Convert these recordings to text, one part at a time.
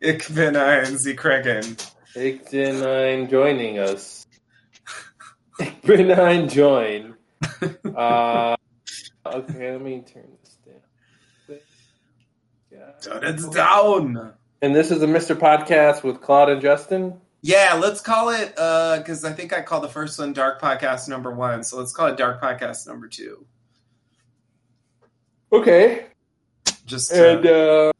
Ich bin ein Sie kriegen. Ich bin ein joining us. Ich bin ein join. Uh, okay, let me turn this down. Yeah. Turn it down. And this is a Mr. Podcast with Claude and Justin. Yeah, let's call it because I think I called the first one Dark Podcast number one. So let's call it Dark Podcast number two. Okay. Just to And uh,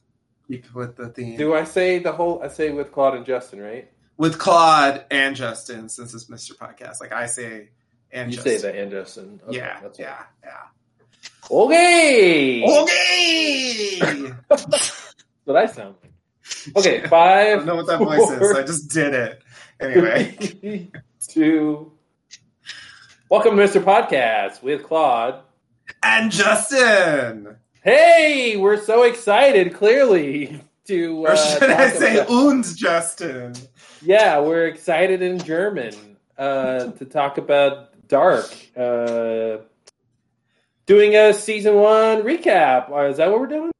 keep with the theme. do I say the whole? I say with Claude and Justin, right? with Claude and Justin, since it's Mr. Podcast. Like I say, and you Justin. say that and Justin. Okay, yeah, that's yeah, yeah. Okay. Okay. What I sound like. Okay, I five. don't know what that voice is. So I just did it anyway. Three, two. Welcome to Mr. Podcast with Claude. and Justin, Hey, we're so excited, clearly, to. or Uh, should I say, about- und Justin? yeah, we're excited in German uh, to talk about Dark. Uh, doing a season one recap. Uh, is that what we're doing?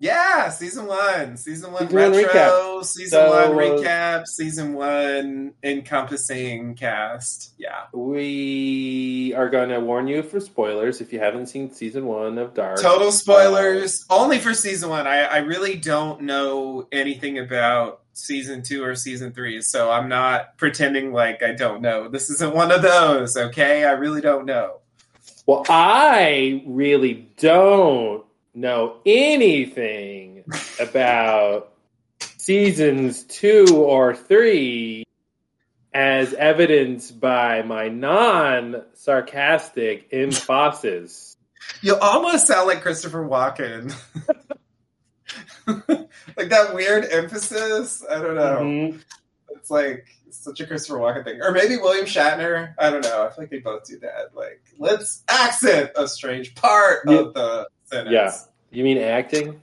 Yeah, season one, season one Season one retro, season So, one uh, recap, season one encompassing cast. Yeah, We are going to warn you for spoilers if you haven't seen season one of Dark. total spoilers only for season one. I, I really don't know anything about season two or season three, so I'm not pretending like I don't know. This isn't one of those, okay? I really don't know. Well, I really don't know anything about seasons two or three, as evidenced by my non sarcastic emphasis. You almost sound like Christopher Walken. like that weird emphasis. I don't know. Mhm. It's like such a Christopher Walken thing. Or maybe William Shatner. I don't know. I feel like they both do that. Like, let's accent a strange part Yeah. of the sentence. Yeah. You mean acting?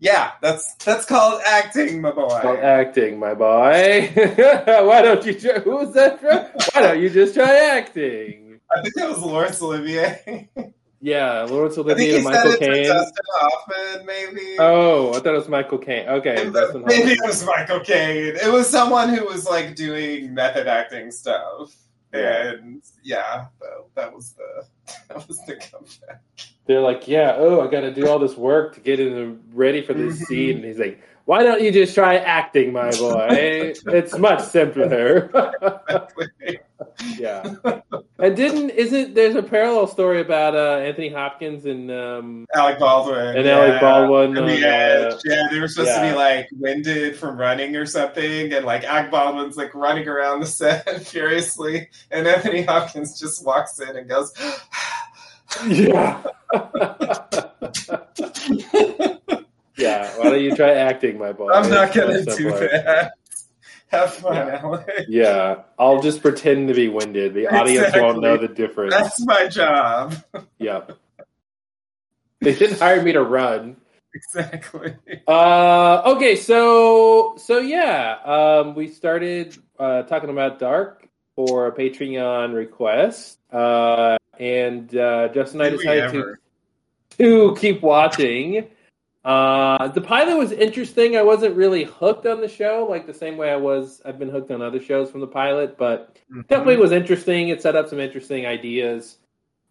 Yeah, that's that's called acting, my boy. Acting, my boy. Why don't you try? Who was that from? Why don't you just try acting? I think that was Laurence Olivier. Yeah, Laurence Olivier and Michael Caine. Dustin Hoffman, maybe. Oh, I thought it was Michael Caine. Okay, Maybe it was Michael Caine. It was someone who was like doing method acting stuff. Yeah. And yeah, that, that was the that was the comeback. They're like, yeah, oh, I got to do all this work to get in the, ready for this Mhm. scene. And he's like, why don't you just try acting, my boy? it's much simpler. Yeah. And didn't isn't there's a parallel story about uh, Anthony Hopkins and um, Alec Baldwin. and yeah. Alec Baldwin? And the uh, edge. Yeah, they were supposed to be like winded from running or something, and like Alec Baldwin's like running around the set furiously, and Anthony Hopkins just walks in and goes, yeah. yeah. Why don't you try acting, my boy? "I'm not It's gonna much do simpler. that." Have fun, Yeah. Alec. Yeah, I'll just pretend to be winded. The audience won't know the difference. That's my job. Yep. They didn't hire me to run. Exactly. Uh, okay, so so yeah, um, we started uh, talking about Dark for a Patreon request, uh, and uh, Justin and I decided to to keep watching. Uh, the pilot was interesting. I wasn't really hooked on the show like the same way I was. I've been hooked on other shows from the pilot, but Mhm. definitely was interesting. It set up some interesting ideas.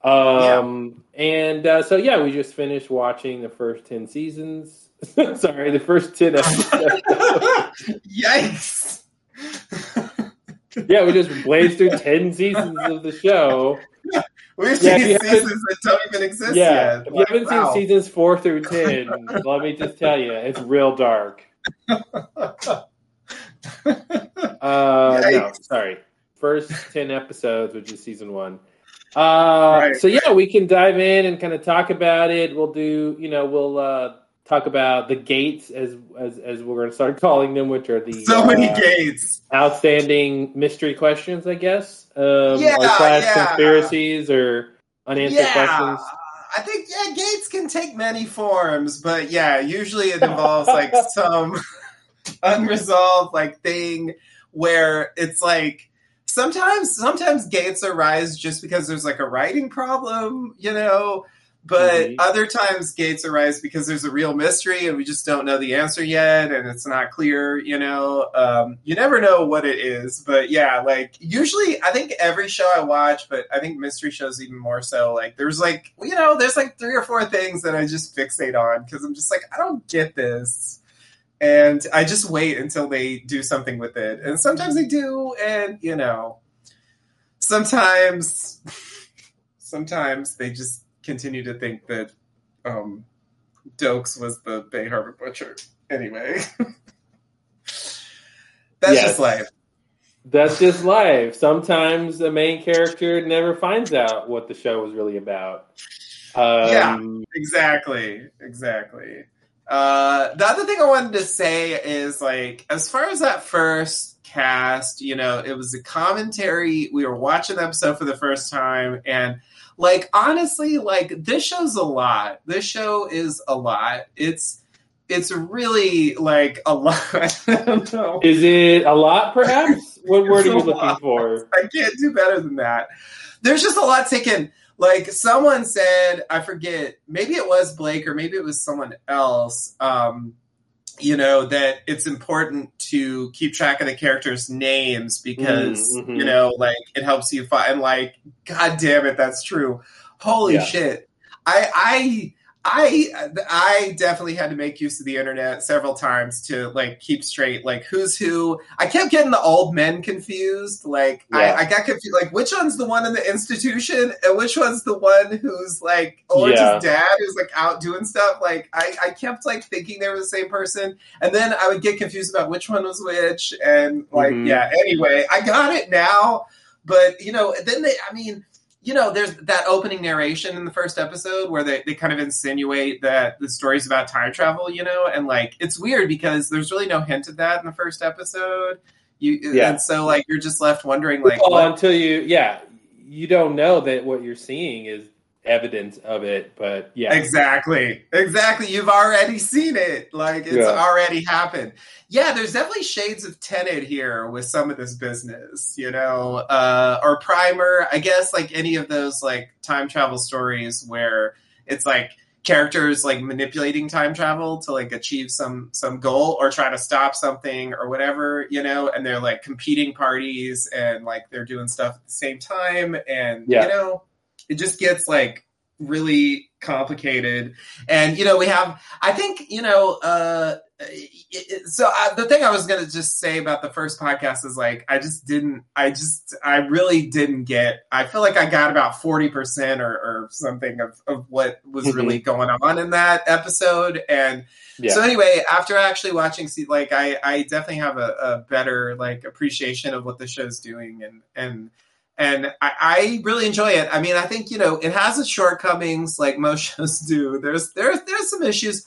Um, and uh, so yeah, we just finished watching the first ten seasons. Sorry, the first ten episodes. Yikes! yeah, we just blazed through ten seasons of the show. We've Yeah, seen if you haven't- seasons that don't even exist Yeah, yet. if you haven't wow. seen seasons four through ten, let me just tell you, it's real dark. Uh, no, sorry. First ten episodes, which is season one. Uh, Right. So yeah, we can dive in and kind of talk about it. We'll do, you know, we'll uh, talk about the gates as as as we're going to start calling them, which are the so many uh, gates. outstanding mystery questions, I guess. Um, Yeah, or slash yeah. conspiracies or unanswered Yeah, questions. I think yeah, gates can take many forms, but yeah, usually it involves like some unresolved like thing where it's like sometimes sometimes gates arise just because there's like a writing problem, you know. But Mhm. other times gates arise because there's a real mystery and we just don't know the answer yet and it's not clear, you know. Um, you never know what it is. But yeah, like usually I think every show I watch, but I think mystery shows even more so, like there's like you know, there's like three or four things that I just fixate on because I'm just like, I don't get this. And I just wait until they do something with it. And sometimes they do, and you know, sometimes sometimes they just continue to think that um, Doakes was the Bay Harbor Butcher. Anyway, that's Yes. just life. That's just life. Sometimes the main character never finds out what the show was really about. Um, Yeah. Exactly, exactly. Uh, the other thing I wanted to say is like, as far as that first cast, you know, it was a commentary. We were watching the episode for the first time, and like, honestly, like this show's a lot. This show is a lot. It's it's really like a lot. I don't know. Is it a lot, perhaps? what word are you looking lot. for? I can't do better than that. There's just a lot taken. Like someone said, I forget, maybe it was Blake or maybe it was someone else. Um, you know that it's important to keep track of the characters' names because Mm, mhm. you know, like it helps you find. Like, god damn it, that's true. Holy Yeah. shit! I I. I I definitely had to make use of the internet several times to like keep straight like who's who. I kept getting the old men confused. Like Yeah. I, I got confused. Like which one's the one in the institution and which one's the one who's like Orange's Yeah. dad who's like out doing stuff. Like I, I kept like thinking they were the same person, and then I would get confused about which one was which. And like Mhm. yeah. Anyway, I got it now. But you know, then they. I mean you know, there's that opening narration in the first episode where they, they kind of insinuate that the story's about time travel, you know, and like it's weird because there's really no hint of that in the first episode. You Yeah. and so like you're just left wondering like well, what, until you, yeah, you don't know that what you're seeing is evidence of it, but yeah, Exactly. Exactly. You've already seen it. Like it's Yeah. already happened. Yeah, there's definitely shades of Tenet here with some of this business, you know, uh, or Primer. I guess like any of those like time travel stories where it's like characters like manipulating time travel to like achieve some some goal or try to stop something or whatever, you know, and they're like competing parties and like they're doing stuff at the same time and Yeah. you know, it just gets like really complicated. And you know we have i think you know uh so uh, the thing i was going to just say about the first podcast is like i just didn't i just i really didn't get i feel like i got about 40% or, or something of, of what was Mhm. really going on in that episode. And yeah, so anyway, after actually watching, see, like I, I definitely have a, a better like appreciation of what the show's doing, and and and I, I really enjoy it. I mean, I think you know it has its shortcomings, like most shows do. There's there's there's some issues.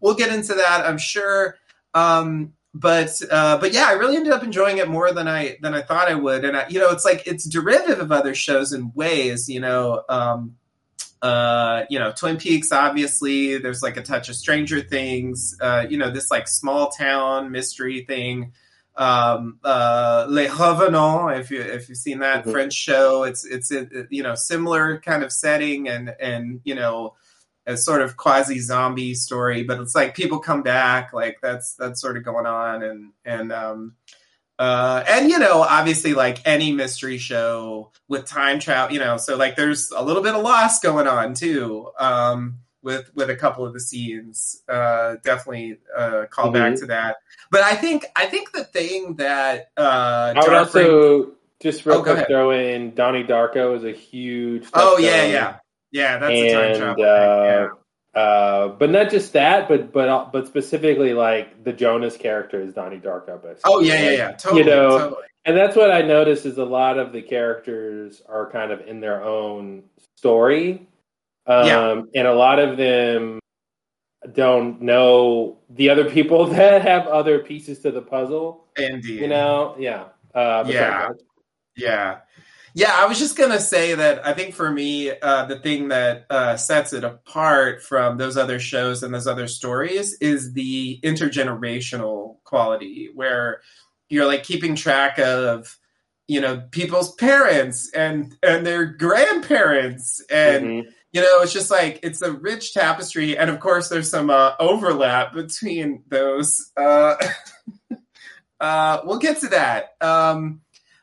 We'll get into that, I'm sure. Um, but uh, but yeah, I really ended up enjoying it more than I than I thought I would, and I, you know, it's like it's derivative of other shows in ways. You know, um, uh, you know, Twin Peaks, obviously, there's like a touch of Stranger Things, uh, you know, this like small town mystery thing. Um, uh, Les Revenants, if you if you've seen that Mhm. French show, it's it's a, you know similar kind of setting and and you know a sort of quasi zombie story, but it's like people come back, like that's that's sort of going on, and and um, uh, and you know, obviously, like any mystery show with time travel, you know, so like there's a little bit of Lost going on too, um, with with a couple of the scenes. Uh, definitely uh, call back Mhm. to that. But I think I think the thing that uh, I would also just real Oh, quick throw in Donnie Darko is a huge. oh yeah yeah yeah that's a time and travel. uh, yeah. uh, but not just that, but but but specifically like the Jonas character is Donnie Darko. Basically. Oh yeah yeah yeah totally you know, totally. and that's what I noticed is a lot of the characters are kind of in their own story, um, Yeah. and a lot of them don't know the other people that have other pieces to the puzzle. Indeed. You know, yeah, uh, Yeah. sorry, go ahead. Yeah. Yeah, I was just gonna say that I think for me, uh, the thing that uh, sets it apart from those other shows and those other stories is the intergenerational quality, where you're like keeping track of, you know, people's parents and and their grandparents, and Mhm. You know, it's just like it's a rich tapestry, and of course, there's some uh, overlap between those. Uh, uh, we'll get to that. Um,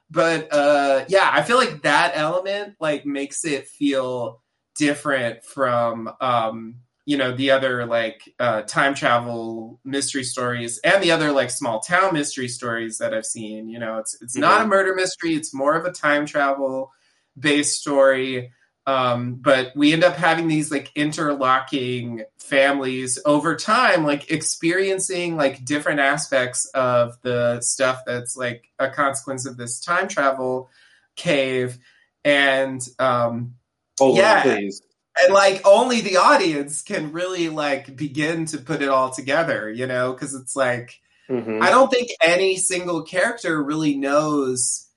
but uh, yeah, I feel like that element like makes it feel different from um, you know the other like uh, time travel mystery stories and the other like small town mystery stories that I've seen. You know, it's it's mm-hmm. not a murder mystery; it's more of a time travel based story. Um, but we end up having these like interlocking families over time, like experiencing like different aspects of the stuff that's like a consequence of this time travel cave. And um, oh, yeah, please. and like only the audience can really like begin to put it all together, you know, because it's like mm-hmm. I don't think any single character really knows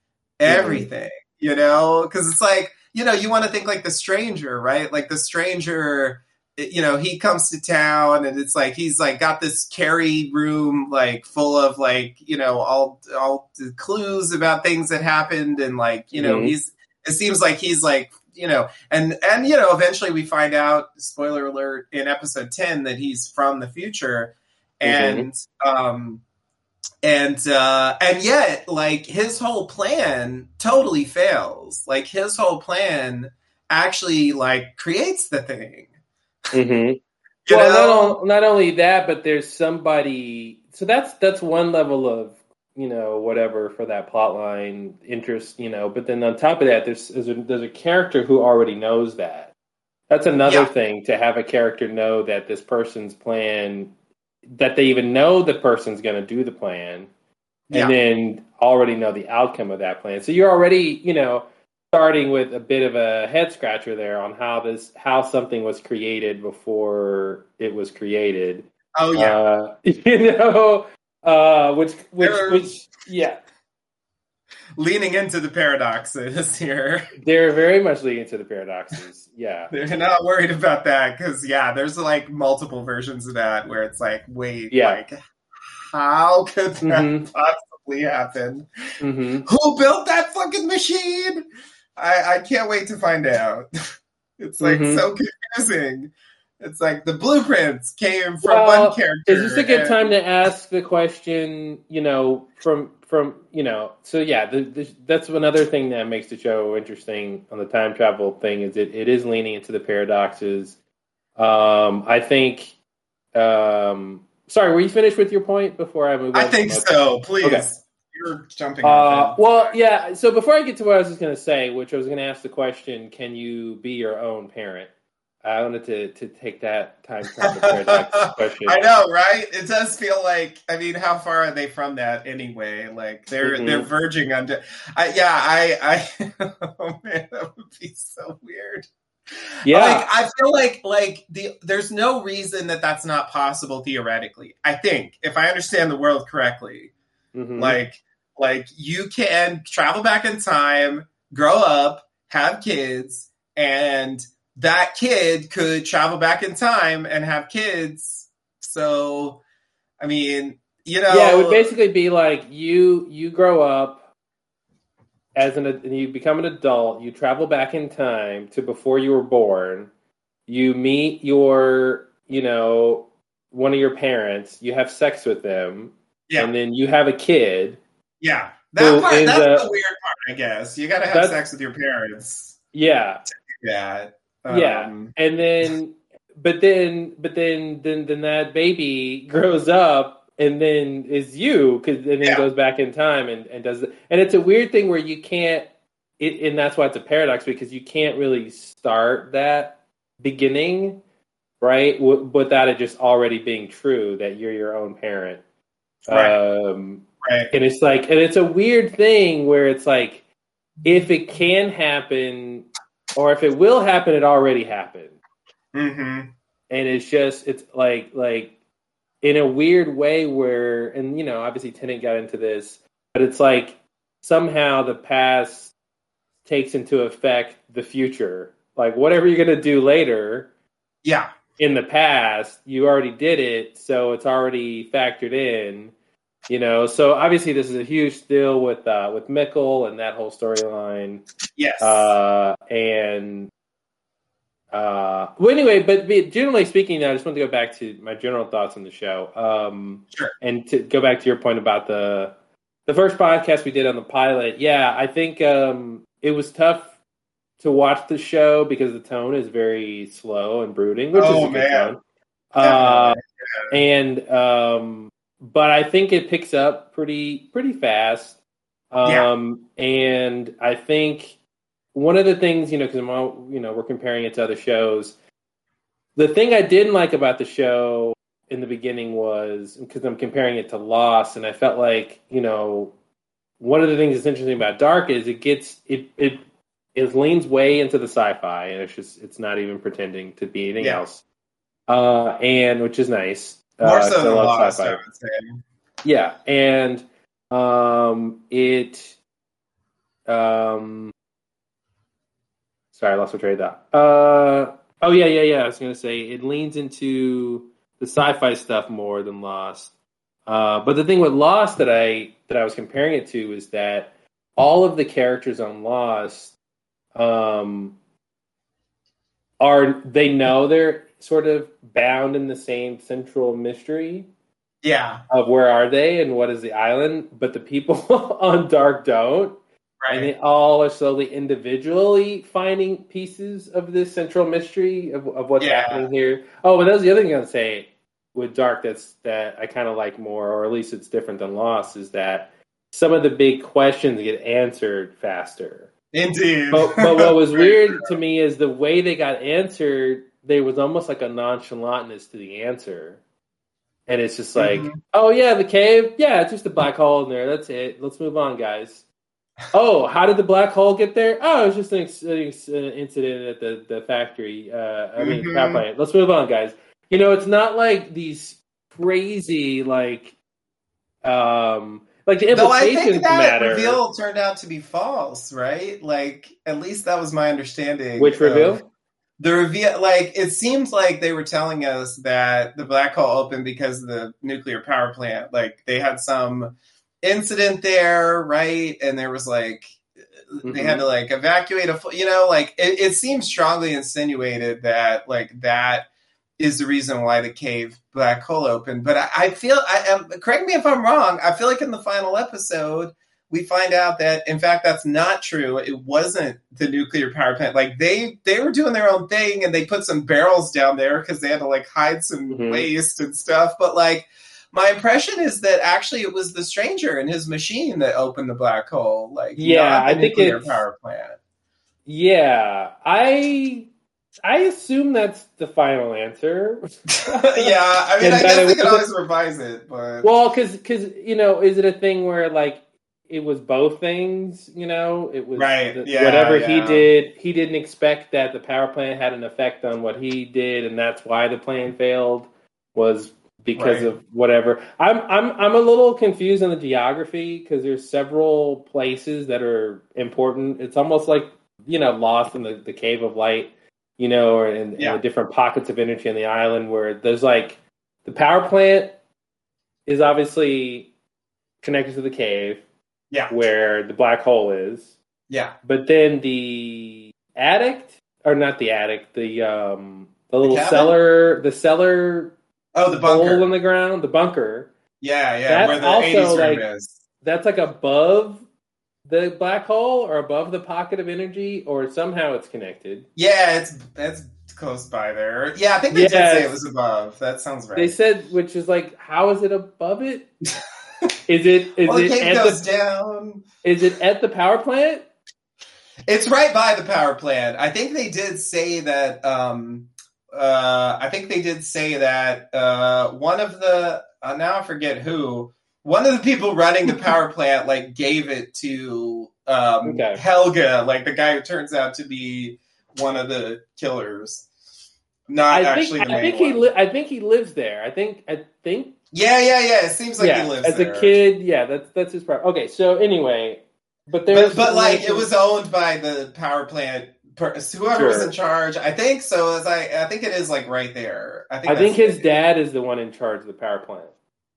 mm-hmm. everything, mm-hmm. you know, because it's like you know, you want to think like the stranger, right? Like the stranger, you know, he comes to town and it's like he's like got this carry room like full of like, you know, all all the clues about things that happened and like, you know, mm-hmm. he's it seems like he's like you know and and you know eventually we find out spoiler alert in episode 10 that he's from the future mm-hmm. and mm-hmm. um and uh and yet like his whole plan totally fails. Like his whole plan actually like creates the thing. Mm-hmm. well not, not only that but there's somebody so that's that's one level of you know whatever for that plot line interest you know. But then on top of that there's there's a, there's a character who already knows that. That's another yeah. thing to have a character know that this person's plan that they even know the person's going to do the plan and yeah. then already know the outcome of that plan. So you're already, you know, starting with a bit of a head scratcher there on how this how something was created before it was created. Oh yeah. Uh, you know, uh, which which which yeah leaning into the paradoxes here. They're very much leaning into the paradoxes. Yeah. They're not worried about that because, yeah, there's like multiple versions of that where it's like, wait, yeah. like, how could that mm-hmm. possibly happen? Mm-hmm. Who built that fucking machine? I, I can't wait to find out. it's like mm-hmm. so confusing. It's like the blueprints came from well, one character. Is this a good and... time to ask the question? You know, from from you know, so yeah, the, the, that's another thing that makes the show interesting on the time travel thing is it, it is leaning into the paradoxes. Um, I think. Um, sorry, were you finished with your point before I move? I think so. Please. Okay. You're jumping. Uh, well, yeah. So before I get to what I was just going to say, which I was going to ask the question, can you be your own parent? I wanted to, to take that time travel paradox question. I know, right? It does feel like. I mean, how far are they from that anyway? Like they're mm-hmm. they're verging on. I, yeah, I, I. oh man, that would be so weird. Yeah, like, I feel like like the there's no reason that that's not possible theoretically. I think if I understand the world correctly, mm-hmm. like like you can travel back in time, grow up, have kids, and that kid could travel back in time and have kids. So, I mean, you know, yeah, it would basically be like you you grow up as an you become an adult, you travel back in time to before you were born, you meet your you know one of your parents, you have sex with them, yeah. and then you have a kid. Yeah, that part, that's a, the weird part, I guess. You got to have sex with your parents. Yeah. Yeah. Um, yeah, and then, but then, but then, then, then that baby grows up and then is you because and then yeah. goes back in time and, and does it. And it's a weird thing where you can't. It, and that's why it's a paradox because you can't really start that beginning right w- without it just already being true that you're your own parent. Right. Um, right. And it's like, and it's a weird thing where it's like, if it can happen or if it will happen, it already happened. Mm-hmm. And it's just it's like like in a weird way where and you know obviously Tenet got into this, but it's like somehow the past takes into effect the future. Like whatever you're gonna do later, yeah, in the past you already did it, so it's already factored in. You know, so obviously this is a huge deal with uh, with Mikkel and that whole storyline. Yes. Uh, and Uh, well, anyway, but be- generally speaking, I just want to go back to my general thoughts on the show. Um, Sure. And to go back to your point about the the first podcast we did on the pilot, yeah, I think um, it was tough to watch the show because the tone is very slow and brooding, which Oh, is a good man. tone. Uh, Definitely. and um, but I think it picks up pretty pretty fast. Um, and I think one of the things you know because I'm you know we're comparing it to other shows. The thing I didn't like about the show in the beginning was because I'm comparing it to Lost, and I felt like you know one of the things that's interesting about Dark is it gets it it it leans way into the sci-fi, and it's just it's not even pretending to be anything Yeah. else, uh, and which is nice. More uh, so 'cause I than Lost, sci-fi. I would say. Yeah, and um, it. Um, sorry, I lost my train of thought. Uh, oh yeah, yeah, yeah. I was gonna say it leans into the sci-fi stuff more than Lost. Uh, but the thing with Lost that I that I was comparing it to is that all of the characters on Lost, um, are they know they're sort of bound in the same central mystery Yeah, of where are they and what is the island, but the people on Dark don't. And they all are slowly individually finding pieces of this central mystery of, of what's Yeah. happening here. Oh, but that was the other thing I was going to say with Dark that's that I kind of like more, or at least it's different than Lost, is that some of the big questions get answered faster. Indeed. But, but what was weird to me is the way they got answered. There was almost like a nonchalantness to the answer, and it's just like, Mhm. oh yeah, the cave, yeah, it's just a black hole in there. That's it. Let's move on, guys. oh, how did the black hole get there? Oh, it's just an, ex- an incident at the the factory. Uh, I mean, Mhm. power plant. Let's move on, guys. You know, it's not like these crazy like, um, like the implications Though I think that matter. reveal turned out to be false, right? Like, at least that was my understanding. Which of- reveal? The reveal, like, it seems like they were telling us that the black hole opened because of the nuclear power plant. Like, they had some incident there, right? And there was like, they had mm-hmm. to like evacuate a, you know, like it, it seems strongly insinuated that like that is the reason why the cave black hole opened. But I, I feel, I am, correct me if I'm wrong. I feel like in the final episode, we find out that in fact that's not true. It wasn't the nuclear power plant. Like they they were doing their own thing and they put some barrels down there because they had to like hide some Mhm. waste and stuff. But like my impression is that actually it was the stranger and his machine that opened the black hole. Like Yeah, I think nuclear it's- power plant. Yeah, I I assume that's the final answer. yeah, I mean, I guess they could always revise it, but Well, because because you know, is it a thing where like it was both things? You know, it was Right, the- yeah, whatever he did. He didn't expect that the power plant had an effect on what he did, and that's why the plan failed. Was because Right. of whatever. I'm I'm I'm a little confused on the geography because there's several places that are important. It's almost like you know, Lost in the, the cave of light, you know, or in, in the different pockets of energy on the island where there's like the power plant is obviously connected to the cave yeah, where the black hole is, yeah, but then the addict or not the addict, the um the little cabin? cellar, the cellar oh, the hole bunker, in the ground, the bunker. yeah, yeah, That's where the also, '80s room like- is. That's like above the black hole or above the pocket of energy, or somehow it's connected. Yeah, it's it's close by there. Yeah, I think they did say it was above. That sounds right. They said, which is like, how is it above it? Is it is well, the it at goes the down. is it at the power plant? It's right by the power plant. I think they did say that. Um, uh, I think they did say that uh, one of the uh, now I forget who. One of the people running the power plant like gave it to um, Okay. Helge, like the guy who turns out to be one of the killers, not I actually think the I think he li- I think he lives there. I think I think yeah, yeah, yeah. It seems like yeah. he lives as there. a kid, yeah, that's that's his problem. Okay, so anyway, but but, but like it was owned by the power plant. Per, whoever was in charge, I think so. As I, I think it is like right there. I think. I think his dad is the one in charge of the power plant.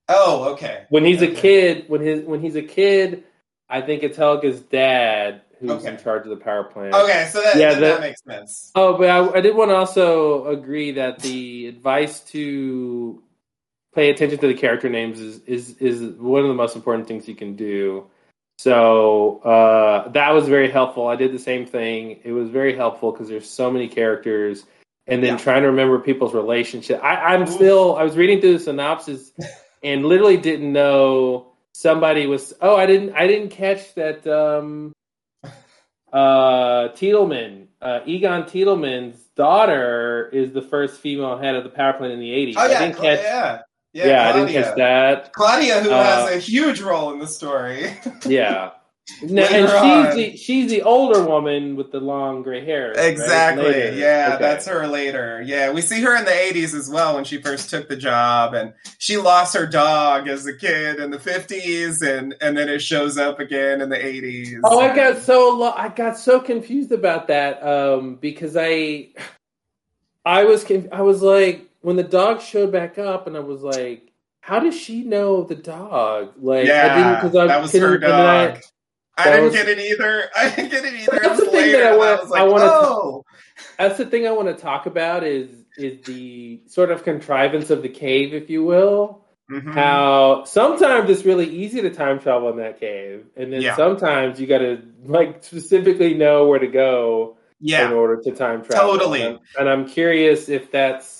Oh, okay. When he's a kid, when his when he's a kid, I think it's Helge's dad who's Okay. in charge of the power plant. Okay, so that, Yeah, that, that makes sense. Oh, but I, I did want to also agree that the advice to pay attention to the character names is is is one of the most important things you can do. So uh, that was very helpful. I did the same thing. It was very helpful because there's so many characters, and then Yeah. trying to remember people's relationship. I, I'm still. I was reading through the synopsis, and literally didn't know somebody was. Oh, I didn't. I didn't catch that. Um, uh, Tiedemann, uh, Egon Tiedemann's daughter is the first female head of the power plant in the 80s. Oh I didn't catch. yeah, Yeah, yeah. I didn't Claudia. catch that. Claudia, who Uh, has a huge role in the story. Yeah. No, and she's the she's the older woman with the long gray hair. Exactly. Later. Yeah, Okay. that's her later. Yeah, we see her in the 80s as well when she first took the job and she lost her dog as a kid in the 50s and and then it shows up again in the 80s. Oh, I got so lo- I got so confused about that um, because I I was conf- I was like when the dog showed back up and I was like, how does she know the dog? Like, I didn't yeah, I that was her and then I- dog. I, that didn't was- get it either. I didn't get it either. That's It the thing that I was like, I wanna oh. That's the thing I want to talk about is is the sort of contrivance of the cave, if you will. Mhm. How sometimes it's really easy to time travel in that cave, and then Yeah. sometimes you got to like specifically know where to go in order to time travel. Totally. and I'm, and I'm curious if that's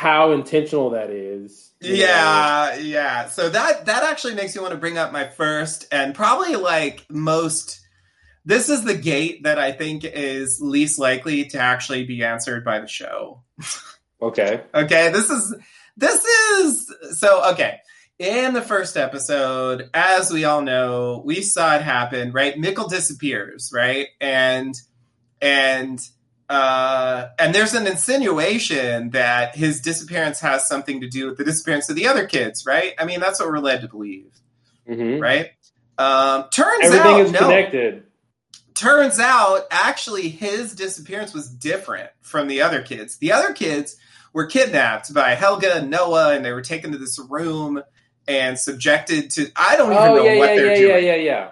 how intentional that is. you know? Yeah, yeah. So that that actually makes me want to bring up my first and probably like most this is the gate that I think is least likely to actually be answered by the show. Okay. Okay, this is this is so okay. In the first episode, as we all know, we saw it happen, right? Mikkel disappears, right? And and uh and there's an insinuation that his disappearance has something to do with the disappearance of the other kids, right? I mean, that's what we're led to believe, hmm right? Um turns Everything out is no connected. turns out actually his disappearance was different from the other kids. The other kids were kidnapped by Helge and Noah and they were taken to this room and subjected to I don't even Oh know yeah, what yeah, they're yeah, doing. yeah, yeah, yeah.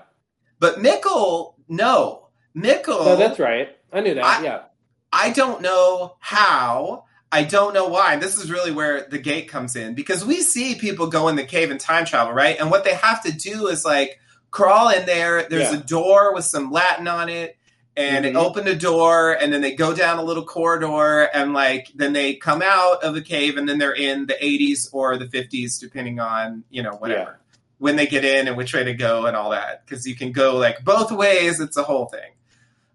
But Mikkel, no. Mikkel No, that's right. I knew that. I- yeah. I don't know how. I don't know why. And this is really where the gate comes in because we see people go in the cave and time travel, right? And what they have to do is like crawl in there. There's Yeah. a door with some Latin on it, and Mhm. it opened a door, and then they go down a little corridor, and like then they come out of the cave, and then they're in the 80s or the 50s, depending on you know whatever when they get in and which way to go and all that. Because you can go like both ways. It's a whole thing.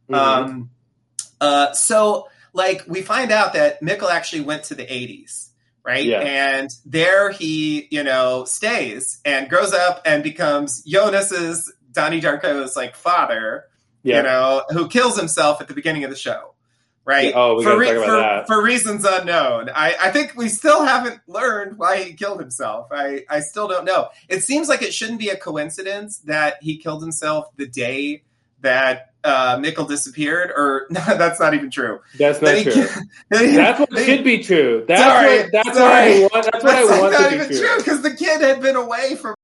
Mhm. Um, uh, so, like, we find out that Mikkel actually went to the 80s, right? Yeah. And there he, you know, stays and grows up and becomes Jonas's, Donnie Darko's, like, father, yeah. you know, who kills himself at the beginning of the show. Right. Oh, we for, gotta talk about for, that. for reasons unknown. I, I think we still haven't learned why he killed himself. I, I still don't know. It seems like it shouldn't be a coincidence that he killed himself the day that uh, Mikkel disappeared, or no, that's not even true. That's not Then he- true. That's what then- should be true. That's Sorry, what that's sorry. what I want. That's what I want not to even be true true. because the kid had been away from.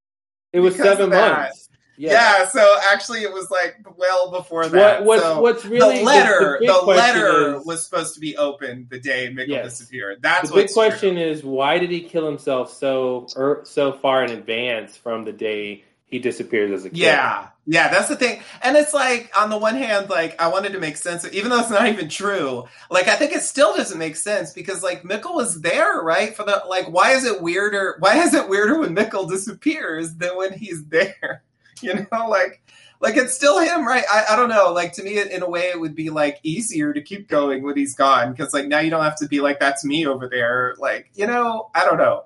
It was seven months. Yeah. so actually, it was like well before that. What what's so what's really the letter, the, the, letter is- was supposed to be opened the day Mikkel Yes. disappeared. That's the big what's true. question is why did he kill himself so er, so far in advance from the day he disappears as a kid? Yeah, yeah, that's the thing. And it's like, on the one hand, like, I wanted to make sense, of, even though it's not even true, like, I think it still doesn't make sense because, like, Mikkel was there, right? For the, like, why is it weirder? Why is it weirder when Mikkel disappears than when he's there? You know, like, like it's still him, right? I, I don't know. Like, to me, in a way, it would be, like, easier to keep going when he's gone because, like, now you don't have to be like, that's me over there. Like, you know, I don't know.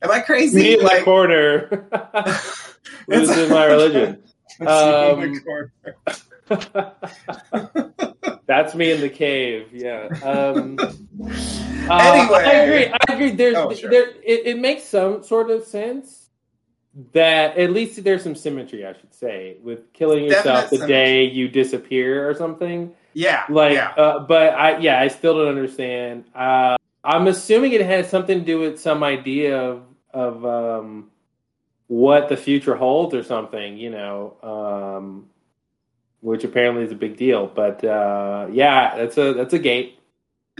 Am I crazy? Me in the corner. Losing my religion. It's me in Um. That's me in the cave. Yeah. Um, uh, Anyway. I agree. I agree. There's Oh, sure. there. It, it makes some sort of sense that at least there's some symmetry, I should say, with killing yourself Definite the day you disappear or something. Yeah, Like, yeah. uh, but I yeah, I still don't understand. Uh, I'm assuming it has something to do with some idea of of um, what the future holds or something. You know, um, which apparently is a big deal. But uh, yeah, that's a that's a gate.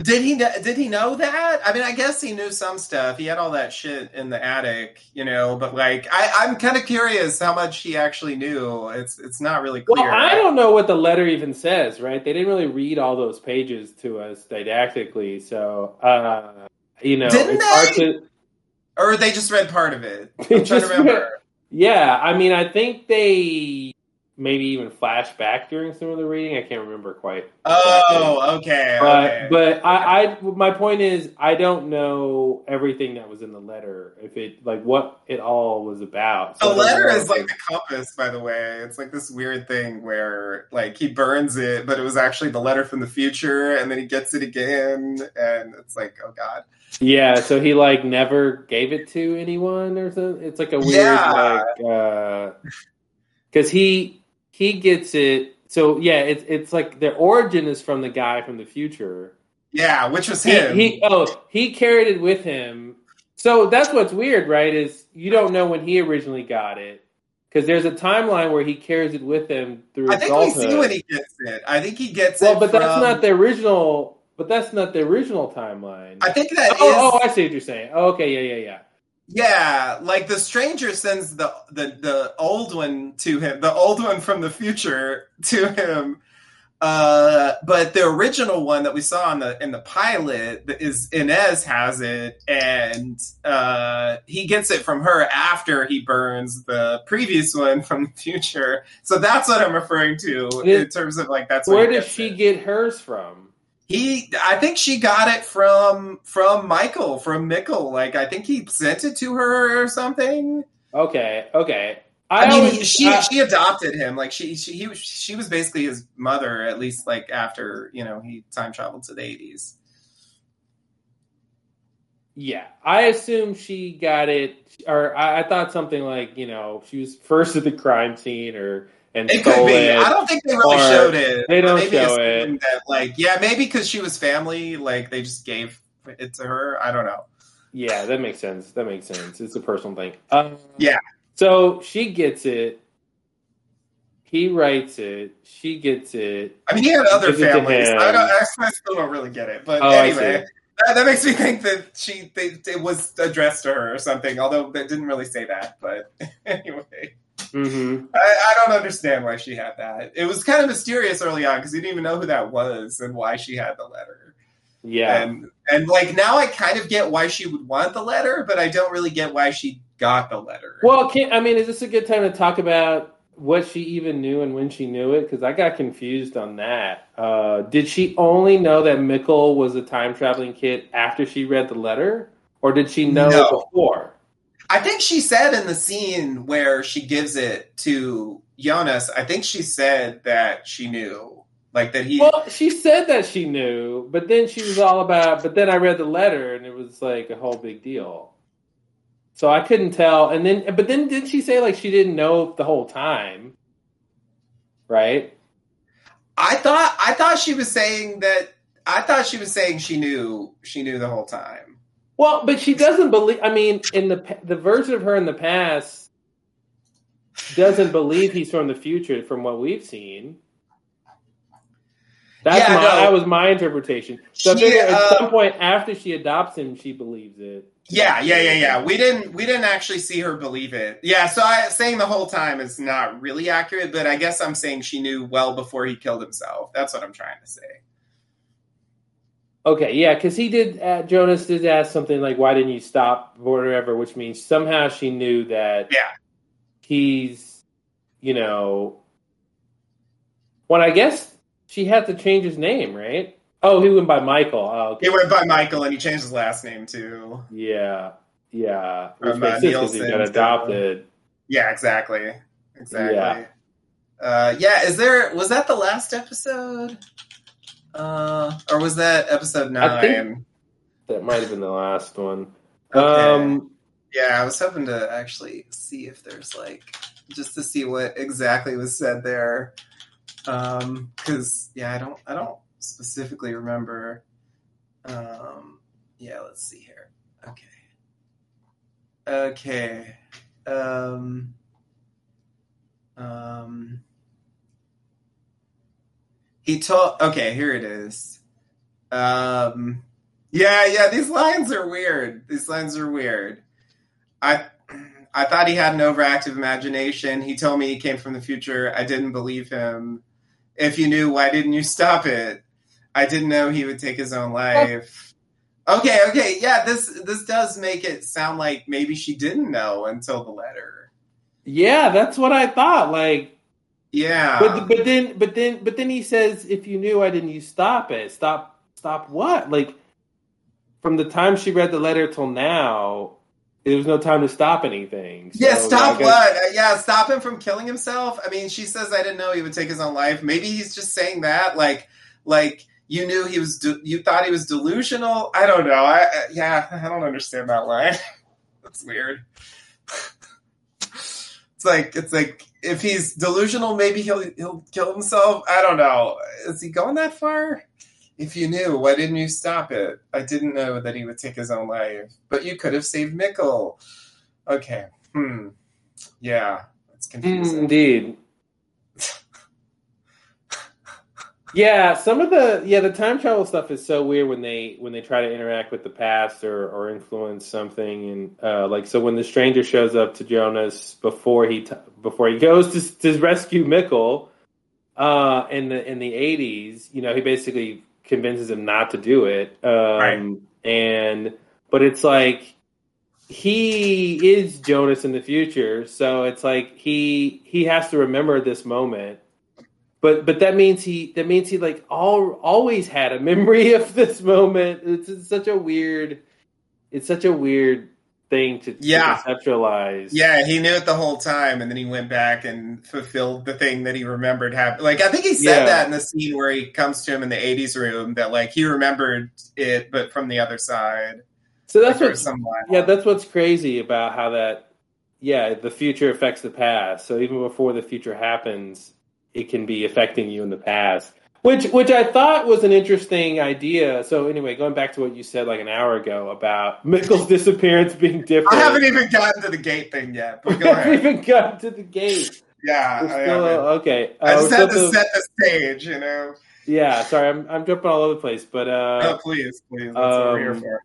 Did he did he know that? I mean, I guess he knew some stuff. He had all that shit in the attic, you know. But like, I, I'm kind of curious how much he actually knew. It's it's not really clear. Well, I don't know what the letter even says, right? They didn't really read all those pages to us didactically, so uh, you know, Didn't it's hard they? to. Or they just read part of it. I'm trying to just read- Yeah, I mean, I think they maybe even flash back during some of the reading. I can't remember quite. Oh, okay, But okay. but I, I my point is I don't know everything that was in the letter. If it like what it all was about. The So don't letter is like the compass, by the way. It's like this weird thing where like he burns it, but it was actually the letter from the future, and then he gets it again, and it's like, oh god. yeah. So he like never gave it to anyone or something. It's like a weird Yeah. like uh, because he he gets it. So yeah, it's it's like their origin is from the guy from the future. Yeah, which was He, him. he oh he carried it with him. So that's what's weird, right? Is you don't know when he originally got it because there's a timeline where he carries it with him through. I think we see when he gets it. I think he gets Well, it. Well, but that's not the original. But that's not the original timeline. I think that oh, is. oh, oh, I see what you're saying. Oh, okay, yeah, yeah, yeah. Yeah, like the stranger sends the, the the old one to him, the old one from the future to him. Uh, but the original one that we saw in the in the pilot is Ines has it, and uh, he gets it from her after he burns the previous one from the future. So that's what I'm referring to in terms of like that's Where he did she it. get hers from? He, I think she got it from from Michael from Mikkel. Like I think he sent it to her or something. Okay, okay. I, I, mean, always, he, she I- she adopted him. Like she she he was she was basically his mother at least. Like after you know he time traveled to the eighties. yeah, I assume she got it, or I, I thought something like you know she was first at the crime scene, or and It could be. it. I don't think they really showed it. they don't maybe show assumed That, like yeah, maybe because she was family. Like they just gave it to her. I don't know. Yeah, that makes sense. That makes sense. It's a personal thing. Um, Yeah. So she gets it. He writes it. She gets it. I mean, he had other it families. I don't. I still don't really get it. But Oh, anyway, that, that makes me think that she they, it was addressed to her or something. Although they didn't really say that. But anyway, hmm I, I don't understand why she had that. It was kind of mysterious early on because you didn't even know who that was and why she had the letter. Yeah. And and like now I kind of get why she would want the letter, but I don't really get why she got the letter. Well, can, I mean, is this a good time to talk about what she even knew and when she knew it? Because I got confused on that. Uh, did she only know that Mikkel was a time traveling kid after she read the letter, or did she know No. it before? I think she said in the scene where she gives it to Jonas, I think she said that she knew. Like that he Well, she said that she knew, but then she was all about. But then I read the letter, and it was like a whole big deal. So I couldn't tell. And then, but then did she say like she didn't know the whole time? Right? I thought I thought she was saying that I thought she was saying she knew she knew the whole time. Well, but she doesn't believe. I mean, in the the version of her in the past doesn't believe he's from the future, from what we've seen. That's Yeah, my no. that was my interpretation. So I She, figure at uh, some point after she adopts him, she believes it. Yeah, yeah, yeah, yeah. We didn't we didn't actually see her believe it. Yeah, so I saying the whole time is not really accurate, but I guess I'm saying she knew well before he killed himself. That's what I'm trying to say. Okay, yeah, because he did. Uh, Jonas did ask something like, "Why didn't you stop?" or whatever, which means somehow she knew that. Yeah. He's, you know, when I guess she had to change his name, right? Oh, he went by Michael. Oh, okay. He went by Michael and he changed his last name too. Yeah, yeah. Which From, makes uh, he got adopted. Yeah, exactly. Exactly. Yeah. Uh, yeah, is there was that the last episode? Uh, or was that episode nine? I think- That might have been the last one. Okay. Um, Yeah, I was hoping to actually see if there's like just to see what exactly was said there. Um, because yeah, I don't I don't specifically remember. Um, yeah, let's see here. Okay. Okay. Um. Um. He told. Okay, here it is. Um, yeah, yeah. These lines are weird. These lines are weird. I I thought he had an overactive imagination. He told me he came from the future. I didn't believe him. If you knew, why didn't you stop it? I didn't know he would take his own life. Okay, okay, yeah. This this does make it sound like maybe she didn't know until the letter. Yeah, that's what I thought. Like, Yeah, but but then but then but then he says, "If you knew, why didn't you stop it? Stop stop what? Like, from the time she read the letter till now, there was no time to stop anything. So, yeah. Stop I guess- what? Uh, Yeah, stop him from killing himself. I mean, she says I didn't know he would take his own life. Maybe he's just saying that, like, like you knew he was. De- you thought he was delusional. I don't know. I uh, yeah, I don't understand that line. That's weird. It's like it's like if he's delusional, maybe he'll he'll kill himself. I don't know. Is he going that far? If you knew, why didn't you stop it? I didn't know that he would take his own life, but you could have saved Mikkel. Okay. Hmm. Yeah, it's Mm, confusing. indeed. Yeah, some of the yeah the time travel stuff is so weird when they when they try to interact with the past or or influence something and uh, like so when the stranger shows up to Jonas before he t- before he goes to to rescue Mikkel uh, in the in the eighties, you know, he basically convinces him not to do it, um, Right. and but it's like he is Jonas in the future, so it's like he he has to remember this moment. But but that means he that means he like all always had a memory of this moment. It's, it's such a weird it's such a weird thing to, to Yeah. conceptualize. Yeah, he knew it the whole time, and then he went back and fulfilled the thing that he remembered happened. Like I think he said Yeah. that in the scene where he comes to him in the '80s room that like he remembered it, but from the other side. So that's Like, what yeah, that's what's crazy about how that yeah, the future affects the past. So even before the future happens, it can be affecting you in the past. Which which I thought was an interesting idea. So anyway, going back to what you said like an hour ago about Mikkel's disappearance being different. I haven't even gotten to the gate thing yet, but go haven't even gotten to the gate. Yeah, We're I, still, haven't. okay. I Uh, just had to set the stage, you know. Yeah, sorry, I'm I'm jumping all over the place, but uh, oh, please, please, that's what we're here um, for.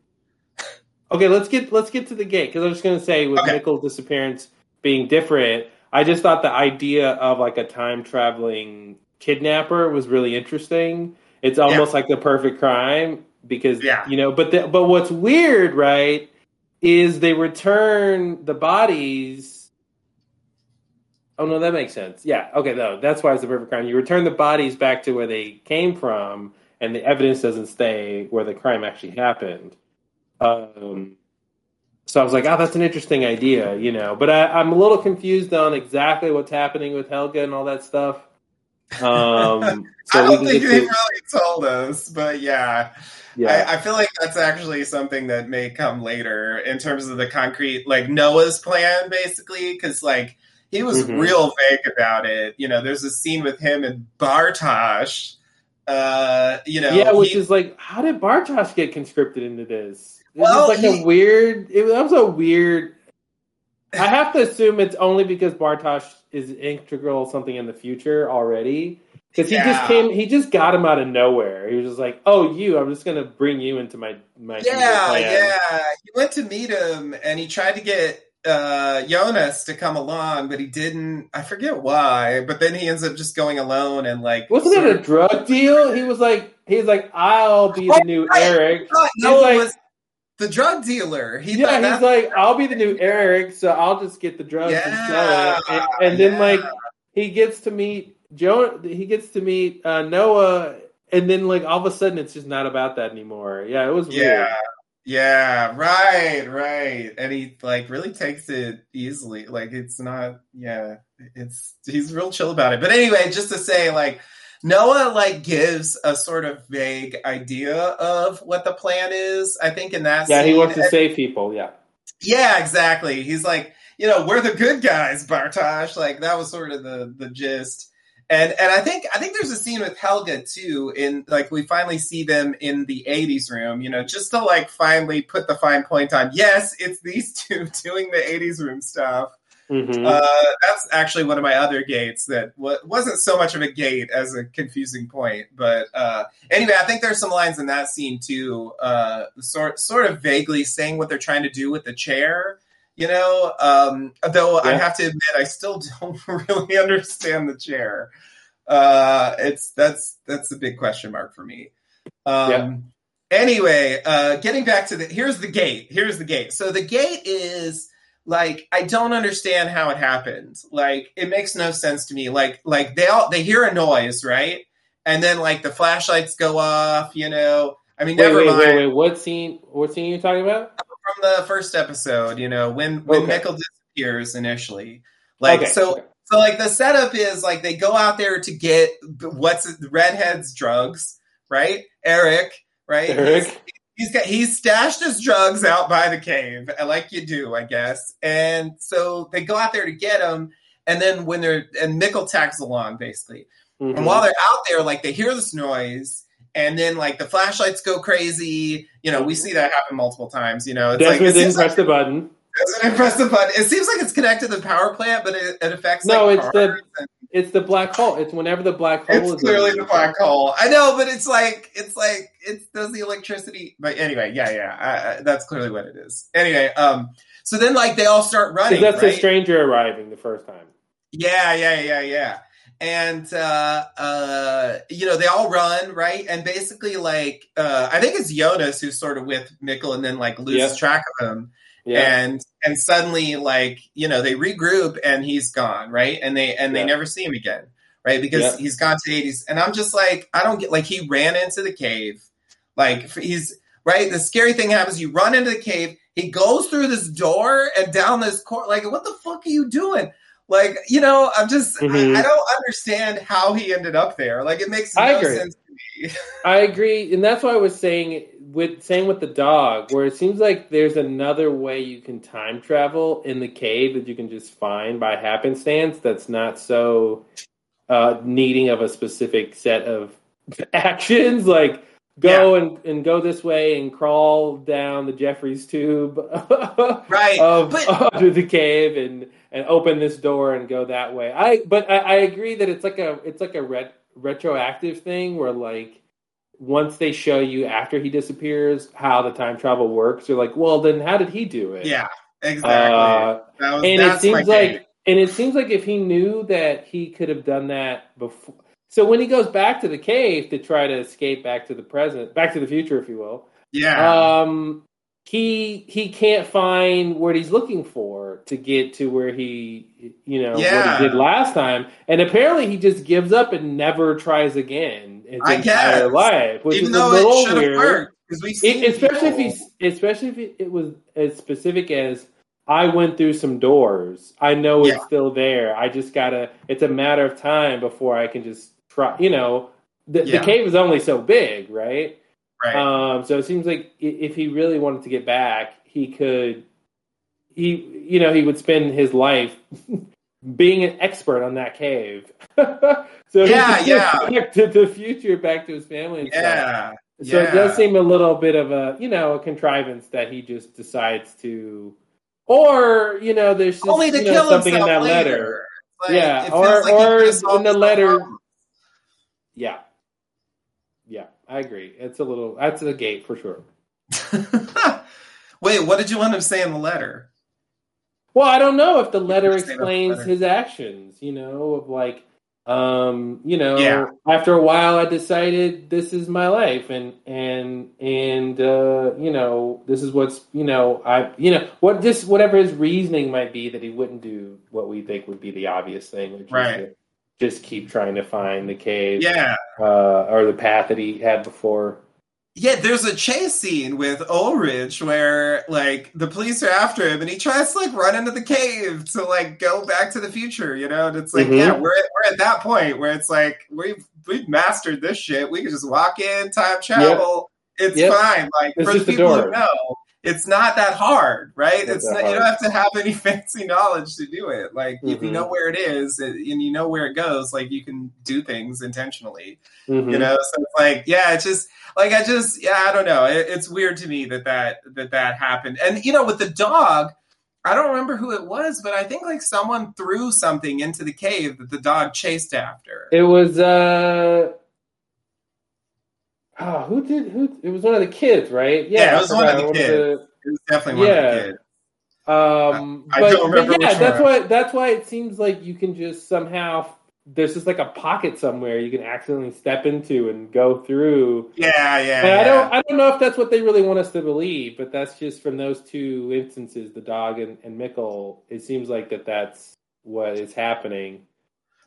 Okay, let's get let's get to the gate because I was just going to say with Okay. Mikkel's disappearance being different, I just thought the idea of like a time traveling kidnapper was really interesting. It's almost like the perfect crime because Yeah. you know, but the, but what's weird, right, is they return the bodies. Oh no, that makes sense. Yeah, okay, no, that's why it's the perfect crime. You return the bodies back to where they came from, and the evidence doesn't stay where the crime actually happened. Um, so I was like, oh, that's an interesting idea, you know. But I, I'm a little confused on exactly what's happening with Helge and all that stuff. Um, so I don't think they to- really told us, but yeah. yeah, I, I feel like that's actually something that may come later in terms of the concrete, like Noah's plan, basically, because like he was Mhm. real vague about it. You know, there's a scene with him and Bartosz. Uh, you know, yeah, which he- is like, how did Bartosz get conscripted into this? It Well, was like he- a weird. It was, that was a weird. I have to assume it's only because Bartosz is integral something in the future already. Because he just came, he just got him out of nowhere. He was just like, "Oh, you! I'm just gonna bring you into my my yeah, plan." yeah. He went to meet him and he tried to get uh Jonas to come along, but he didn't. I forget why. But then he ends up just going alone and like Wasn't it a drug deal? He was like, he's like, "I'll be the Oh, new. Eric." He's Noah like- was the drug dealer. He yeah, he's like, I'll be the new Eric, so I'll just get the drugs and sell it. And, and then Yeah. like he gets to meet Joe. He gets to meet uh, Noah, and then like all of a sudden it's just not about that anymore. Yeah, it was weird. Yeah. Yeah, right, right. And he like really takes it easily. Like it's not yeah, it's he's real chill about it. But anyway, just to say like Noah like gives a sort of vague idea of what the plan is. I think in that Yeah, he wants to save people. Yeah, yeah, exactly. He's like, you know, we're the good guys, Bartosz. Like that was sort of the the gist. And and I think I think there's a scene with Helge too. In like we finally see them in the '80s room. You know, just to like finally put the fine point on. Yes, it's these two doing the '80s room stuff. Mhm. Uh, that's actually one of my other gates that w- wasn't so much of a gate as a confusing point. But uh, anyway, I think there's some lines in that scene too, uh, sort sort of vaguely saying what they're trying to do with the chair. You know, um, though I have to admit, I still don't really understand the chair. Uh, it's that's that's a big question mark for me. Um, Yeah. Anyway, uh, getting back to the here's the gate. Here's the gate. So the gate is like I don't understand how it happened. Like it makes no sense to me. Like like they all they hear a noise, right? And then like the flashlights go off, you know. I mean, Wait, never wait, mind wait, wait. What scene? What scene are you talking about? from the first episode, you know, when when Okay. Mikkel disappears initially. Like Okay, so okay. so like the setup is like they go out there to get what's it, redhead's drugs, right? Eric, right? Eric. He's, got he's stashed his drugs out by the cave, uh, like you do, I guess. And so they go out there to get him, and then when they're and Mikkel tags along basically. Mhm. And while they're out there, like they hear this noise, and then like the flashlights go crazy. You know, we see that happen multiple times. You know, it's like it didn't seems press like the button. doesn't press the button. It seems like it's connected to the power plant, but it, it affects No, like, it's the- and- It's the black hole. It's whenever the black hole is. it's clearly in. the black hole. I know, but it's like it's like it does the electricity. But anyway, yeah, yeah, I, I, that's clearly what it is. Anyway, um, so then like they all start running. that's the right? stranger arriving the first time. Yeah, yeah, yeah, yeah. And uh uh you know, they all run, right? And basically like uh I think it's Jonas who's sort of with Mikkel and then like loses Yeah. track of him. Yeah. And and suddenly like, you know, they regroup and he's gone, right? And they and they never see him again. Right? Because Yeah. he's gone to the 80s. And I'm just like, I don't get like he ran into the cave. Like he's right, the scary thing happens, you run into the cave, he goes through this door and down this court like what the fuck are you doing? Like, you know, I'm just, Mhm. I, I don't understand how he ended up there. Like, it makes no sense. I agree, and that's why I was saying with saying with the dog, where it seems like there's another way you can time travel in the cave that you can just find by happenstance. That's not so uh, needing of a specific set of actions, like go and, and go this way and crawl down the Jefferies tube Right. of But- under the cave and and open this door and go that way. I but I, I agree that it's like a it's like a ret, retroactive thing where like once they show you after he disappears how the time travel works, you're like, well, then how did he do it? yeah, exactly. Uh, was, and it seems like and it seems like if he knew that he could have done that before so when he goes back to the cave to try to escape back to the present back to the future if you will yeah. um he he can't find what he's looking for to get to where he you know Yeah. what he did last time and apparently he just gives up and never tries again his I entire guess. life which Even is a little it should have weird worked. Because we've seen it, especially if people- he's, especially if it, was as specific as I went through some doors. I know it's still there. I just gotta. It's a matter of time before I can just try. You know, the, Yeah. the cave is only so big, right? Right. Um, so it seems like if he really wanted to get back, he could. He, you know, he would spend his life being an expert on that cave. so Yeah, yeah. to the future, back to his family. And stuff. yeah. So it does seem a little bit of a you know a contrivance that he just decides to, or you know there's just Only to you know, kill something in that later. letter. Like, Yeah, or- or in the letter- problem. Yeah, yeah, I agree. It's a little that's a gate for sure. Wait, what did you want him to say in the letter? Well, I don't know if the letter the explains letter. his actions. You know, of like, um, you know, Yeah. after a while, I decided this is my life, and and and uh, you know, this is what's you know, I you know, what just whatever his reasoning might be that he wouldn't do what we think would be the obvious thing, which Right. Just keep trying to find the cave, Yeah. uh, or the path that he had before. Yeah, there's a chase scene with Ulrich where like the police are after him and he tries to like run into the cave to like go back to the future, you know? And it's like, Mhm. yeah, we're at, we're at that point where it's like we've we've mastered this shit. We can just walk in, time travel. It's Yep. fine. Like It's for the people who know, it's not that hard, right? It's that not, you don't have to have any fancy knowledge to do it. Like if you know where it is and you know where it goes, like you can do things intentionally Mhm. you know so it's like yeah it's just like i just yeah i don't know it, it's weird to me that that that that happened and you know with the dog I don't remember who it was, but I think like someone threw something into the cave that the dog chased after. It was uh oh, who did who it was one of the kids, right? Yeah, it was one of the kids. It was definitely one of the kids. Um, I but, don't remember yeah, that's one. why that's why it seems like you can just somehow there's just like a pocket somewhere you can accidentally step into and go through. Yeah, yeah. And I don't I don't know if that's what they really want us to believe, but that's just from those two instances, the dog and, and Mikkel. It seems like that that's what is happening.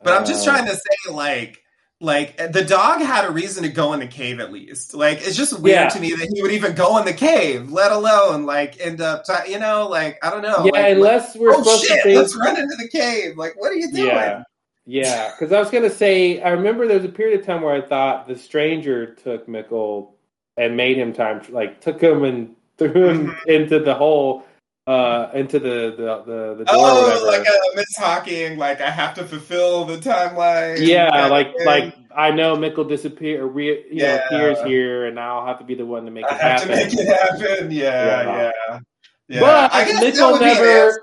But I'm just Uh, trying to say, like, like the dog had a reason to go in the cave at least. Like, it's just weird Yeah. to me that he would even go in the cave, let alone like end up, ti- you know, like I don't know. Yeah, like, unless we're oh supposed shit, to think let's run into the cave. Like, what are you doing? Yeah. Yeah, because I was gonna say, I remember there was a period of time where I thought the stranger took Mikkel and made him time, like took him and threw him Mhm. into the hole, uh, into the the the, the door. or Oh, like a Miss Hawking, like I have to fulfill the timeline. yeah, like thing. like I know Mikkel disappear, re, you know, Yeah. appears here, and I'll have to be the one to make I it have happen. to make it happen. Yeah, Yeah. yeah. yeah. But I guess that Mitchell would be an never- answer.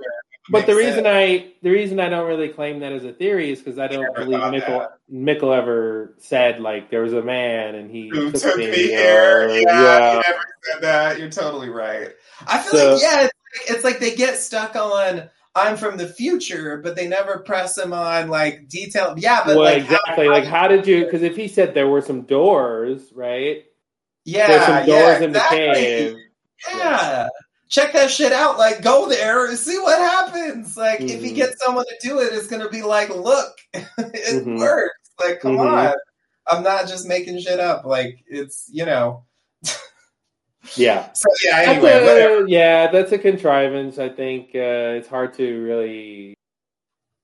But the reason sense. I the reason I don't really claim that as a theory is because I don't believe Mikkel. Mikkel ever said like there was a man and he who took, took me, me or- here. Yeah, yeah. you never said that. You're totally right. I feel So- like yeah, it's it's like they get stuck on I'm from the future, but they never press them on like detail. Yeah, but well, like how- exactly. like, how did you? Because if he said there were some doors, right? yeah, There's some doors yeah, in the cave. Yeah. Check that shit out. Like, go there and see what happens. Like, if he Mhm. gets someone to do it, it's going to be like, look, it Mhm. works. Like, come Mhm. on. I'm not just making shit up. Like, it's, you know. Yeah. So, yeah, That's a- yeah, that's a contrivance. I think uh, it's hard to really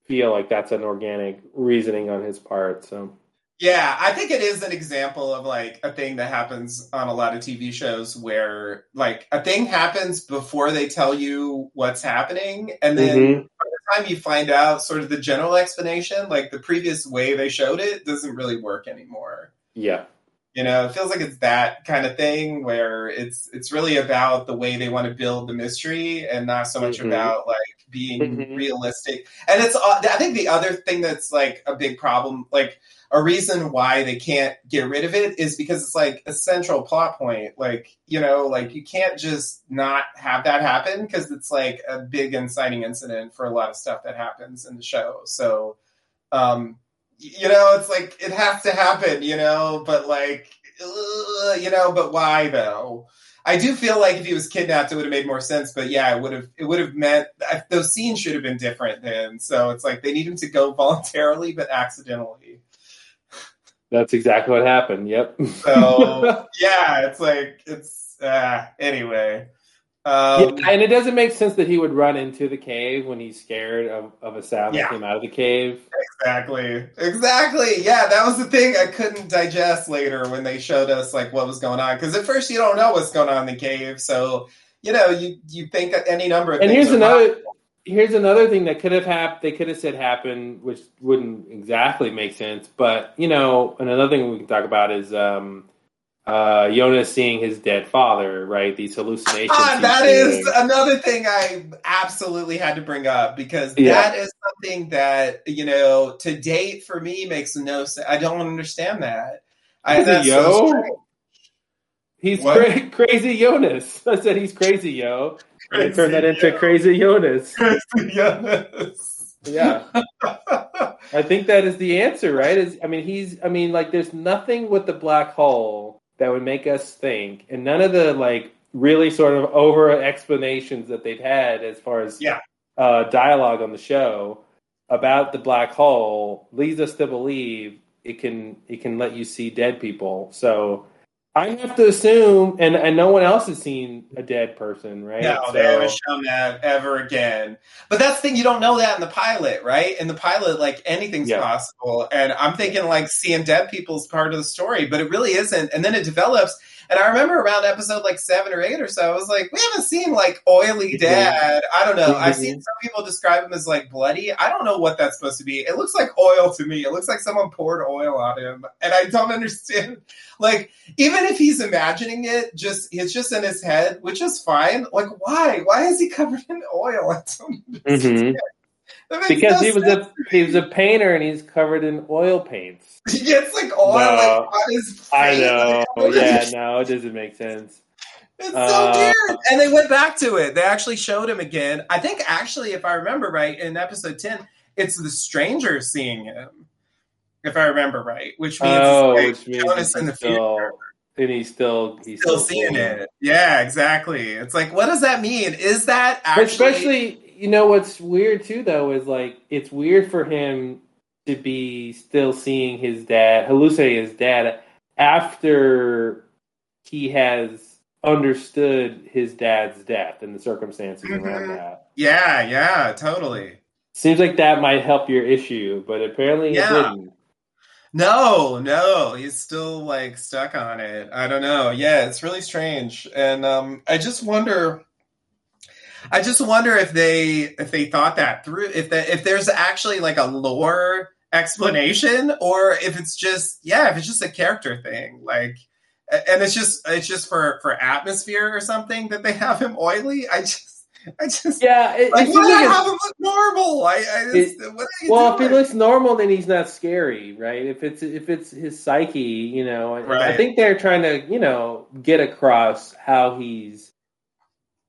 feel like that's an organic reasoning on his part. So Yeah, I think it is an example of like a thing that happens on a lot of TV shows where like a thing happens before they tell you what's happening, and then Mhm. by the time you find out sort of the general explanation, like the previous way they showed it doesn't really work anymore. yeah, You know, it feels like it's that kind of thing where it's it's really about the way they want to build the mystery and not so much Mhm. about like being Mhm. realistic. And it's uh, I think the other thing that's like a big problem, like a reason why they can't get rid of it is because it's like a central plot point. Like, you know, like you can't just not have that happen because it's like a big inciting incident for a lot of stuff that happens in the show. So, um, you know, it's like it has to happen, you know, but like, ugh, you know, but why though? I do feel like if he was kidnapped, it would have made more sense. But yeah, it would have. It would have meant those scenes should have been different then. So it's like they need him to go voluntarily, but accidentally. that's exactly what happened. Yep. So yeah, it's like it's uh, anyway. Um, yeah, and it doesn't make sense that he would run into the cave when he's scared of, of a sound Yeah. that came out of the cave. Exactly. Exactly. Yeah, that was the thing I couldn't digest later when they showed us like what was going on because at first you don't know what's going on in the cave, so you know you you think any number of And things. here's another possible. here's another thing that could have happened. They could have said happened, which wouldn't exactly make sense. But you know, and another thing we can talk about is um, uh, Jonas seeing his dead father. Right, these hallucinations. He's that seeing. another thing I absolutely had to bring up because Yeah. that is something that you know to date for me makes no sense. I don't understand that. I, Crazy, that's yo. so. He's cra- crazy Jonas. I said he's crazy, yo. And they turned that Crazy, into yo. crazy Jonas. yes. Yeah. I think that is the answer, right? Is I mean, he's I mean, like, there's nothing with the black hole that would make us think, and none of the like really sort of over explanations that they've had as far as Yeah. uh, dialogue on the show about the black hole leads us to believe it can it can let you see dead people. So I have to assume, and and no one else has seen a dead person, right? No, so, they haven't shown that ever again. But that's the thing, you don't know that in the pilot, right? In the pilot, like anything's Yeah. possible. And I'm thinking like seeing dead people's part of the story, but it really isn't. And then it develops. And I remember around episode like seven or eight or so, I was like, we haven't seen like oily dad. I don't know. I've seen mm-hmm. some people describe him as like bloody. I don't know what that's supposed to be. It looks like oil to me. It looks like someone poured oil on him. And I don't understand. Like, even if he's imagining it, just it's just in his head, which is fine. Like, why? Why is he covered in oil? I don't. That makes mm-hmm. Because no he was sense. a he was a painter and he's covered in oil paints. He gets like oil No. like on his face. I know. Like, Yeah, no, it doesn't make sense. It's Uh, so weird. And they went back to it. They actually showed him again. I think actually, if I remember right, in episode ten, it's the stranger seeing him. If I remember right, which means Oh, it's which means Jonas in the still, future and he's still he's still seeing it. Yeah, exactly. It's like, what does that mean? Is that But actually? especially, you know, what's weird too, though, is like it's weird for him to be still seeing his dad, hallucinating his dad after he has understood his dad's death and the circumstances around Mhm. that. yeah, yeah, totally. Seems like that might help your issue, but apparently Yeah. it didn't. No, no, he's still like stuck on it. I don't know. Yeah, it's really strange, and um, I just wonder. I just wonder if they if they thought that through. If that if there's actually like a lore explanation, or if it's just yeah, if it's just a character thing, like, and it's just it's just for for atmosphere or something that they have him oily. I just I just Yeah, it, like it why like have him look normal? I, I just, you well, if he looks normal, then he's not scary, right? If it's if it's his psyche, you know, and I think they're trying to, you know, get across how he's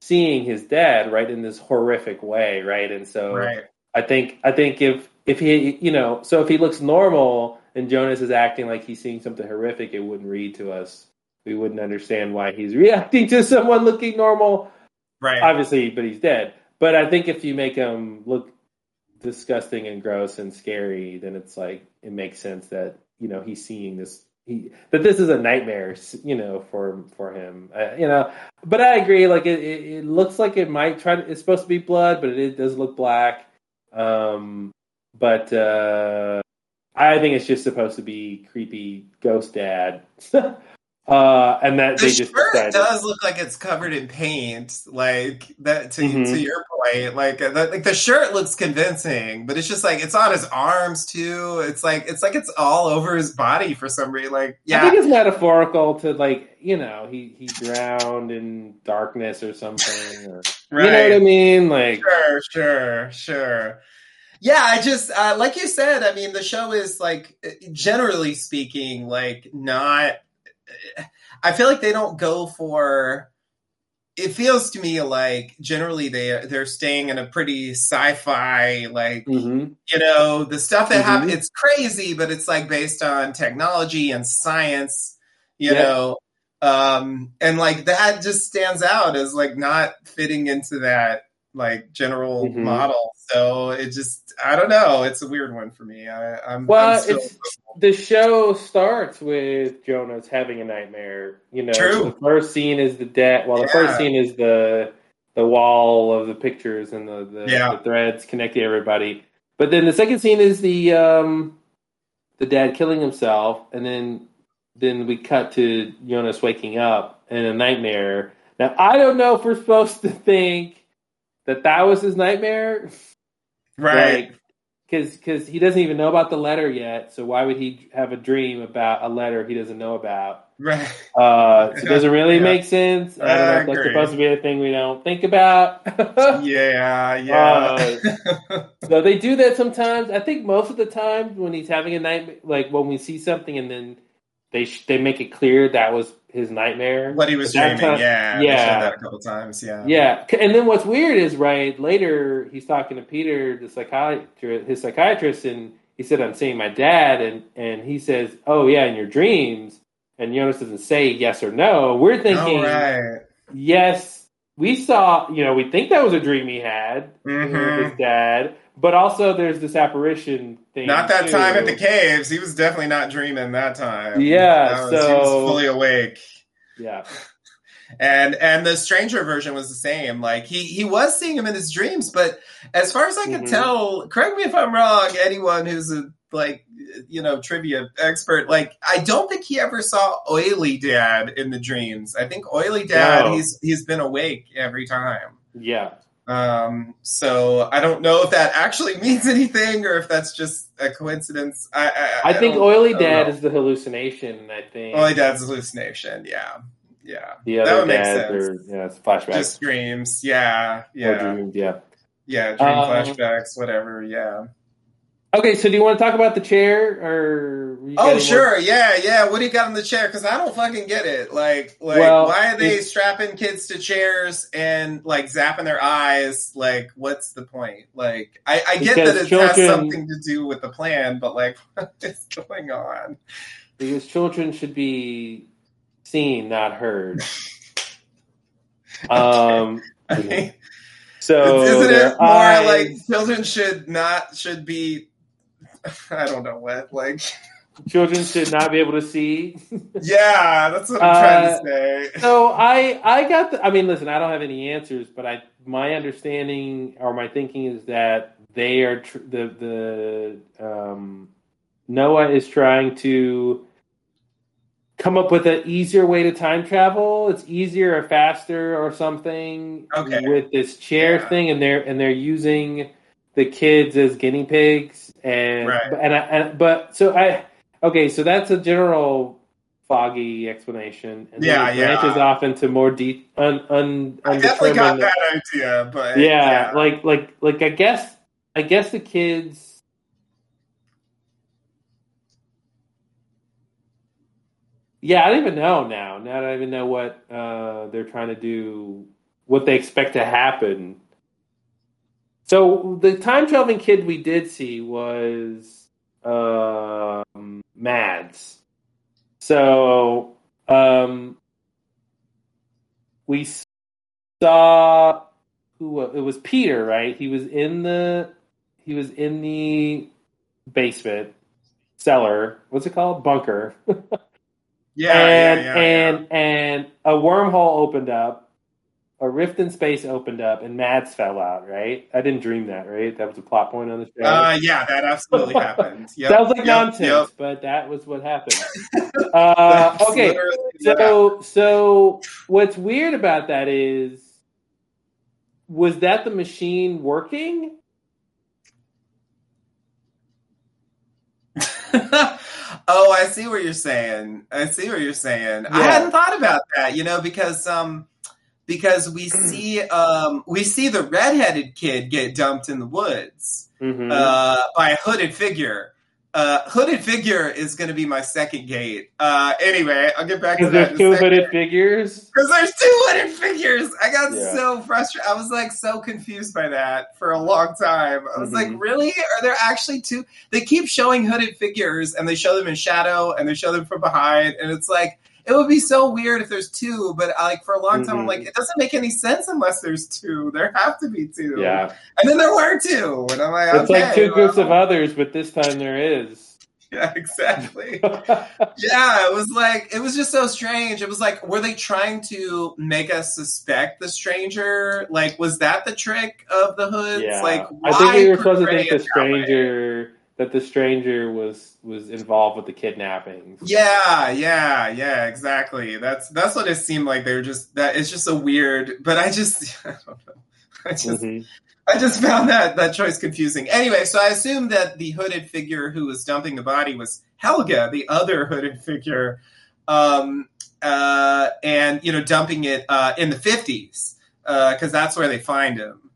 seeing his dad, right, in this horrific way, right? And so right. I think I think if if he, you know, so if he looks normal and Jonas is acting like he's seeing something horrific, it wouldn't read to us. We wouldn't understand why he's reacting to someone looking normal Right. obviously, but he's dead. But I think if you make him look disgusting and gross and scary, then it's like it makes sense that you know he's seeing this. He, that this is a nightmare, you know, for for him, uh, you know. But I agree. Like it, it, it looks like it might try. To, it's supposed to be blood, but it does look black. Um, but uh, I think it's just supposed to be creepy ghost dad. uh, and that the they just shirt decided- does look like it's covered in paint, like that. To, Mhm. to your point, like uh, the, like the shirt looks convincing, but it's just like it's on his arms too. It's like it's like it's all over his body for some reason. Like yeah, I think it's metaphorical to like you know he he drowned in darkness or something, or right. you know what I mean? Like Sure, sure, sure. Yeah, I just uh, like you said. I mean, the show is like, generally speaking, like not. I feel like they don't go for. It feels to me like generally they they're staying in a pretty sci-fi like mhm. you know the stuff that Mhm. happens. It's crazy, but it's like based on technology and science. You Yeah. know, um, and like that just stands out as like not fitting into that like general Mhm. model. So it just I don't know. It's a weird one for me. I, I'm Well, I'm still- it's the show starts with Jonas having a nightmare. You know, True. the first scene is the dead. Well, the Yeah. first scene is the the wall of the pictures and the the, Yeah. the threads connecting everybody. But then the second scene is the um the dad killing himself, and then then we cut to Jonas waking up in a nightmare. Now I don't know if we're supposed to think that that was his nightmare, right. Because because he doesn't even know about the letter yet. So why would he have a dream about a letter he doesn't know about? right. Uh, so it doesn't really Yeah. make sense. I don't I know if that's supposed to be a thing we don't think about. Yeah, yeah. so they do that sometimes. I think most of the time when he's having a nightmare, like when we see something and then they sh- they make it clear that was his nightmare. what he was dreaming. time- yeah, yeah. that a couple times. Yeah, Yeah, and then what's weird is right later he's talking to Peter, the psychiatrist, his psychiatrist, and he said, "I'm seeing my dad," and and he says, "Oh yeah, in your dreams." And Jonas doesn't say yes or no. We're thinking All right. yes. We saw, you know, we think that was a dream he had with Mhm. his dad, but also there's this apparition thing. Not that too. time at the caves. He was definitely not dreaming that time. Yeah, That was- he was so- fully awake. Yeah, And and the stranger version was the same. Like he he was seeing him in his dreams, but as far as I can Mhm. tell, correct me if I'm wrong. Anyone who's a like you know trivia expert, like I don't think he ever saw Oily Dad in the dreams. I think Oily Dad No. he's he's been awake every time. yeah. Um, so I don't know if that actually means anything or if that's just a coincidence. I I, I think oily I dad is the hallucination. I think Oily dad's hallucination. Yeah, yeah. the that other would make sense. yeah, it's flashbacks. Just dreams. Yeah, yeah, dreams, yeah. yeah. Dream Um, flashbacks. Whatever. Yeah. Okay, so do you want to talk about the chair or? Oh any more- sure, yeah, yeah. What do you got in the chair? Because I don't fucking get it. Like, like, Well, why are they strapping kids to chairs and like zapping their eyes? Like, what's the point? Like, I, I get that it children- has something to do with the plan, but like, what is going on? Because children should be seen, not heard. Um, I mean, so isn't it more eyes- like children should not should be? I don't know what. Like, children should not be able to see? yeah, that's what I'm trying Uh, to say. so I I got the I mean listen I don't have any answers but I my understanding or my thinking is that they are tr- the the um, Noah is trying to come up with an easier way to time travel it's easier or faster or something Okay. with this chair Yeah. thing and they're and they're using the kids as guinea pigs and Right. and, I, and but so I okay so that's a general foggy explanation and Yeah, then it branches yeah. off into more deep un, un, I definitely got that idea, but yeah, like like like I guess I guess the kids Yeah, I don't even know now. Now I don't even know what uh, they're trying to do, what they expect to happen. So the time traveling kid we did see was um, Mads. So um, we saw who it was Peter, right? He was in the he was in the basement cellar. What's it called? Bunker. yeah, and yeah, yeah, and and a wormhole opened up. A rift in space opened up, and Mads fell out. Right? I didn't dream that. Right? That was a plot point on the show. yeah. Uh, yeah, that absolutely happened. Yep, Sounds like yep, nonsense, yep. but that was what happened. uh, okay, literally what happened. so so what's weird about that is, was that the machine working? oh, I see what you're saying. I see what you're saying. I hadn't thought about that, you know, because um because we see um we see the redheaded kid get dumped in the woods Mm-hmm. uh by a hooded figure. Uh hooded figure is gonna be my second gate. Uh anyway, I'll get back to that. there's two hooded figures. Because there's two hooded figures. I got Yeah. so frustrated. I was like so confused by that for a long time. I was Mhm. like, really? Are there actually two? They keep showing hooded figures and they show them in shadow and they show them from behind. And it's like, it would be so weird if there's two, but I, like for a long time, I'm Mhm. like, it doesn't make any sense unless there's two. There have to be two. Yeah, And then there were two. And I'm like, it's okay. like two groups well, of others, but this time there is. Yeah, exactly. Yeah, it was like it was just so strange. It was like, were they trying to make us suspect the stranger? Like, was that the trick of the hoods? yeah, Like, I think we were supposed to think the stranger that the stranger was was involved with the kidnappings. Yeah, yeah, yeah, exactly. That's that's what it seemed like. They were just that. It's just a weird. But I just, I don't know. I just, Mhm. I just found that that choice confusing. Anyway, so I assume that the hooded figure who was dumping the body was Helge, the other hooded figure, um, uh, and you know, dumping it uh, in the fifties because that's where they find him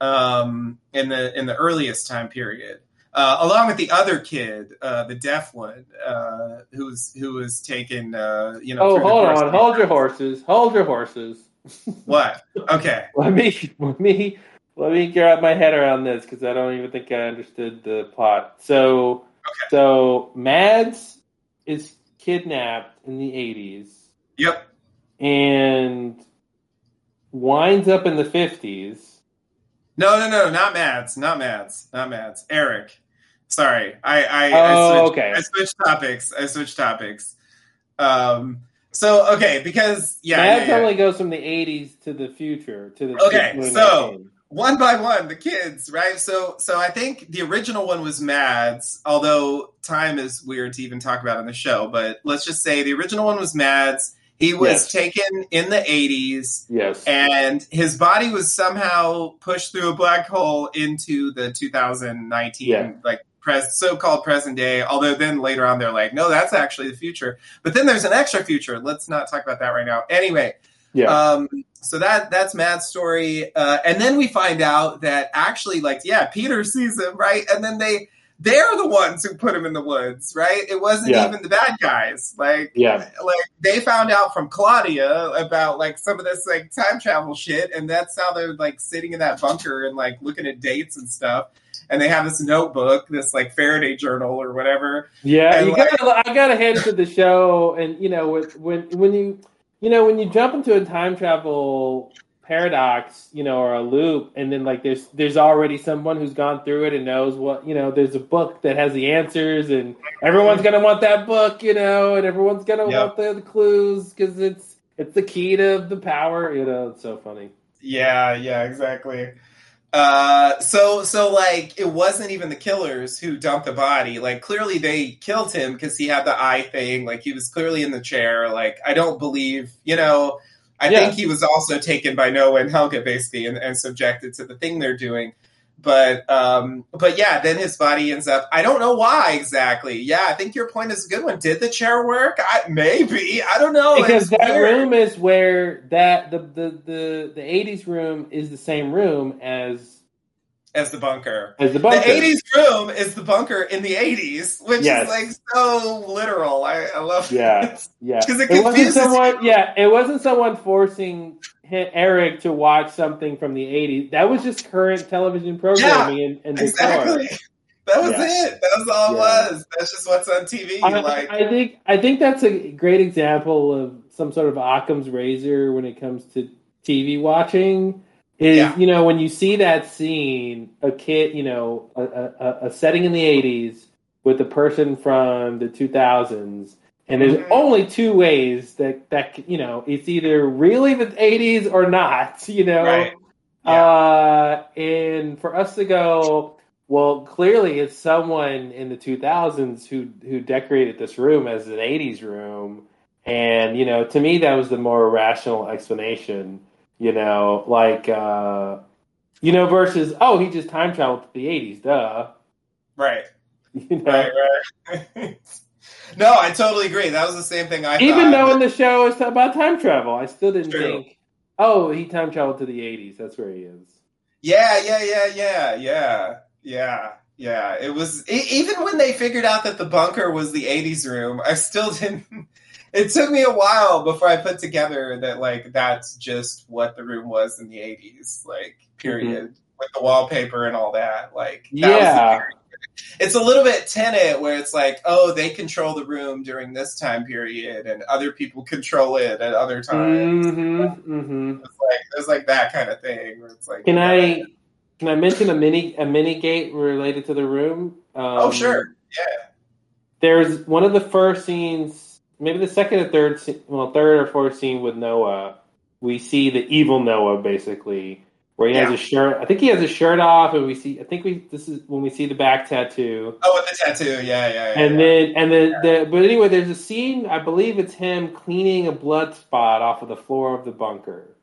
um, in the in the earliest time period. Uh, along with the other kid, uh, the deaf one, uh, who was who was taken, uh, you know. Oh, hold on, hold your horses, hold your horses. What? Okay. Let me let me let me get my head around this because I don't even think I understood the plot. So so Mads is kidnapped in the eighties Yep. and winds up in the fifties. No, no, no, not Mads, not Mads, not Mads. Eric. Sorry, I, I, Oh, I switched, okay. I switched topics. I switched topics. Um. So okay, because yeah, that yeah, yeah. goes from the eighties to the future to the Okay, so- one by one, the kids, right? So, so I think the original one was Mads, although time is weird to even talk about on the show. But let's just say the original one was Mads. He He was Yes. taken in the 80s, Yes. and his body was somehow pushed through a black hole into the 2019 Yeah. like pres- so-called present day although then later on they're like no that's actually the future but then there's an extra future let's not talk about that right now anyway yeah. um, so that that's Matt's story, uh, and then we find out that actually, like, yeah, Peter sees him, right? And then they they're the ones who put him in the woods, right? It wasn't Yeah. even the bad guys, like, Yeah. like they found out from Claudia about like some of this like time travel shit, and that's how they're like sitting in that bunker and like looking at dates and stuff. And they have this notebook, this like Faraday journal or whatever. Yeah, And you gotta. I gotta it to the show, and you know, with, when when you you know when you jump into a time travel paradox, you know, or a loop, and then like there's there's already someone who's gone through it and knows what you know. There's a book that has the answers, and everyone's gonna want that book, you know, and everyone's gonna Yeah. want the, the clues because it's it's the key to the power. You know, it's so funny. Yeah, yeah, exactly. Uh, so so like it wasn't even the killers who dumped the body. Like clearly they killed him because he had the eye thing. Like he was clearly in the chair. Like I don't believe, you know. I Yeah. think he was also taken by Noah and Helge basically and, and subjected to the thing they're doing. But um, but yeah, then his body ends up. I don't know why exactly. Yeah, I think your point is a good one. Did the chair work? I, maybe. I don't know. because that weird. room is where that the the the the eighties room is the same room as as the bunker. as the bunker. The '80s room is the bunker in the '80s, which Yes. is like so literal. I, I love Yeah. it. Yeah, 'Cause it it wasn't someone. Yeah, it wasn't someone forcing Eric to watch something from the '80s. That was just current television programming and, and decor. Exactly. That was Yeah. it. That was all it was. That's just what's on TV. I, like, I think I think that's a great example of some sort of Occam's razor when it comes to TV watching. Is Yeah. you know when you see that scene, a kid, you know, a, a, a setting in the '80s with a person from the 2000s, and there's Mhm. only two ways that that you know it's either really the '80s or not. You know, right. uh, and for us to go, well, clearly it's someone in the 2000s who who decorated this room as an 80s room, and you know, to me that was the more rational explanation. You know, like uh, you know, versus oh, he just time traveled to the 80s, duh. Right. You know, Right. Right. no, I totally agree. That was the same thing I even thought. though in the show it's about time travel, I still didn't True. think, oh, he time traveled to the 80s. That's where he is. Yeah, yeah, yeah, yeah, yeah, yeah, yeah. It was even when they figured out that the bunker was the '80s room. I still didn't. It took me a while before I put together that like that's just what the room was in the '80s, like period, with the wallpaper and all that. Like that was the Yeah. It's a little bit Tenet where it's like, oh, they control the room during this time period, and other people control it at other times. Mm-hmm. Mm-hmm. It's like there's like that kind of thing where it's like, Can I can I mention a mini a mini gate related to the room? Um, Oh, sure. Yeah. There's one of the first scenes, maybe the second or third, scene, well, third or fourth scene with Noah. We see the evil Noah basically, where he has a shirt. I think he has a shirt off, and we see. I think we this is when we see the back tattoo. Oh, with the tattoo, yeah, yeah, yeah. And yeah. then, and then, the, but anyway, there's a scene. I believe it's him cleaning a blood spot off of the floor of the bunker.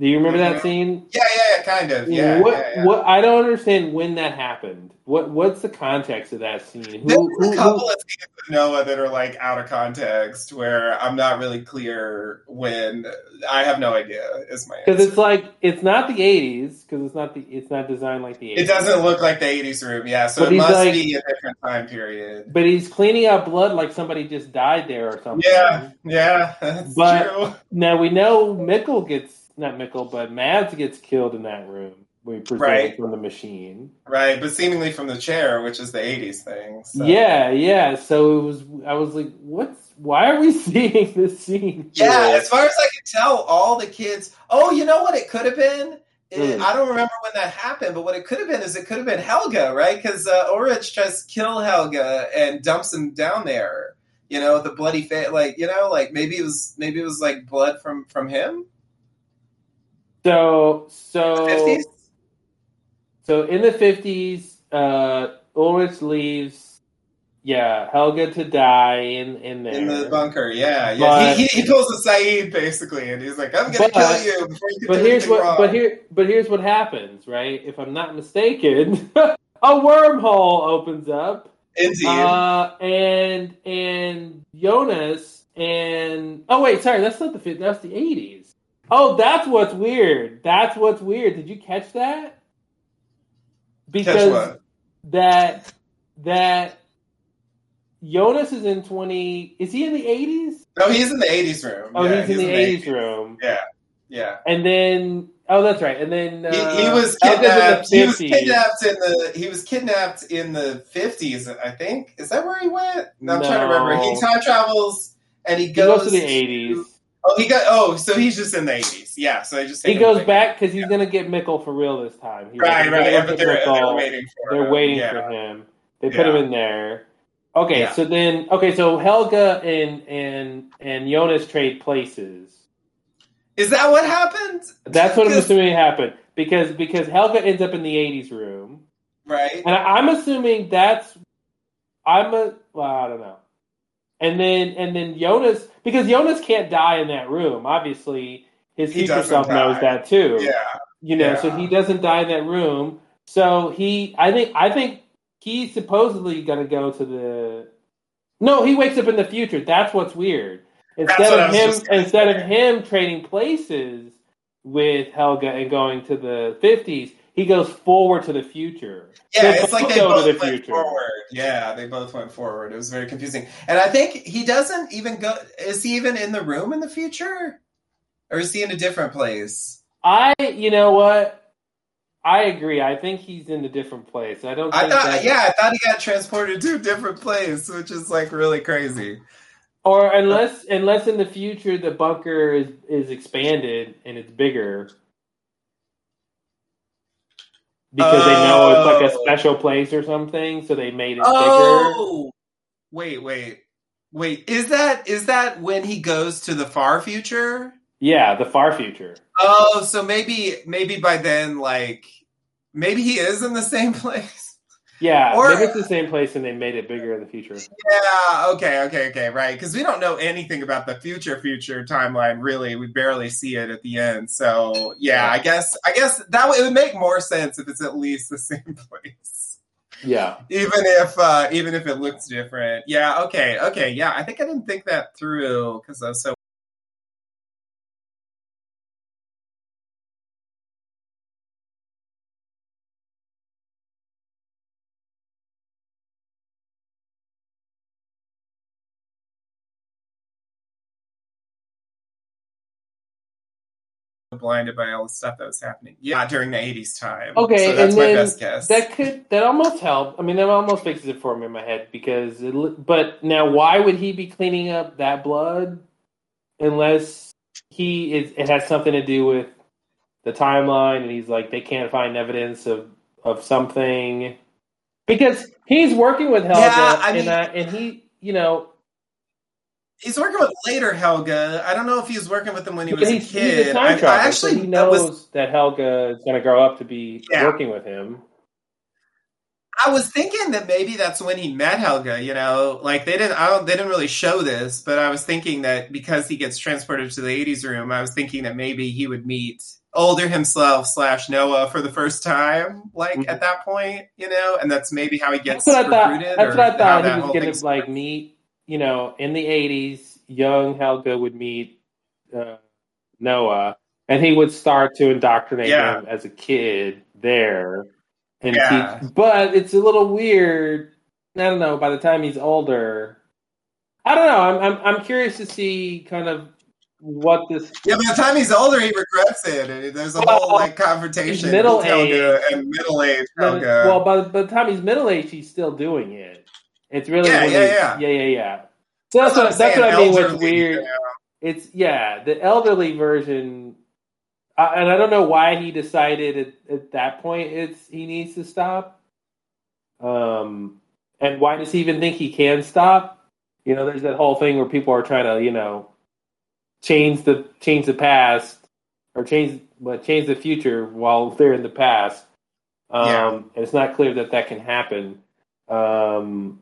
Do you remember that Mhm. scene? yeah, yeah, yeah, kind of, yeah. what? yeah, yeah. What? I don't understand when that happened. What? What's the context of that scene? Who? There's who- a who- couple of scenes with Noah that are like out of context where I'm not really clear when. I have no idea. Is my Because it's like it's not the '80s. Because it's not the. It's not designed like the '80s. It doesn't look like the '80s room, yeah. So But it must like- be a different time period. But he's cleaning up blood like somebody just died there or something. Yeah, yeah, that's But- true. Now we know Mikkel gets not Mikkel, but Mads gets killed in that room. We present Right. from the machine. Right, but seemingly from the chair, which is the '80s thing. So. Yeah, yeah. So it was. I was like, "What's? Why are we seeing this scene?" Yeah, as far as I can tell, all the kids. Oh, you know what it could have been? It- Hmm. I don't remember when that happened, but what it could have been is it could have been Helge, right? Because uh, Ulrich tries to kill Helge and dumps him down there. You know, the bloody face, like you know, like maybe it was maybe it was like blood from from him. So, so, Fifties. so in the fifties, uh, Ulrich leaves yeah, Helge to die in in there. in the bunker. Yeah, yeah. But- he, he, he pulls a Sayid basically, and he's like, "I'm gonna But- kill you before you can but do here's what wrong." but here but here's what happens, right? If I'm not mistaken, a wormhole opens up. Indeed. Uh, and and Jonas and oh wait, sorry, that's not the that's the eighties. Oh, that's what's weird. That's what's weird. Did you catch that? Catch Because what? that that Jonas is in twenty. Is he in the eighties? No, he's in the '80s room. Oh, Yeah, he's, in the eighties room. Yeah, yeah. And then oh, that's right. And then he, uh, he was kidnapped. in He the was kidnapped in the. He was kidnapped in the '50s. I think. Is that where he went? No, I'm trying to remember. He time travels and he He goes, goes to the eighties. Oh, he got. Oh, so he's just in the '80s. Yeah. So I just He goes back because he's gonna get Mikkel for real this time. He's Right, right. Yeah, but they're, they're waiting for. They're him. waiting yeah. for him. They put Yeah. him in there. Okay, Yeah. so then okay, so Helge and and and Jonas trade places. Is that what happened? That's what I'm assuming happened because because Helge ends up in the '80s room, Right. and I'm assuming that's I'm a well, I don't know. And then and then Jonas because Jonas can't die in that room. Obviously, his He future self knows that too. Yeah. You know, so he doesn't die in that room. So he, I think, I think he's supposedly going to go to the. No, he wakes up in the future. That's what's weird. Instead of him, instead say. of him trading places with Helge and going to the fifties, he goes forward to the future. Yeah, They it's like they go to both the went future. forward. Yeah, they both went forward. It was very confusing. And I think he doesn't even go. Is he even in the room in the future, or is he in a different place? I, you know what? I agree. I think he's in a different place. I don't. I thought, that- yeah, I thought he got transported to a different place, which is like really crazy. Or unless unless in the future the bunker is, is expanded and it's bigger. Because they know it's like a Oh. special place or something, so they made it bigger. Oh, wait, wait, wait. Is that is that when he goes to the far future? Yeah, the far future. Oh, so maybe maybe by then, like maybe he is in the same place. Yeah, Or- maybe it's the same place and they made it bigger in the future. Yeah. Okay. Okay. Okay. Right. Because we don't know anything about the future future timeline. Really, we barely see it at the end. So yeah, I guess I guess that would, it would make more sense if it's at least the same place, Yeah. even if uh, even if it looks different. Yeah. Okay. Okay. Yeah. I think I didn't think that through because I was so. Blinded by all the stuff that was happening. Yeah, during the '80s time. Okay, so that's and my then best guess. That could that almost help. I mean, that almost fixes it for me in my head because. It, but now, why would he be cleaning up that blood unless he is? It has something to do with the timeline, and he's like they can't find evidence of of something because he's working with Helge, Yeah, I and mean- I, and he, you know, He's working with later Helge. I don't know if he's working with him when he was a kid. he's a I, I so actually he that knows was that Helge is going to grow up to be Yeah. working with him. I was thinking that maybe that's when he met Helge. You know, like they didn't. I don't. They didn't really show this, but I was thinking that because he gets transported to the '80s room, I was thinking that maybe he would meet older himself slash Noah for the first time, like Mhm. at that point. You know, and that's maybe how he gets That's what I thought. recruited. That's or what I thought he was going to like meet. You know, in the '80s, young Helge would meet uh, Noah, and he would start to indoctrinate Yeah. him as a kid there. And Yeah. teach, but it's a little weird. I don't know. By the time he's older, I don't know. I'm I'm, I'm curious to see kind of what this. Yeah, by the time he's older, he regrets it. And there's a Well, whole like confrontation middle aged. and middle aged Helge. Well, by, the- by the time he's middle aged, he's still doing it. It's really Yeah, yeah, yeah. yeah, yeah, yeah. So that's, what, that's what I mean. What's weird? It's yeah, the elderly version, and I don't know why he decided at, at that point it's he needs to stop. Um, and why does he even think he can stop? You know, there's that whole thing where people are trying to you know change the change the past or change but change the future while they're in the past. Um, Yeah. and it's not clear that that can happen. Um,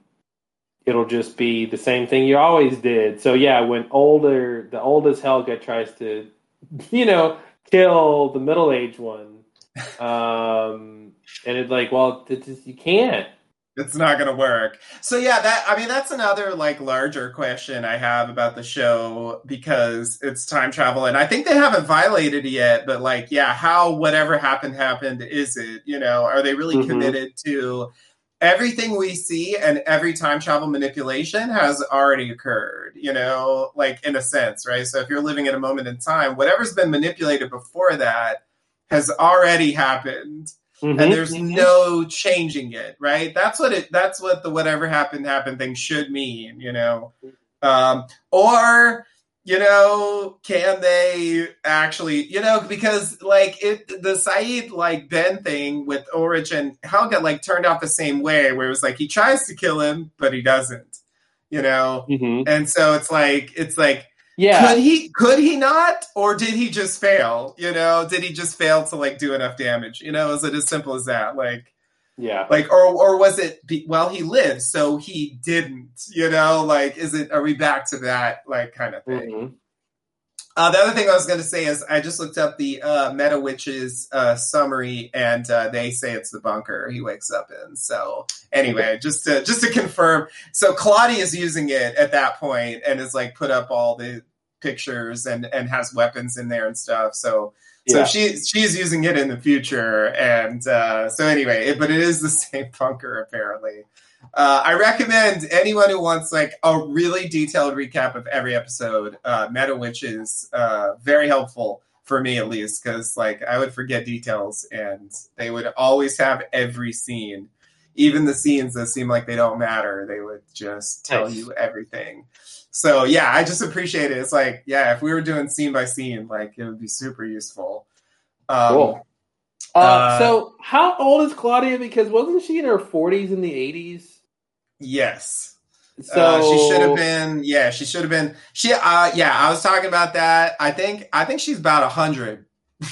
it'll just be the same thing you always did. So yeah, when older, the oldest Helge tries to, you know, kill the middle aged one, um, and it's like, well, it's just, you can't. It's not going to work. So yeah, that I mean that's another like larger question I have about the show because it's time travel and I think they haven't violated it yet, but like yeah, how whatever happened happened is it, you know, are they really mm-hmm. committed to everything we see and every time travel manipulation has already occurred, you know, like in a sense, right? So if you're living in a moment in time, whatever's been manipulated before that has already happened Mm-hmm, and there's mm-hmm. no changing it, right? That's what it. That's what the whatever happened happened thing should mean, you know. Um, or you know, can they actually, you know, because like it, the Sayid like Ben thing with Ulrich and Helge like turned out the same way, where it was like he tries to kill him, but he doesn't, you know, mm-hmm. and so it's like it's like yeah. Could he could he not or did he just fail? You know, did he just fail to like do enough damage? You know, is it as simple as that? Like yeah. Like or or was it be, well he lived so he didn't, you know, like is it are we back to that like kind of thing? Mm-hmm. Uh, the other thing I was going to say is I just looked up the uh, Metawitches uh, summary, and uh, they say it's the bunker he wakes up in. So anyway, just to just to confirm, so Claudia is using it at that point and is like put up all the pictures and and has weapons in there and stuff. So so yeah. she she's using it in the future, and uh, so anyway, it, but it is the same bunker apparently. Uh, I recommend anyone who wants like a really detailed recap of every episode. Uh, Meta Witch is uh, very helpful for me at least because like I would forget details, and they would always have every scene, even the scenes that seem like they don't matter. They would just tell nice. you everything. So yeah, I just appreciate it. It's like yeah, if we were doing scene by scene, like it would be super useful. Um, cool. Uh, uh, so how old is Claudia? Because wasn't she in her forties in the eighties? Yes. So uh, she should have been. Yeah, she should have been. She. Uh, yeah, I was talking about that. I think. I think she's about a hundred.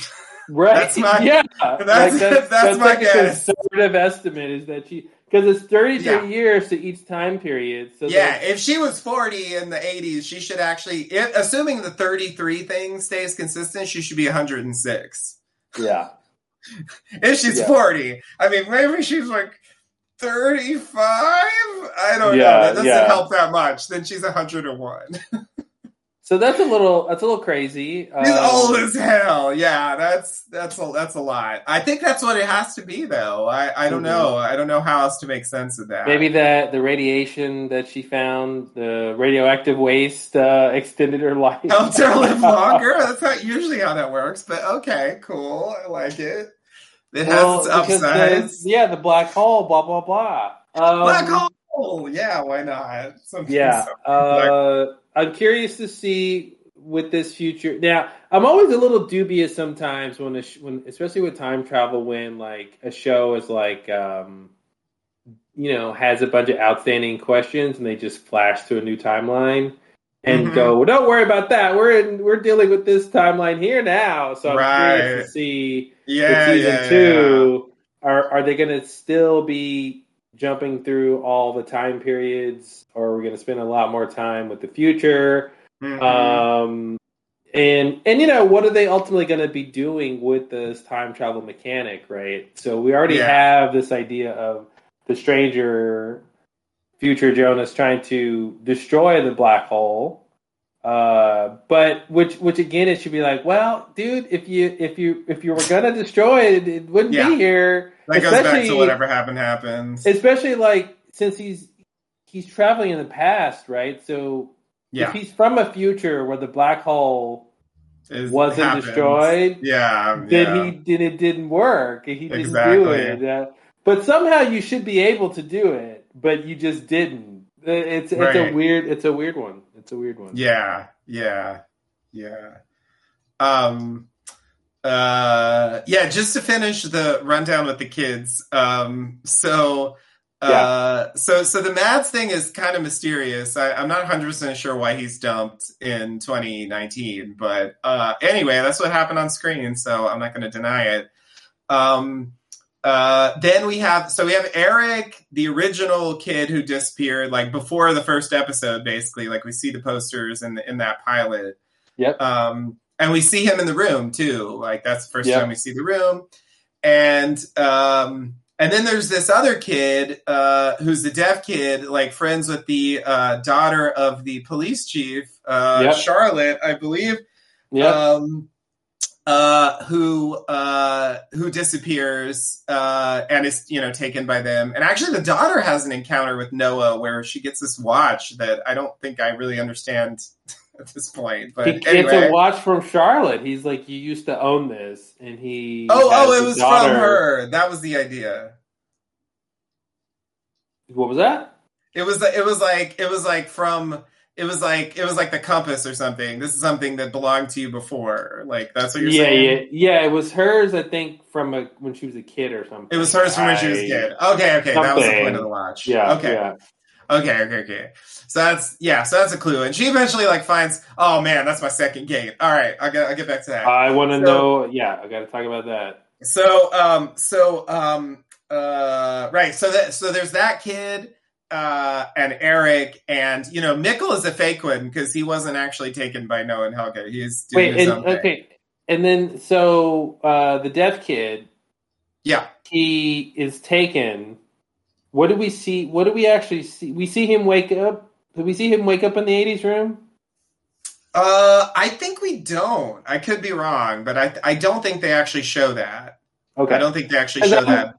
Right. that's my. Yeah. That's, like that's, that's, that's, my like guess. conservative estimate is that she because it's 33 yeah. years to each time period. So yeah, if she was 40 in the 80s, she should actually, if, assuming the 33 thing stays consistent, she should be 106. Yeah. if she's yeah. 40, I mean, maybe she's like 35. I don't yeah, know. That doesn't help that much. Then she's 101. So that's a little that's a little crazy. He's um, old as hell. Yeah, that's that's a that's a lot. I think that's what it has to be, though. I I don't mm-hmm. know. I don't know how else to make sense of that. Maybe that the radiation that she found, the radioactive waste, uh, extended her life. Helped her live longer. that's not usually how that works. But okay, cool. I like it. It well, has its upsides. The, yeah, the black hole. Blah blah blah. Um, black hole. Yeah, why not? Something, yeah. Something uh, I'm curious to see with this future. Now, I'm always a little dubious sometimes when, a sh- when especially with time travel, when like a show is like, um, you know, has a bunch of outstanding questions and they just flash to a new timeline and mm-hmm. go, well, don't worry about that. We're in, we're dealing with this timeline here now. So I'm right. curious to see yeah, season yeah, two. Yeah. Are are they going to still be jumping through all the time periods, or we're going to spend a lot more time with the future. Mm-hmm. Um, and and you know what are they ultimately going to be doing with this time travel mechanic, right? So we already yeah. have this idea of the stranger, future Jonas trying to destroy the black hole. Uh, but which which again it should be like, well, dude, if you if you if you were gonna destroy it, it wouldn't yeah. be here. That goes back to whatever happened happens. Especially like since he's he's traveling in the past, right? So yeah. if he's from a future where the black hole Is, wasn't happens. destroyed, yeah, then yeah. he did it didn't work. He didn't exactly. do it. Uh, but somehow you should be able to do it, but you just didn't. It's it's a weird it's a weird one. It's a weird one. Yeah, yeah, yeah. Um, uh, yeah, just to finish the rundown with the kids. Um, so, uh, yeah. so, so the Mads thing is kind of mysterious. I, am not 100 percent sure why he's dumped in 2019, but uh, anyway, that's what happened on screen. So I'm not going to deny it. Um, uh, then we have so we have Eric, the original kid who disappeared like before the first episode, basically. Like we see the posters in the, in that pilot. Yep. Um, and we see him in the room too. Like that's the first Yep. time we see the room. And um, and then there's this other kid uh, who's the deaf kid, like friends with the uh, daughter of the police chief, uh, Yep. Charlotte, I believe Yep. um, uh, who uh, who disappears uh, and is you know taken by them. And actually, the daughter has an encounter with Noah where she gets this watch that I don't think I really understand at this point. But he gets anyway, a watch from Charlotte. He's like, "You used to own this," and he. oh oh, it was daughter- from her. That was the idea. What was that? It was it was like it was like from. It was like it was like the compass or something. This is something that belonged to you before. Like that's what you're yeah, saying. yeah, yeah. It was hers, I think, from a, when she was a kid or something. It was hers from when she was a I- kid. Okay, okay, that was the point of the watch. Yeah. Okay. Yeah. Okay, okay, okay. So that's yeah, so that's a clue. And she eventually like finds, oh man, that's my second gate. All right, I'll get I'll get back to that. I want to So- know. Yeah, I got to talk about that. so um so um uh right, so that so there's that kid uh and Eric and you know Mikkel is a fake one because he wasn't actually taken by Noah and Helge. He's doing Wait, his and, own thing. okay, and then so uh, the deaf kid, Yeah. he is taken. What do we see? What do we actually see? We see him wake up. Did we see him wake up in the '80s room? Uh I think we don't. I could be wrong, but I I don't think they actually show that. Okay, I don't think they actually show that.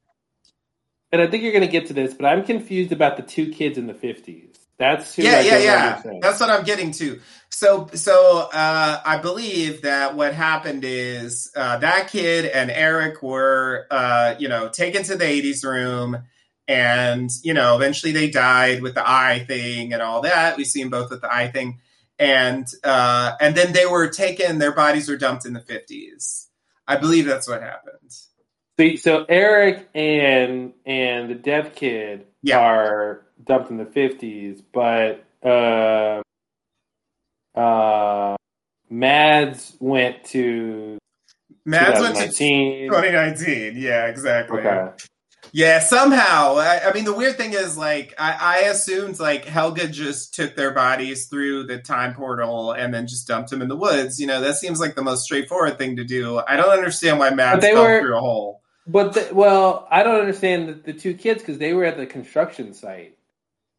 And I think you're going to get to this, but I'm confused about the two kids in the '50s. That's who yeah, I yeah, yeah. understand. That's what I'm getting to. So, so uh, I believe that what happened is uh, that kid and Eric were, uh, you know, taken to the '80s room, and you know, eventually they died with the eye thing and all that. We see them both with the eye thing, and uh, and then they were taken. Their bodies were dumped in the '50s. I believe that's what happened. So, so Eric and and the deaf kid Yeah. are dumped in the fifties, but uh, uh, Mads went to Mads went to 2019. 2019. Yeah, exactly. Okay, Yeah, somehow. I, I mean, the weird thing is, like, I, I assumed like Helge just took their bodies through the time portal and then just dumped them in the woods. You know, that seems like the most straightforward thing to do. I don't understand why Mads But they fell were- through a hole. But the, well, I don't understand the, the two kids because they were at the construction site,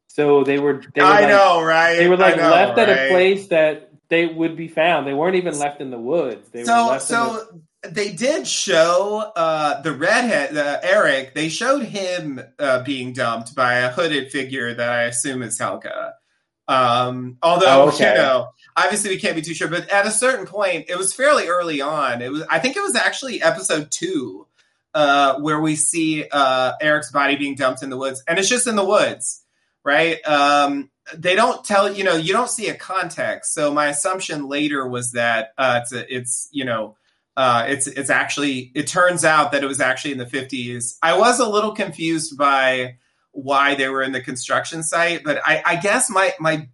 so they were. They were I like, know, right? They were like know, left at a place that they would be found. They weren't even left in the woods. They were So, left in the, so they did show uh, the redhead, uh, Eric. They showed him uh, being dumped by a hooded figure that I assume is Helge. Um, although Oh, okay. you know, obviously we can't be too sure, but at a certain point, it was fairly early on. It was, I think, it was actually episode two uh, where we see uh, Eric's body being dumped in the woods, and it's just in the woods, right? Um, they don't tell you know you don't see a context. So my assumption later was that uh, it's a, it's you know uh, it's it's actually it turns out that it was actually in the 50s. I was a little confused by why they were in the construction site, but I, I guess my my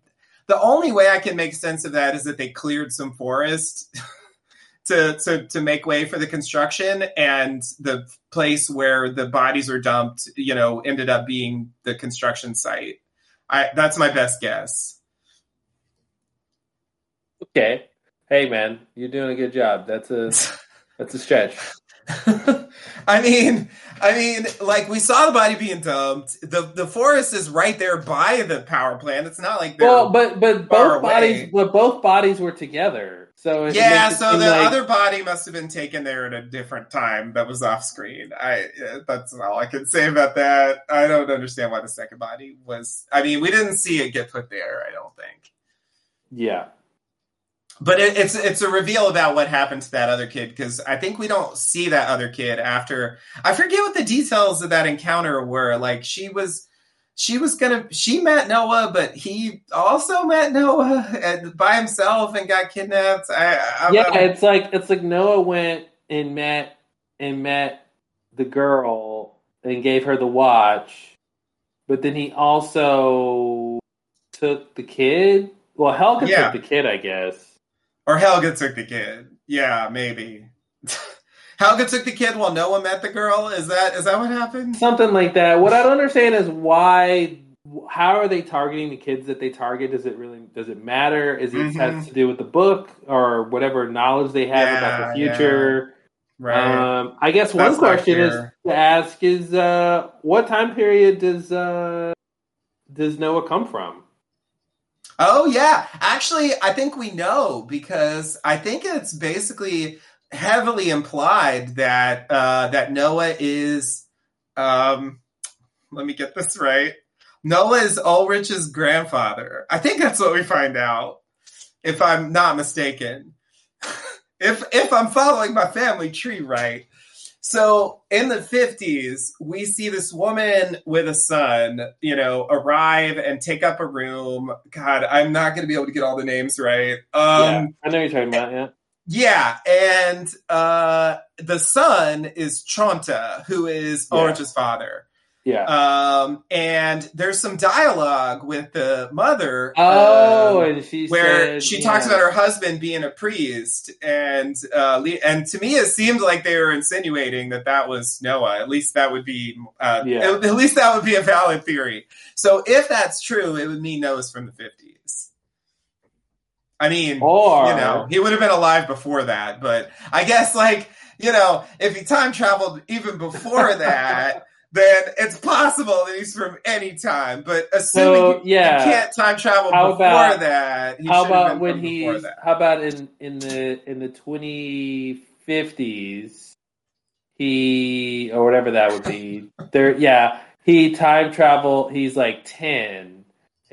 the only way I can make sense of that is that they cleared some forest to to to make way for the construction, and the place where the bodies are dumped, you know, ended up being the construction site. I that's my best guess. okay. Hey man, you're doing a good job. That's a that's a stretch. I mean, I mean, like we saw the body being dumped. The the forest is right there by the power plant. It's not like Well, but but both bodies, away. but both bodies were together. So yeah. So the like- other body must have been taken there at a different time that was off screen. I that's all I can say about that. I don't understand why the second body was. I mean, we didn't see it get put there. I don't think. yeah. But it, it's it's a reveal about what happened to that other kid because I think we don't see that other kid after. I forget what the details of that encounter were. Like she was, she was gonna she met Noah, but he also met Noah and by himself and got kidnapped. I, yeah, I'm- it's like it's like Noah went and met and met the girl and gave her the watch, but then he also took the kid. Well, Helge Yeah. took the kid, I guess. or Helge took the kid. Yeah, maybe. Helge took the kid while Noah met the girl. Is that is that what happened? Something like that. What I don't understand is why. How are they targeting the kids that they target? Does it really? Does it matter? Is it Mhm. has to do with the book or whatever knowledge they have about the future? Right. Um, I guess one That's not question is to ask is uh, what time period does uh, does Noah come from? Oh yeah, actually, I think we know because I think it's basically heavily implied that uh, that Noah is. Um, let me get this right. Noah is Ulrich's grandfather. I think that's what we find out, if I'm not mistaken. if if I'm following my family tree right. So in the 50s, we see this woman with a son, you know, arrive and take up a room. God, I'm not going to be able to get all the names right. yeah, Um, I know you're talking about. Yeah, yeah. and uh, the son is Tronte, who is Yeah. Ulrich's father. yeah. Um, and there's some dialogue with the mother. oh, um, and she where said, she yeah. talks about her husband being a priest, and uh, and to me it seemed like they were insinuating that that was Noah. At least that would be, uh, Yeah. at, at least that would be a valid theory. So if that's true, it would mean Noah's from the fifties. I mean, Or you know, he would have been alive before that, but I guess like you know, if he time traveled even before that. Then it's possible that he's from any time, but assuming So, yeah. you can't time travel How before about- that, he how about when he? how about in in the in the 2050s he or whatever that would be there yeah he time travel he's like 10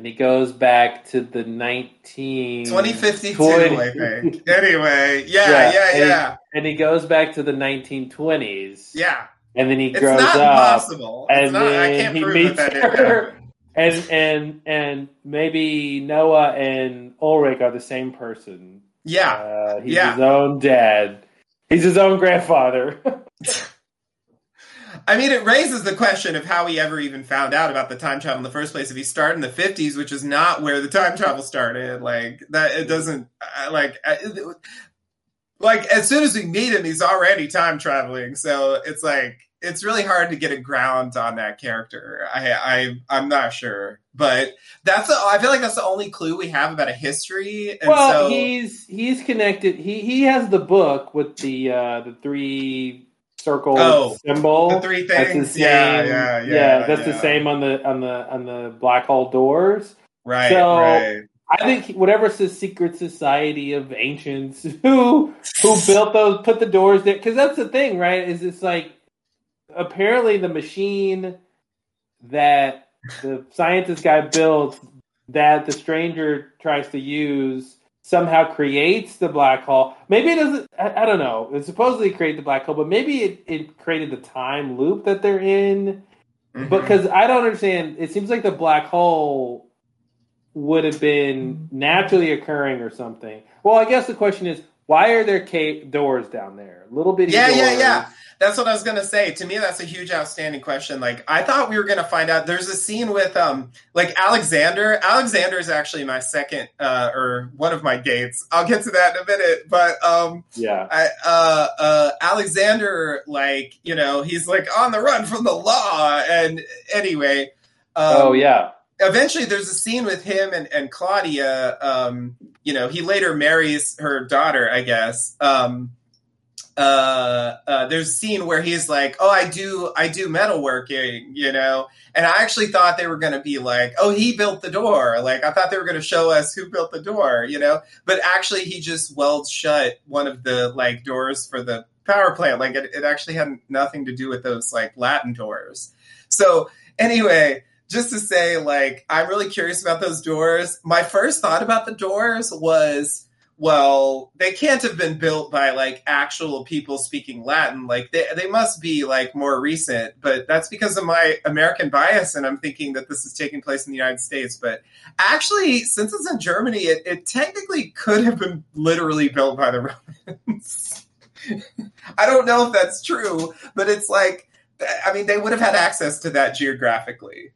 and he goes back to the 19 2052, 20 I think. Anyway, yeah, Yeah, yeah, and he- yeah, and he goes back to the 1920s yeah. and then he It's grows not up impossible. It's and not, I then can't he prove meets that that her and and and maybe Noah and Ulrich are the same person Yeah, Uh, he's Yeah. his own dad. He's his own grandfather. I mean, it raises the question of how he ever even found out about the time travel in the first place. If he started in the 50s, which is not where the time travel started, like that, it doesn't like. it- Like as soon as we meet him, he's already time traveling. So it's like it's really hard to get a ground on that character. I, I I'm not sure, but that's the, I feel like that's the only clue we have about a history. And well, so, he's he's connected. He he has the book with the uh, the three circle Oh, symbol. the three That's the things. same. Yeah, yeah, yeah. that's the same on the on the on the black hole doors. Right, So- right. I think whatever's the secret society of ancients who who built those, put the doors there, because that's the thing, right? Is it's like apparently the machine that the scientist guy built that the stranger tries to use somehow creates the black hole. Maybe it doesn't. I, I don't know. It supposedly create the black hole, but maybe it, it created the time loop that they're in Mhm. because I don't understand. It seems like the black hole would have been naturally occurring or something. Well, I guess the question is, why are there ca- doors down there? A little bitty Yeah, doors. yeah, yeah. That's what I was gonna say. To me, that's a huge outstanding question. Like, I thought we were gonna find out. There's a scene with um, like Alexander. Alexander is actually my second, uh, or one of my dates. I'll get to that in a minute. But um, Yeah. I, uh, uh, Alexander, like, you know, he's like on the run from the law. And anyway, um, oh yeah. eventually there's a scene with him and, and Claudia. Um, you know, he later marries her daughter, I guess. Um, uh, uh, there's a scene where he's like, "Oh, I do, I do metalworking," you know, and I actually thought they were going to be like, "Oh, he built the door." Like I thought they were going to show us who built the door, you know, but actually he just welds shut one of the like doors for the power plant. Like it, it actually had nothing to do with those like Latin doors. So anyway, just to say, like, I'm really curious about those doors. My first thought about the doors was, well, they can't have been built by like actual people speaking Latin. Like they they must be like more recent, but that's because of my American bias, and I'm thinking that this is taking place in the United States. But actually, since it's in Germany, it, it technically could have been literally built by the Romans. I don't know if that's true, but it's like I mean, they would have had access to that geographically.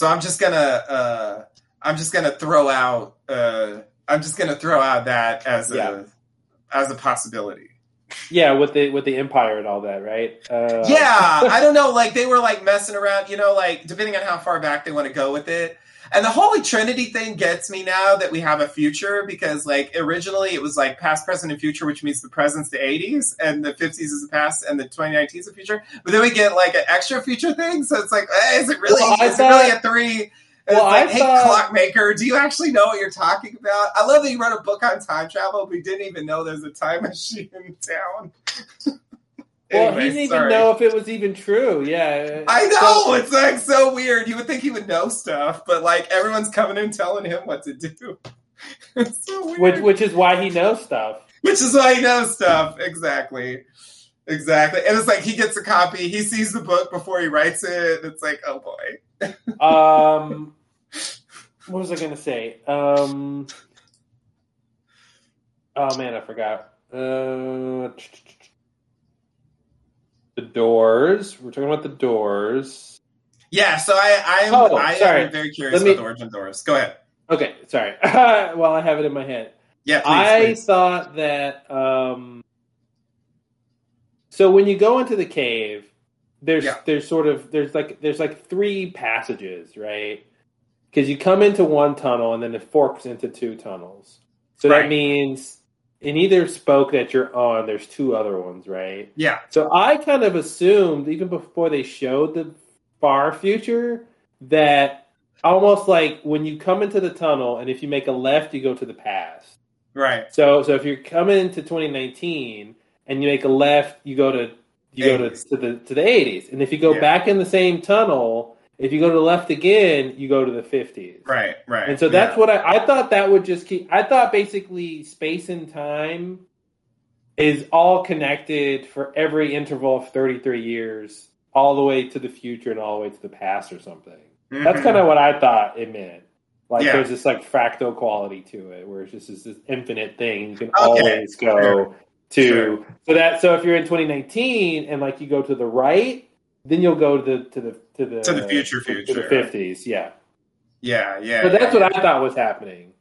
So I'm just gonna uh, I'm just gonna throw out uh, I'm just gonna throw out that as a Yeah. as a possibility. Yeah, with the with the Empire and all that, right? Uh, yeah, I don't know. Like they were like messing around, you know, like depending on how far back they want to go with it. And the Holy Trinity thing gets me now that we have a future because like originally it was like past, present, and future, which means the present's the 80s and the 50s is the past and the 2019 is the future. But then we get like an extra future thing, so it's like, eh, is it really? Well, is it really a three? And Well, it's like, I hey, thought- clockmaker, do you actually know what you're talking about? I love that you wrote a book on time travel, but you didn't even know there's a time machine in town. Well, Anyway, he didn't even know if it was even true. Yeah, I So- know it's like so weird. You would think he would know stuff, but like everyone's coming in telling him what to do. it's so weird. which which is why he knows stuff. Which is why he knows stuff. Exactly. Exactly. And it's like he gets a copy, he sees the book before he writes it. It's like, oh boy. Um, what was I going to say? Um, oh man, I forgot. Uh, the doors. We're talking about the doors. Yeah, so I I am Oh, I sorry. am very curious me- about the origin of doors. Go ahead. Okay, sorry. well, I have it in my head. Yeah, please. I please. thought that. Um, so when you go into the cave, there's Yeah. there's sort of there's like there's like three passages, right? Because you come into one tunnel and then it forks into two tunnels. So Right. that means in either spoke that you're on, there's two other ones, right? Yeah. So I kind of assumed, even before they showed the far future, that almost like when you come into the tunnel and if you make a left, you go to the past. Right. So so if you're coming into 2019 and you make a left, you go to you go to, 80s. to the to the 80s, and if you go Yeah. back in the same tunnel, if you go to the left again, you go to the 50s. Right. Right. And so that's Yeah. what I, I thought that would just keep. I thought basically space and time is all connected for every interval of 33 years, all the way to the future and all the way to the past or something. That's Mhm. kind of what I thought it meant. Like Yeah. there's this like fractal quality to it, where it's just this, this infinite thing. You can Okay. always go Sure. to Sure. so that so if you're in 2019 and like you go to the right, then you'll go to the to the to the To the future to the future. 50s. Yeah. Yeah. Yeah. So that's yeah, what I thought was happening.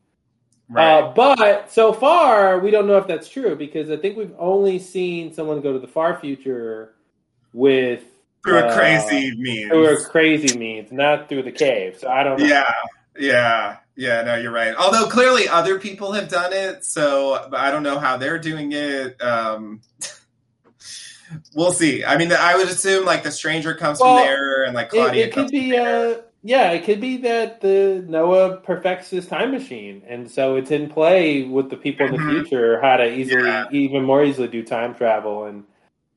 Right. Uh, but so far, we don't know if that's true because I think we've only seen someone go to the far future with through a uh, crazy means. through a crazy means, not through the cave. So I don't know. Yeah, yeah, yeah. No, you're right. Although clearly other people have done it, so I don't know how they're doing it. Um, we'll see. I mean, I would assume like the stranger comes Well, from there, and like Claudia it comes could be, from there. uh, yeah, it could be that the Noah perfects his time machine, and so it's in play with the people in the Mhm. future how to easily, Yeah. even more easily, do time travel, and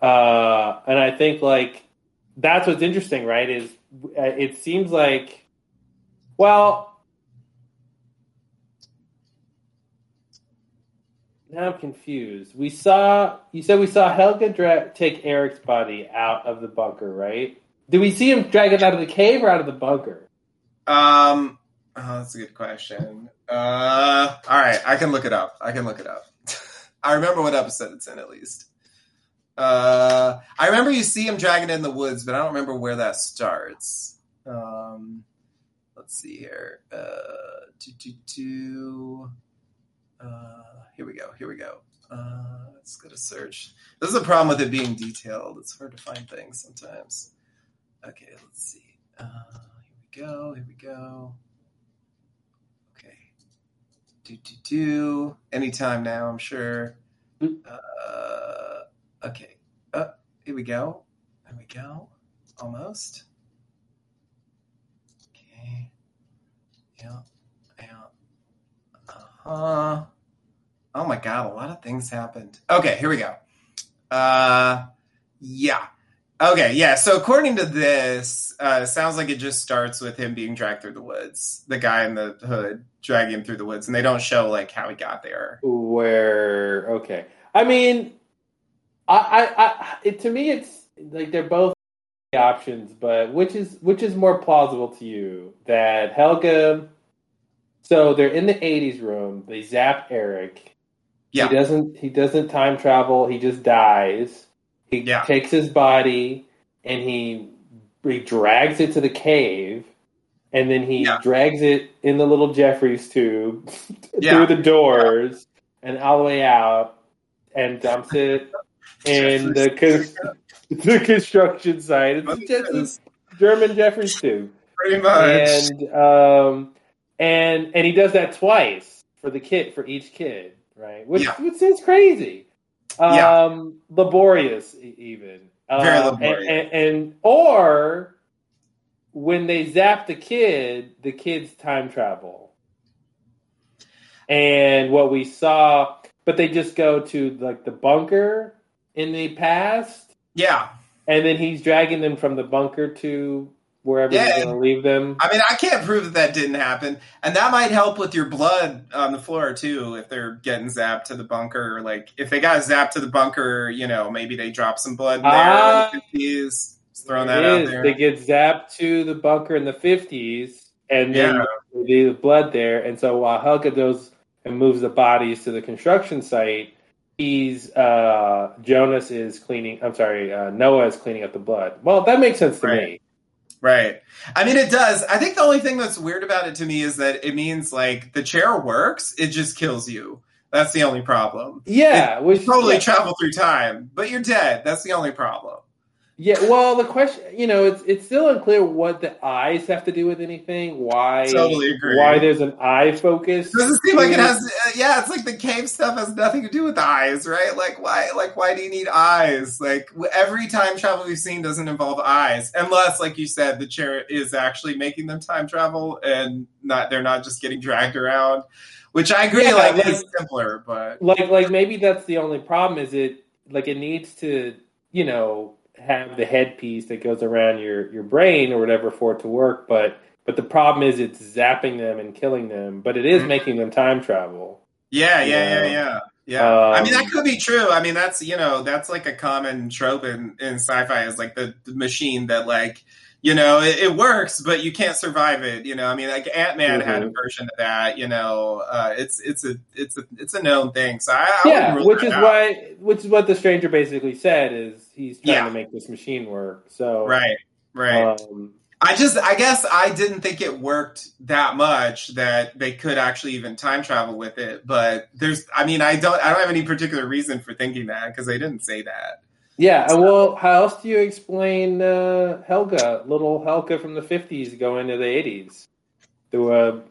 uh, and I think like that's what's interesting, right? Is uh, it seems like, well. Now I'm confused. We saw you said we saw Helge dra- take Eric's body out of the bunker, right? Did we see him drag it out of the cave or out of the bunker? Um, oh, that's a good question. Uh, all right, I can look it up. I can look it up. I remember what episode it's in at least. Uh, I remember you see him dragging it in the woods, but I don't remember where that starts. Um, let's see here. Uh, do, do, do. Uh, here we go. Here we go. Uh, let's go to search. This is a problem with it being detailed. It's hard to find things sometimes. Okay, let's see. Uh, here we go. Here we go. Okay. Do do do. Anytime now, I'm sure. Uh, okay. Uh, here we go. There we go. Almost. Okay. Yeah. Uh. Oh my god, a lot of things happened. Okay, here we go. Uh, yeah. Okay, yeah. So according to this, uh, sounds like it just starts with him being dragged through the woods. The guy in the hood dragging him through the woods, and they don't show like how he got there. Where okay, I mean, I, I, I it, to me it's like they're both options, but which is which is more plausible to you that Helge? So they're in the '80s room. They zap Eric. Yeah. He doesn't. He doesn't time travel. He just dies. He Yeah. takes his body and he he drags it to the cave, and then he Yeah. drags it in the little Jefferies tube Yeah. through the doors and all the way out, and dumps it in the con- the construction site. It's just a German Jefferies tube, Pretty much. and um, and and he does that twice for the kid for each kid, right? Which Yeah. which is crazy. Um, Yeah. laborious even. Very Uh, laborious. And, and, and or when they zap the kid, the kid's time travel. And what we saw, but they just go to like the bunker in the past, yeah. and then he's dragging them from the bunker to wherever Yeah, he's going to leave them. I mean, I can't prove that that didn't happen, and that might help with your blood on the floor too. If they're getting zapped to the bunker, or like if they got zapped to the bunker, you know, maybe they drop some blood in there. Ah. in the 50s. Just throwing that out is. there. They get zapped to the bunker in the fifties, and then Yeah. the blood there. And so while Helge goes and moves the bodies to the construction site, he's uh, Jonas is cleaning. I'm sorry, uh, Noah is cleaning up the blood. Well, that makes sense to me. Right. I mean, it does. I think the only thing that's weird about it to me is that it means like the chair works, it just kills you. That's the only problem. Yeah, which Totally yeah, travel through time, but you're dead. That's the only problem. Yeah. Well, the question, you know, it's it's still unclear what the eyes have to do with anything. Why? Totally agree. Why there's an eye focus? Doesn't seem like it has. Uh, yeah, it's like the cave stuff has nothing to do with the eyes, right? Like why? Like why do you need eyes? Like every time travel we've seen doesn't involve eyes, unless, like you said, the chair is actually making them time travel and not they're not just getting dragged around. Which I agree, Yeah, like like- is simpler, but like like maybe that's the only problem is it like it needs to you know have the headpiece that goes around your your brain or whatever for it to work but but the problem is it's zapping them and killing them but it is Mhm. making them time travel Yeah, yeah, Yeah. yeah, yeah. Yeah. I mean, Um, that could be true. I mean, that's, you know, that's like a common trope in, in sci fi is like the, the machine that, like, you know, it, it works, but you can't survive it. You know, I mean, like Ant Man had a Mhm. version of that. You know, uh, it's it's a it's a it's a known thing. So I, I yeah which is out. why which is what the stranger basically said is he's trying Yeah. to make this machine work so right, right. um, I just, I guess, I didn't think it worked that much that they could actually even time travel with it. But there's, I mean, I don't, I don't have any particular reason for thinking that because they didn't say that. yeah and well how else do you explain uh, helge little helge from the 50s going to the 80s through a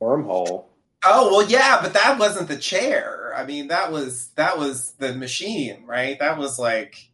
wormhole Oh well, yeah, but that wasn't the chair. I mean, that was that was the machine, right? That was like,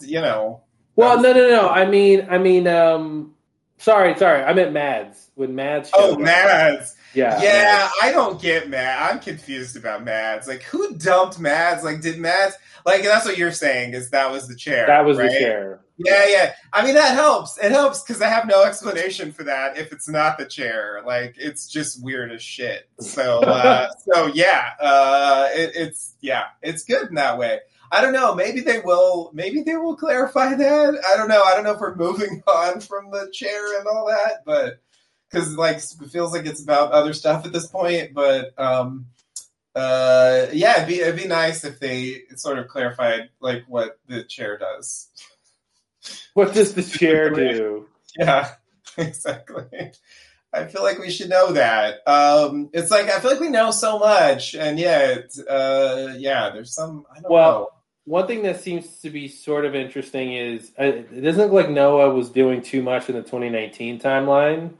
you know. Well, no, no, no. I mean, I mean, um, sorry, sorry. I meant Mads when Mads. Oh, up. Mads. Yeah, Yeah, I don't get Mad. I'm confused about Mads. Like, who dumped Mads? Like, did Mads? Like, that's what you're saying is that was the chair. that was right? the chair. Yeah, yeah. I mean, that helps. It helps because I have no explanation for that if it's not the chair. Like, it's just weird as shit. So, uh, so yeah, uh, it, it's yeah, it's good in that way. I don't know. Maybe they will. Maybe they will clarify that. I don't know. I don't know if we're moving on from the chair and all that, but because like it feels like it's about other stuff at this point. But um, uh, yeah, it'd be it'd be nice if they sort of clarified like what the chair does. What does the chair do? Yeah, exactly. I feel like we should know that. Um, it's like I feel like we know so much, and yet, uh, yeah, there's some. I don't Well, know. One thing that seems to be sort of interesting is uh, it doesn't look like Noah was doing too much in the 2019 timeline.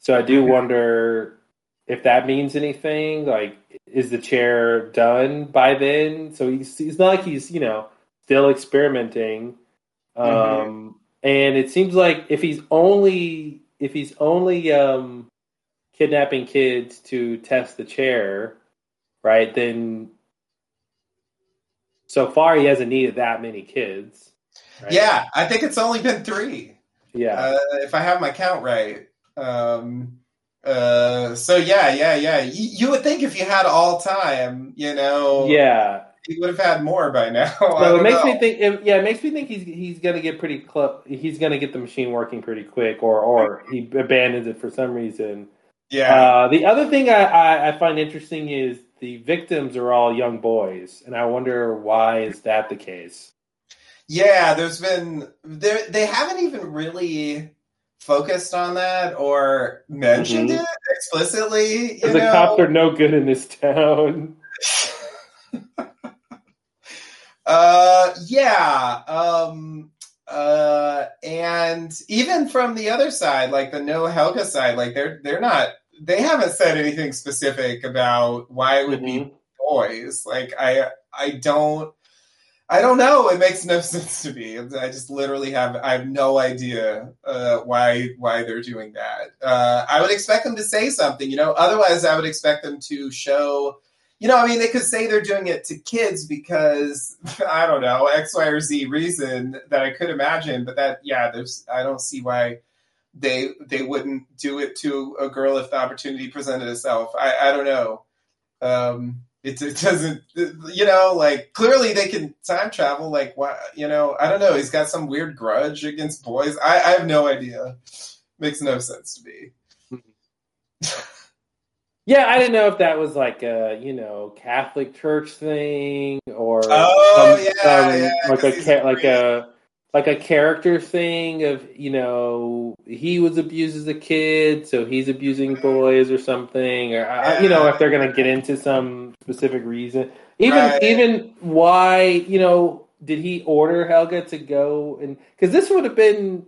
So I do wonder if that means anything. Like, is the chair done by then? So he's, not like he's, you know, still experimenting. Um, Mhm. and it seems like if he's only if he's only um, kidnapping kids to test the chair, right? Then so far he hasn't needed that many kids. right? Yeah, I think it's only been three, yeah, uh, if I have my count right. Um, uh, so yeah, yeah, yeah. You, you would think if you had all time, you know, yeah. you would have had more by now. So it makes know. me think. It, yeah, it makes me think he's he's gonna get pretty close. He's gonna get the machine working pretty quick, or or he abandons it for some reason. Yeah, Uh, the other thing I, I, I find interesting is the victims are all young boys, and I wonder why is that the case? Yeah, there's been there. They haven't even really focused on that or mentioned Mhm. it explicitly. The know? cops are no good in this town. Uh, yeah. Um, uh, and even from the other side, like the no Helge side, like they're they're not. They haven't said anything specific about why it would be Mhm. boys. Like I I don't I don't know. It makes no sense to me. I just literally have I have no idea uh, why why they're doing that. Uh, I would expect them to say something, you know. Otherwise, I would expect them to show. You know, I mean, they could say they're doing it to kids because I don't know X, Y, or Z reason that I could imagine. But that, yeah, there's I don't see why they they wouldn't do it to a girl if the opportunity presented itself. I I don't know. Um, it, it doesn't, you know, like clearly they can time travel. Like, why, you know, I don't know. He's got some weird grudge against boys. I, I have no idea. Makes no sense to me. Yeah, I didn't know if that was like a you know Catholic Church thing or Oh, yeah, yeah, like a he's ca- a like a like a character thing of you know he was abused as a kid, so he's abusing mm-hmm. boys or something, or I- you know if they're gonna get into some specific reason, even Right. even why you know did he order Helge to go and because this would have been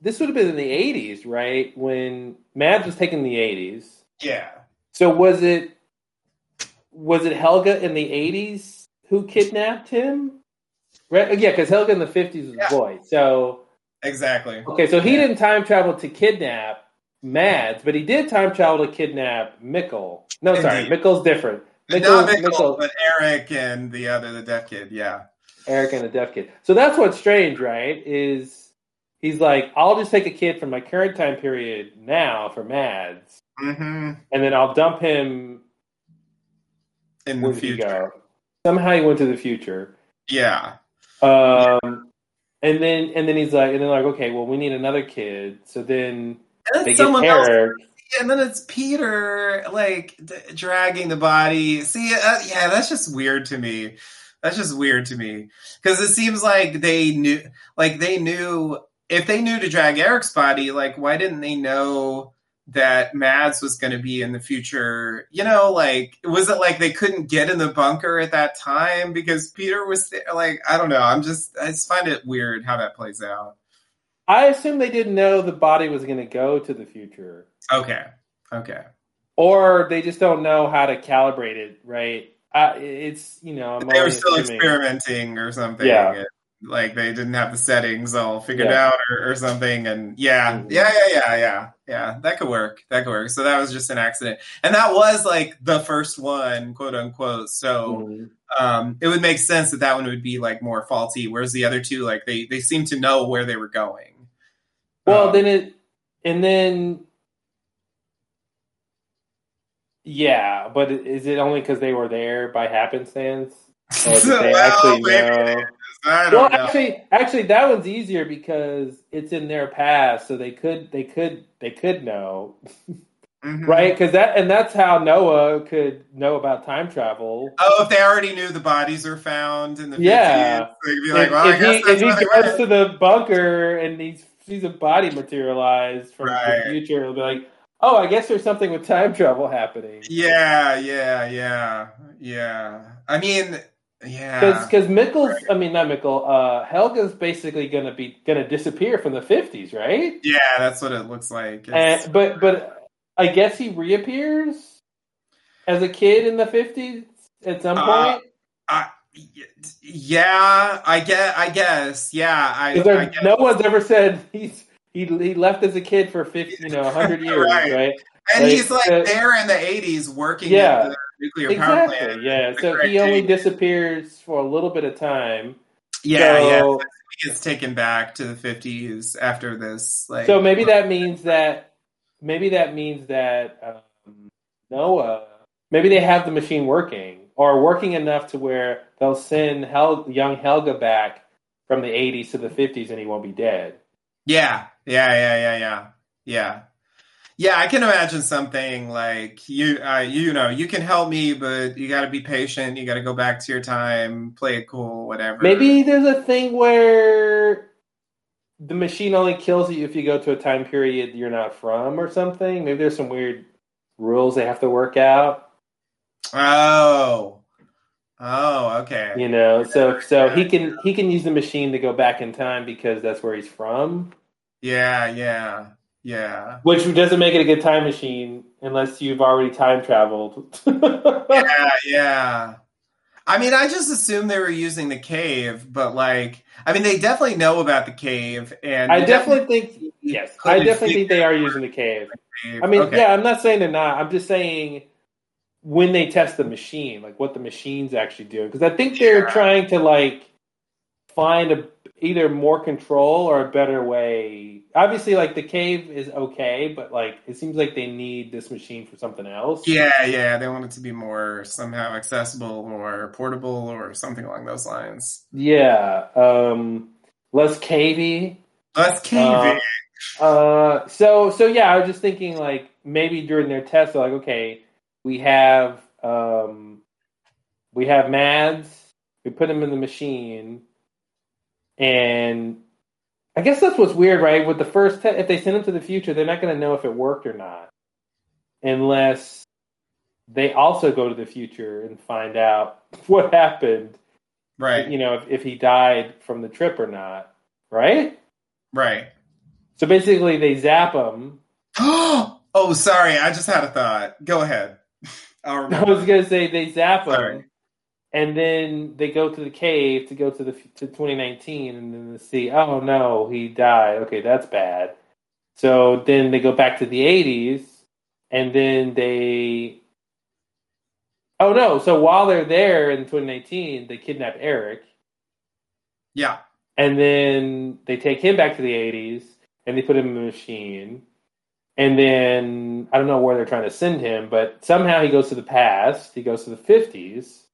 this would have been in the 80s, right? When Mads was taken in the 80s. Yeah. So was it was it Helge in the 80s who kidnapped him? Right? Oh, yeah, because Helge in the 50s was Yeah. a boy. So Exactly. okay, so he Yeah. didn't time travel to kidnap Mads, but he did time travel to kidnap Mikkel. No, sorry, Indeed. Mikkel's different. Not Mikkel, Mikkel, Mikkel, but Erik and the other, the deaf kid. Yeah. Erik and the deaf kid. So that's what's strange, right? Is he's like, I'll just take a kid from my current time period now for Mads, Mm-hmm. and then I'll dump him In the he future. Somehow he went to the future. Yeah. Um, and then and then he's like, and then like, okay, well, we need another kid. So then And they get someone else Erik. and then it's Peter like d- dragging the body. See, uh, yeah, that's just weird to me. That's just weird to me because it seems like they knew, like they knew if they knew to drag Erik's body, like why didn't they know that Mads was going to be in the future? You know, like was it like they couldn't get in the bunker at that time because Peter was there? Like I don't know. I'm just I just find it weird how that plays out. I assume they didn't know the body was going to go to the future, Okay, okay. or they just don't know how to calibrate it. Right? Uh, it's you know, I'm they were still assuming. experimenting or something. Yeah. Like they didn't have the settings all figured Yeah. out or, or something. And yeah, yeah, yeah, yeah, yeah, yeah. That could work. That could work. So that was just an accident, and that was like the first one, quote unquote. So Mhm. um, it would make sense that that one would be like more faulty, whereas the other two, like they they seem to know where they were going. Well, Um, then it, and then, yeah, but is it only because they were there by happenstance, or did they actually know? I Well, don't know. actually, actually, that one's easier because it's in their past, so they could, they could, they could know, Mhm. right? Because that, and that's how Noah could know about time travel. Oh, if they already knew the bodies were found in the Yeah. 50s, they'd be like, if, well, I if guess he, if he goes to the bunker and he sees a body materialize from Right. the future, he'll be like, "Oh, I guess there's something with time travel happening." Yeah, yeah, yeah, yeah. I mean, yeah. Because Mikkel's, I mean not Mikkel, uh, Helge's basically gonna be gonna disappear from the fifties, right? Yeah, that's what it looks like. And but but I guess he reappears as a kid in the fifties at some Uh, point. I, yeah, I get. I guess. Yeah, I. there- I guess. no one's ever said he's he he left as a kid for fifty, you know, hundred years, Right. right? And like, he's like uh, there in the '80s working Yeah. at the nuclear power Exactly. plant. Yeah. So he only disappears for a little bit of time. Yeah, yeah. so, He gets taken back to the 50s after this. Like, So maybe that means that maybe that means that um, Noah maybe they have the machine working or working enough to where they'll send Hel- young Helge back from the 80s to the 50s and he won't be dead. Yeah, yeah, yeah, yeah, yeah, yeah. Yeah, I can imagine something like you, uh, you know, you can help me, but you got to be patient. You got to go back to your time, play it cool, whatever. Maybe there's a thing where the machine only kills you if you go to a time period you're not from or something. Maybe there's some weird rules they have to work out. Oh. Oh, okay. You know, so so he can he can use the machine to go back in time because that's where he's from. Yeah, yeah, yeah. Which doesn't make it a good time machine unless you've already time traveled. yeah, yeah. I mean, I just assumed they were using the cave, but like, I mean, they definitely know about the cave, and I definitely think yes, I definitely think they are using the cave. cave. I mean, Okay. yeah, I'm not saying they're not. I'm just saying when they test the machine, like what the machine's actually doing, because I think they're Yeah. trying to like find a either more control or a better way. Obviously, like the cave is okay, but like it seems like they need this machine for something else. Yeah, yeah, they want it to be more somehow accessible or portable or something along those lines. Yeah, um, less cavey. Less cavey. Uh, so so yeah, I was just thinking like maybe during their test, they're like, okay, we have um, we have Mads, we put him in the machine, and I guess that's what's weird, right? With the first test, if they send him to the future, they're not going to know if it worked or not, unless they also go to the future and find out what happened. right, You know, if, if he died from the trip or not, right? right. So basically, they zap him. oh, sorry, I just had a thought. Go ahead. I was gonna say they zap him, Sorry. And then they go to the cave to go to the to 2019, and then they see, oh no, he died. Okay, that's bad. So then they go back to the 80s, and then they. Oh no! So while they're there in 2019, they kidnap Erik, Yeah, and then they take him back to the 80s, and they put him in a machine. And then I don't know where they're trying to send him, but somehow he goes to the past. He goes to the 50s.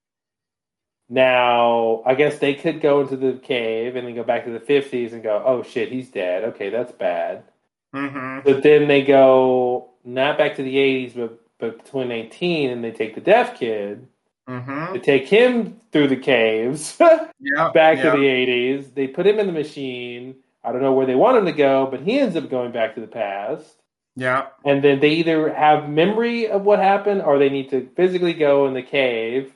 Now, I guess they could go into the cave and then go back to the 50s and go, oh shit, he's dead. Okay, that's bad. hmm But then they go not back to the 80s, but, but 2019, and they take the deaf kid. hmm They take him through the caves. Yeah, back yeah. to the 80s. They put him in the machine. I don't know where they want him to go, but he ends up going back to the past. Yeah, And then they either have memory of what happened or they need to physically go in the cave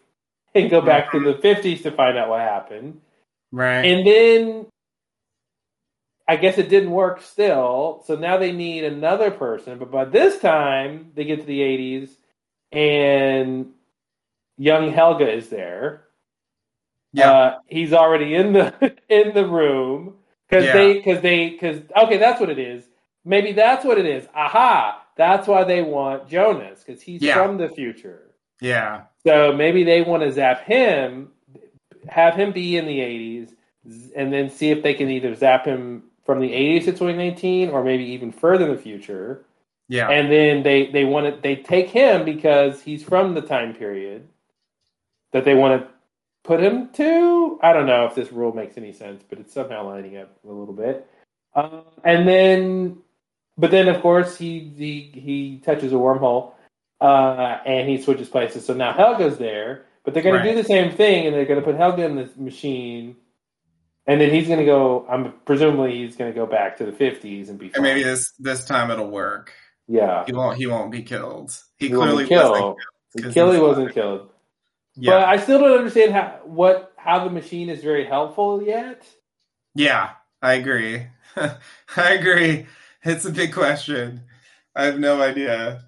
and go back to the 50s to find out what happened. right. And then I guess it didn't work still. So now they need another person. But by this time, they get to the 80s and young Helge is there. yeah, Uh, he's already in the in the room because Yeah. they because they because okay, that's what it is. Maybe that's what it is. Aha! That's why they want Jonas because he's Yeah. from the future. Yeah, So maybe they want to zap him, have him be in the '80s, and then see if they can either zap him from the '80s to 2019 or maybe even further in the future. yeah. And then they they want to they take him because he's from the time period that they want to put him to. I don't know if this rule makes any sense, but it's somehow lining up a little bit. Um, and then, but then of course he he he touches a wormhole uh, and he switches places. So now Helge's there, but they're going Right. to do the same thing, and they're going to put Helge in the machine. And then he's going to go. I'm presumably he's going to go back to the 50s and be. and maybe this this time it'll work. yeah. He won't. He won't be killed. He, He clearly be killed. wasn't. 'cause Killy he's wasn't alive. killed. But I still don't understand how what how the machine is very helpful yet. yeah. I agree. I agree. It's a big question. I have no idea.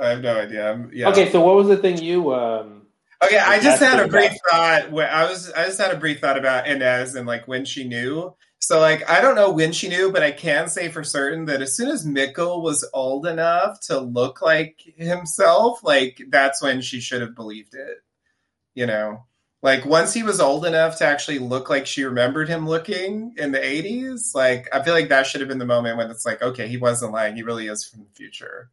I have no idea. I'm, yeah. Okay, so what was the thing you um Okay, I just had a brief thought. Where I was, I just had a brief thought about Ines and like when she knew. So like, I don't know when she knew, but I can say for certain that as soon as Mikkel was old enough to look like himself, like that's when she should have believed it. You know, like once he was old enough to actually look like she remembered him looking in the '80s, like I feel like that should have been the moment when it's like, okay, he wasn't lying; he really is from the future.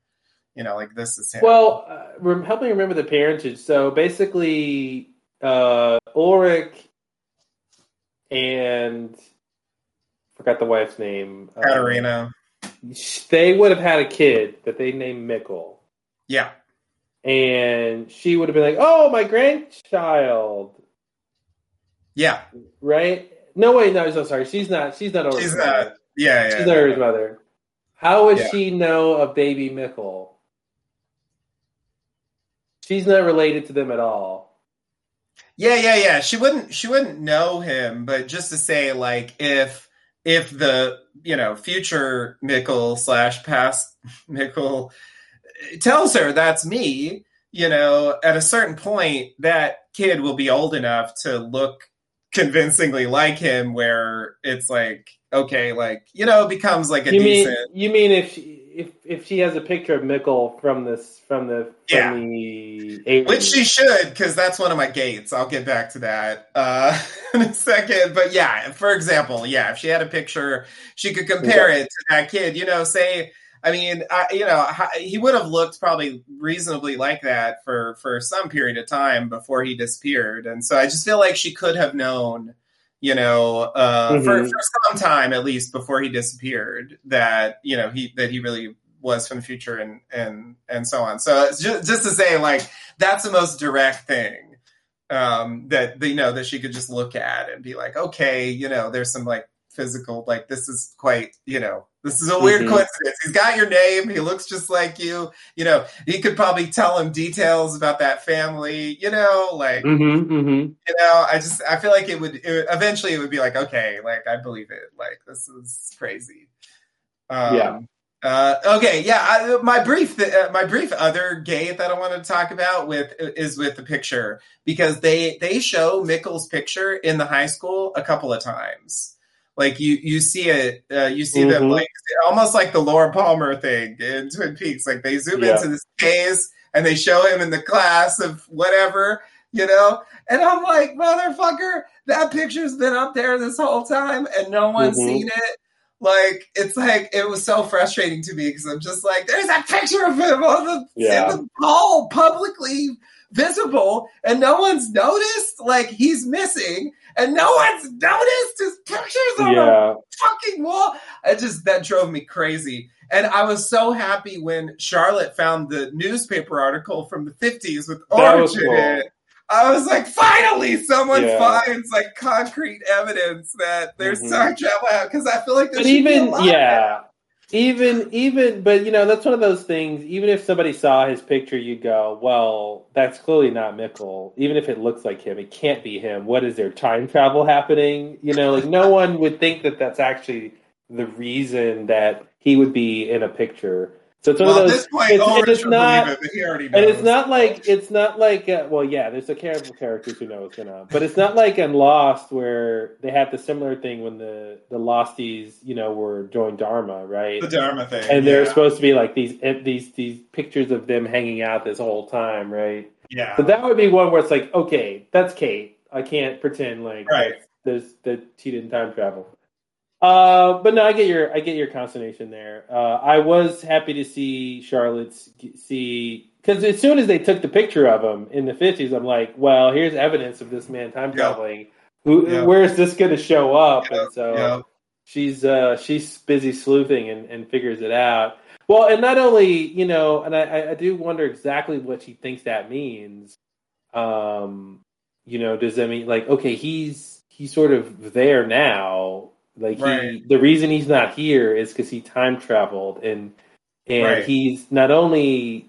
You know, like this is him. well uh, help me remember the parentage. So basically uh Ulrich and forgot the wife's name. uh, they would have had a kid that they named Mikkel. Yeah. And she would have been like, "Oh, my grandchild." Yeah. right? No, wait, no, so sorry. She's not. She's not. She's not. Yeah, yeah. She's Uri's mother. How would Yeah. she know of baby Mikkel? She's not related to them at all. Yeah, yeah, yeah. She wouldn't she wouldn't know him, but just to say, like, if if the you know future Mikkel slash past Mikkel tells her that's me, you know, at a certain point, that kid will be old enough to look convincingly like him, where it's like, okay, like you know, it becomes like a You mean decent. you mean if if if she has a picture of Mikkel from this from the from Yeah. the 80s. Which she should, because that's one of my gates. I'll get back to that uh, in a second. But yeah, for example, yeah, if she had a picture, she could compare it to that kid. You know, say, I mean, I, you know, he would have looked probably reasonably like that for for some period of time before he disappeared, and so I just feel like she could have known. You know, uh, for Mhm. for some time at least before he disappeared, that you know he that he really was from the future and and and so on. So just just to say, like that's the most direct thing um, that you know that she could just look at and be like, okay, you know, there's some like physical, like this is quite, you know, this is a weird Mhm. coincidence. He's got your name. He looks just like you. You know, he could probably tell him details about that family. You know, like Mm-hmm, mm-hmm. you know, I just I feel like it would, it eventually it would be like, okay, like I believe it. Like this is crazy. Um, Yeah. Uh, okay. Yeah. I, my brief, uh, my brief other gate that I wanted to talk about with is with the picture because they they show Mikkel's picture in the high school a couple of times. Like you you see it, uh, you see them Mhm. like almost like the Laura Palmer thing in Twin Peaks. Like they zoom Yeah. into this case and they show him in the class of whatever, you know. And I'm like, motherfucker, that picture's been up there this whole time and no one's Mhm. seen it. Like it's like it was so frustrating to me because I'm just like, there's that picture of him on the, Yeah. the hall publicly visible, and no one's noticed. Like he's missing, and no one's noticed his pictures on the fucking wall. It just that drove me crazy. And I was so happy when Charlotte found the newspaper article from the 50s with Orange in it. I was like, finally, someone Yeah. finds like concrete evidence that there's Mhm. time travel out because I feel like But even yeah, even even but you know that's one of those things. Even if somebody saw his picture, you go, well, that's clearly not Mikkel. Even if it looks like him, it can't be him. What is there time travel happening? You know, like no one would think that that's actually the reason that he would be in a picture. So it's one Well, those. this point, it's- it's not- it, but. And it's not like it's not like uh, well, yeah. There's a couple characters who know what's going on, but it's not like in Lost where they had the similar thing when the the Losties, you know, were joined Dharma, right? the Dharma thing. and they're supposed to be like these eh, these these pictures of them hanging out this whole time, right? yeah. So that would be one where it's like, okay, that's Kate. I can't pretend like Right. there's that she didn't time travel. Uh, but no, I get your I get your consternation there. Uh, I was happy to see Charlotte's see because as soon as they took the picture of him in the fifties, I'm like, well, here's evidence of this man time Yeah. traveling. Who, Yeah. where is this going to show up? Yeah, And so yeah. she's uh she's busy sleuthing and, and figures it out. Well, and not only you know, and I- I, I do wonder exactly what she thinks that means. Um, you know, does that mean like okay, he's he's sort of there now? Like he, Right. the reason he's not here is because he time traveled, and and Right. he's not only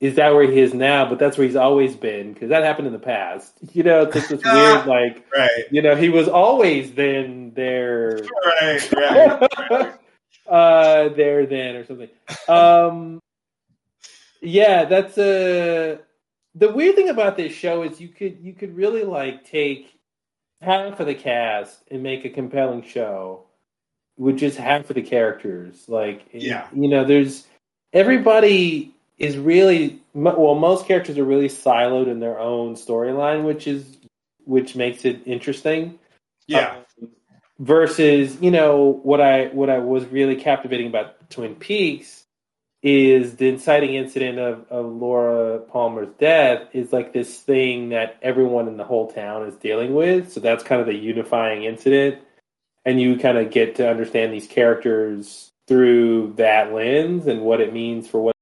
is that where he is now, but that's where he's always been because that happened in the past. You know, it's like this weird like Right. you know he was always then there Right. Right. right. uh there then or something um yeah that's a the weird thing about this show is you could you could really like take half of the cast and make a compelling show with just half of the characters like Yeah. you know there's everybody is really well most characters are really siloed in their own storyline which is which makes it interesting Yeah. um, versus, you know, what I what I was really captivating about Twin Peaks is the inciting incident of, of Laura Palmer's death is like this thing that everyone in the whole town is dealing with. So that's kind of the unifying incident. And you kind of get to understand these characters through that lens and what it means for what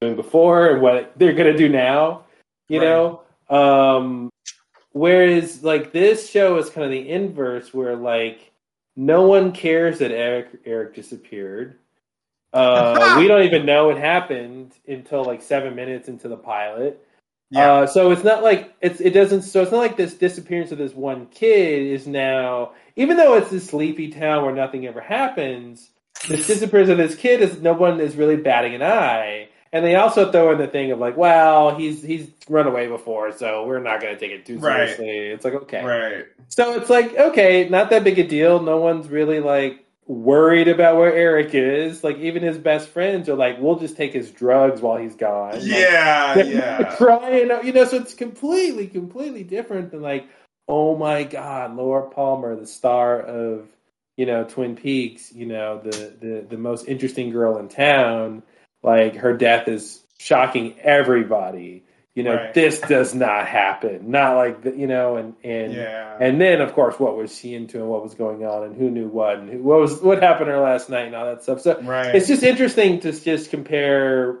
they're doing before and what they're going to do now, you Right. know? Um, Whereas, like this show is kind of the inverse, where like no one cares that Erik Erik disappeared. Uh, we don't even know what happened until like seven minutes into the pilot. Yeah. Uh, so it's not like it's it doesn't. So it's not like this disappearance of this one kid is now, even though it's this sleepy town where nothing ever happens. This disappearance of this kid is no one is really batting an eye. And they also throw in the thing of like, well, he's he's run away before, so we're not going to take it too Right. seriously. It's like okay, Right. so it's like okay, not that big a deal. No one's really like worried about where Erik is. Like even his best friends are like, we'll just take his drugs while he's gone. Like, Yeah, yeah. crying you know. So it's completely, completely different than like, oh my god, Laura Palmer, the star of you know Twin Peaks, you know the the the most interesting girl in town. Like her death is shocking everybody. You know, Right. this does not happen. Not like the, you know, and and Yeah. and then of course, what was she into and what was going on and who knew what and who, what was what happened her last night and all that stuff. So right. it's just interesting to just compare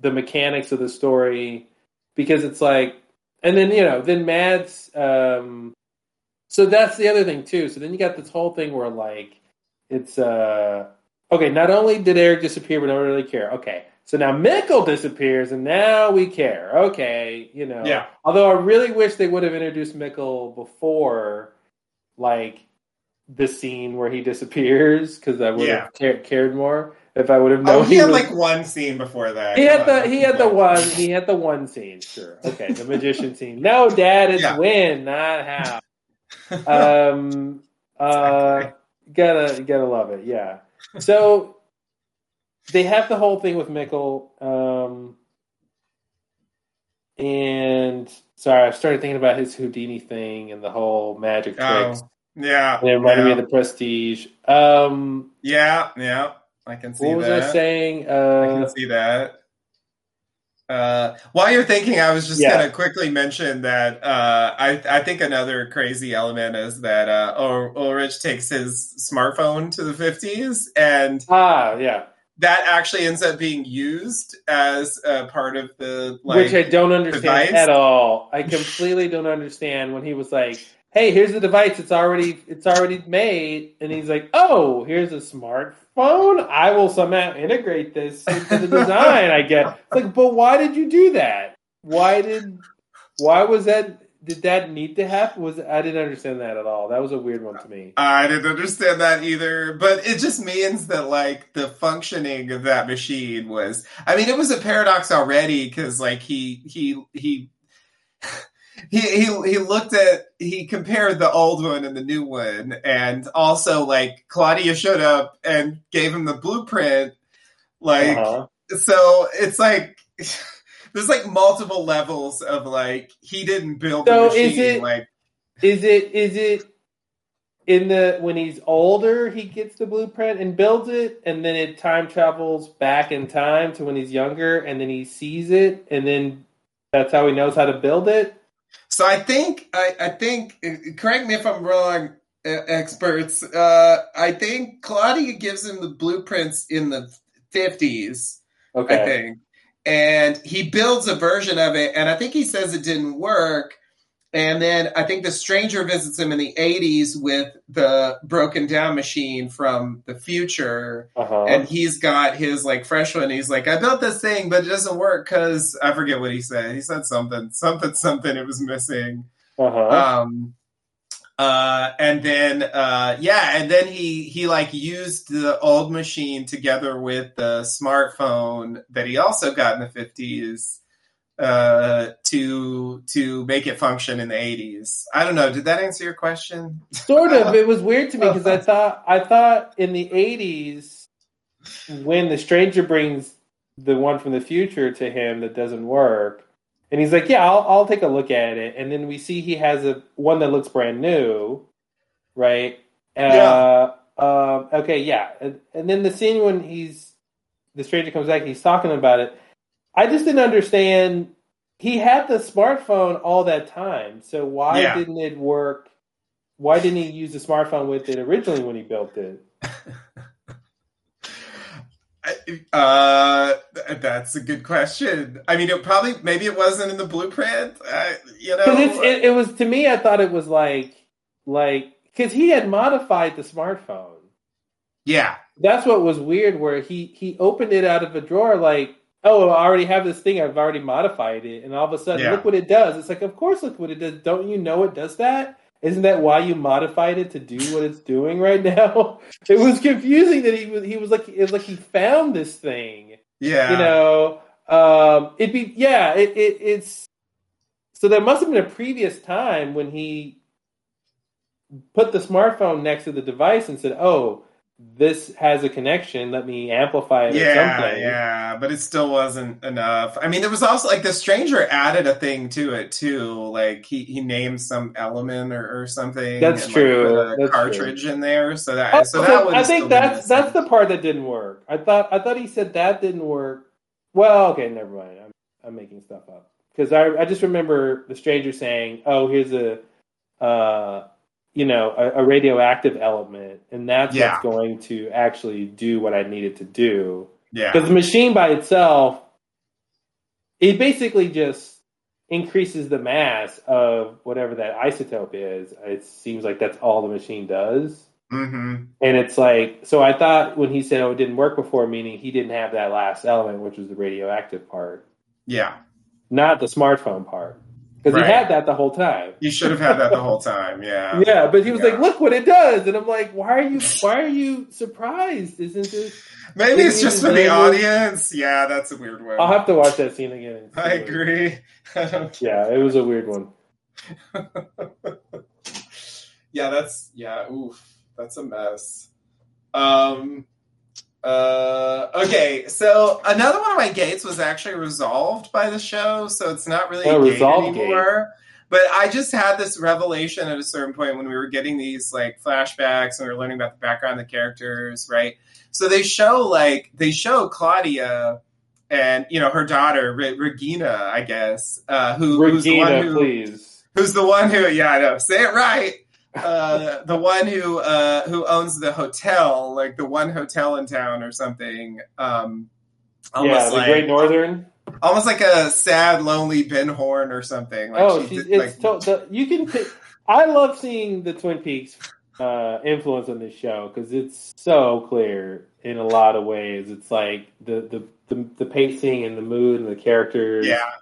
the mechanics of the story because it's like and then you know then mads um so that's the other thing too so then you got this whole thing where like it's uh okay not only did erik disappear we don't really care okay so now Mikkel disappears and now we care okay you know Yeah. although i really wish they would have introduced Mikkel before like the scene where he disappears because i would Yeah. have ca- cared more if i would have known oh, he had was- like one scene before that. he had the he had the one he had the one scene sure okay the magician scene no dad it's Yeah. win not how um uh gotta gotta love it yeah so they have the whole thing with Mikkel um and sorry I started thinking about his Houdini thing and the whole magic Oh, tricks yeah. and it reminded me of the Prestige um Yeah, yeah. I can see what was that. I saying I uh can see that. Uh, while you're thinking, I was just Yeah. gonna quickly mention that uh, I I think another crazy element is that uh, Ulrich takes his smartphone to the 50s, and ah yeah that actually ends up being used as a part of the like. which I don't understand device? at all. I completely don't understand when he was like, "Hey, here's the device. It's already it's already made," and he's like, "Oh, here's a smartphone. I will somehow integrate this into the design." I get it's like, but why did you do that? Why did why was that? Did that need to happen? Was I didn't understand that at all. That was a weird one to me. I didn't understand that either, but it just means that like the functioning of that machine was. I mean, it was a paradox already because like he he he. He, he he looked at he compared the old one and the new one and also like Claudia showed up and gave him the blueprint like Uh-huh. so it's like there's like multiple levels of like he didn't build So the is machine it- like Is it is it in the when he's older he gets the blueprint and builds it and then it time travels back in time to when he's younger and then he sees it and then that's how he knows how to build it? So I think I, I think correct me if I'm wrong, experts. Uh, I think Claudia gives him the blueprints in the fifties. I Okay. think, and he builds a version of it, and I think he says it didn't work. And then I think the stranger visits him in the '80s with the broken down machine from the future, Uh-huh. and he's got his like fresh one. He's like, I built this thing, but it doesn't work because I forget what he said. He said something, something, something. It was missing. uh-huh. Um, uh, and then uh, yeah, and then he he like used the old machine together with the smartphone that he also got in the fifties uh to to make it function in the 80s i don't know. Did that answer your question? Sort of. It was weird to me because I thought I thought in the 80s when the stranger brings the one from the future to him that doesn't work and he's like yeah I'll, I'll take a look at it. And then we see he has a one that looks brand new right? Uh, um, okay yeah. And, and then the scene when he's the stranger comes back he's talking about it. I just didn't understand he had the smartphone all that time so why Yeah. didn't it work? Why didn't he use the smartphone with it originally when he built it uh that's a good question i mean it probably maybe it wasn't in the blueprint you know it's it, it was to me i thought it was like like because he had modified the smartphone. Yeah, That's what was weird. Where he he opened it out of a drawer, like, oh, I already have this thing. I've already modified it, and all of a sudden, Yeah. look what it does. It's like, of course, look what it does. Don't you know it does that? Isn't that why you modified it to do what it's doing right now? It was confusing that he was he was like it was like he found this thing. yeah. You know, um, it'd be yeah. It, it it's so there must have been a previous time when he put the smartphone next to the device and said, "Oh, this has a connection. Let me amplify it." yeah, yeah, but it still wasn't enough. I mean, there was also like the stranger added a thing to it too. Like he he named some element or, or something. That's and, true. Like, That's cartridge in there, so that Oh, so that. I think that's that's the part that didn't work. I thought I thought he said that didn't work. Well, okay, never mind. I'm I'm making stuff up because I I just remember the stranger saying, "Oh, here's a uh, you know a, a radioactive element, and that's Yeah. what's going to actually do what I needed to do." yeah Because the machine by itself, it basically just increases the mass of whatever that isotope is. It seems like that's all the machine does. hmm And it's like, so I thought when he said, oh, it didn't work before, meaning he didn't have that last element, which was the radioactive part, Yeah, not the smartphone part. Because Right. he had that the whole time. you should have had that the whole time. Yeah, Yeah, but he was Yeah. like, look what it does. And I'm like, why are you, why are you surprised? Isn't this, maybe it's just for the audience. Yeah, that's a weird one. I'll have to watch that scene again. I agree. I Yeah, it was a weird one. yeah, that's yeah, oof. That's a mess. Um uh okay, so another one of my gates was actually resolved by the show, so it's not really Oh, a gate anymore. But I just had this revelation at a certain point when we were getting these like flashbacks and we were learning about the background of the characters, right? So they show like they show Claudia and you know her daughter Re- Regina, I guess, uh, who who's the one who please. who's the one who yeah I know say it right uh, the one who uh, who owns the hotel like the one hotel in town or something um, Yeah, almost the like Great Northern. almost like a sad lonely Ben Horne or something like oh, she she's, did, it's like, to, the, you can. Pick, I love seeing the Twin Peaks uh, influence on this show because it's so clear in a lot of ways. It's like the the the, the pacing and the mood and the characters. yeah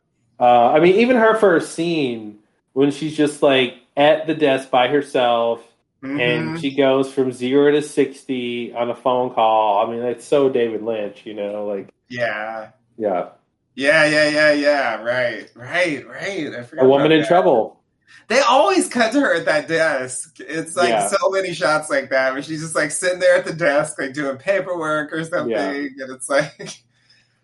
Uh, I mean, even her first scene when she's just like at the desk by herself Mhm. and she goes from zero to sixty on a phone call. I mean, it's so David Lynch, you know, like yeah yeah, yeah yeah yeah yeah right right right I forgot a woman in that. trouble. They always cut to her at that desk. It's like Yeah. so many shots like that where she's just like sitting there at the desk, like doing paperwork or something, Yeah. and it's like,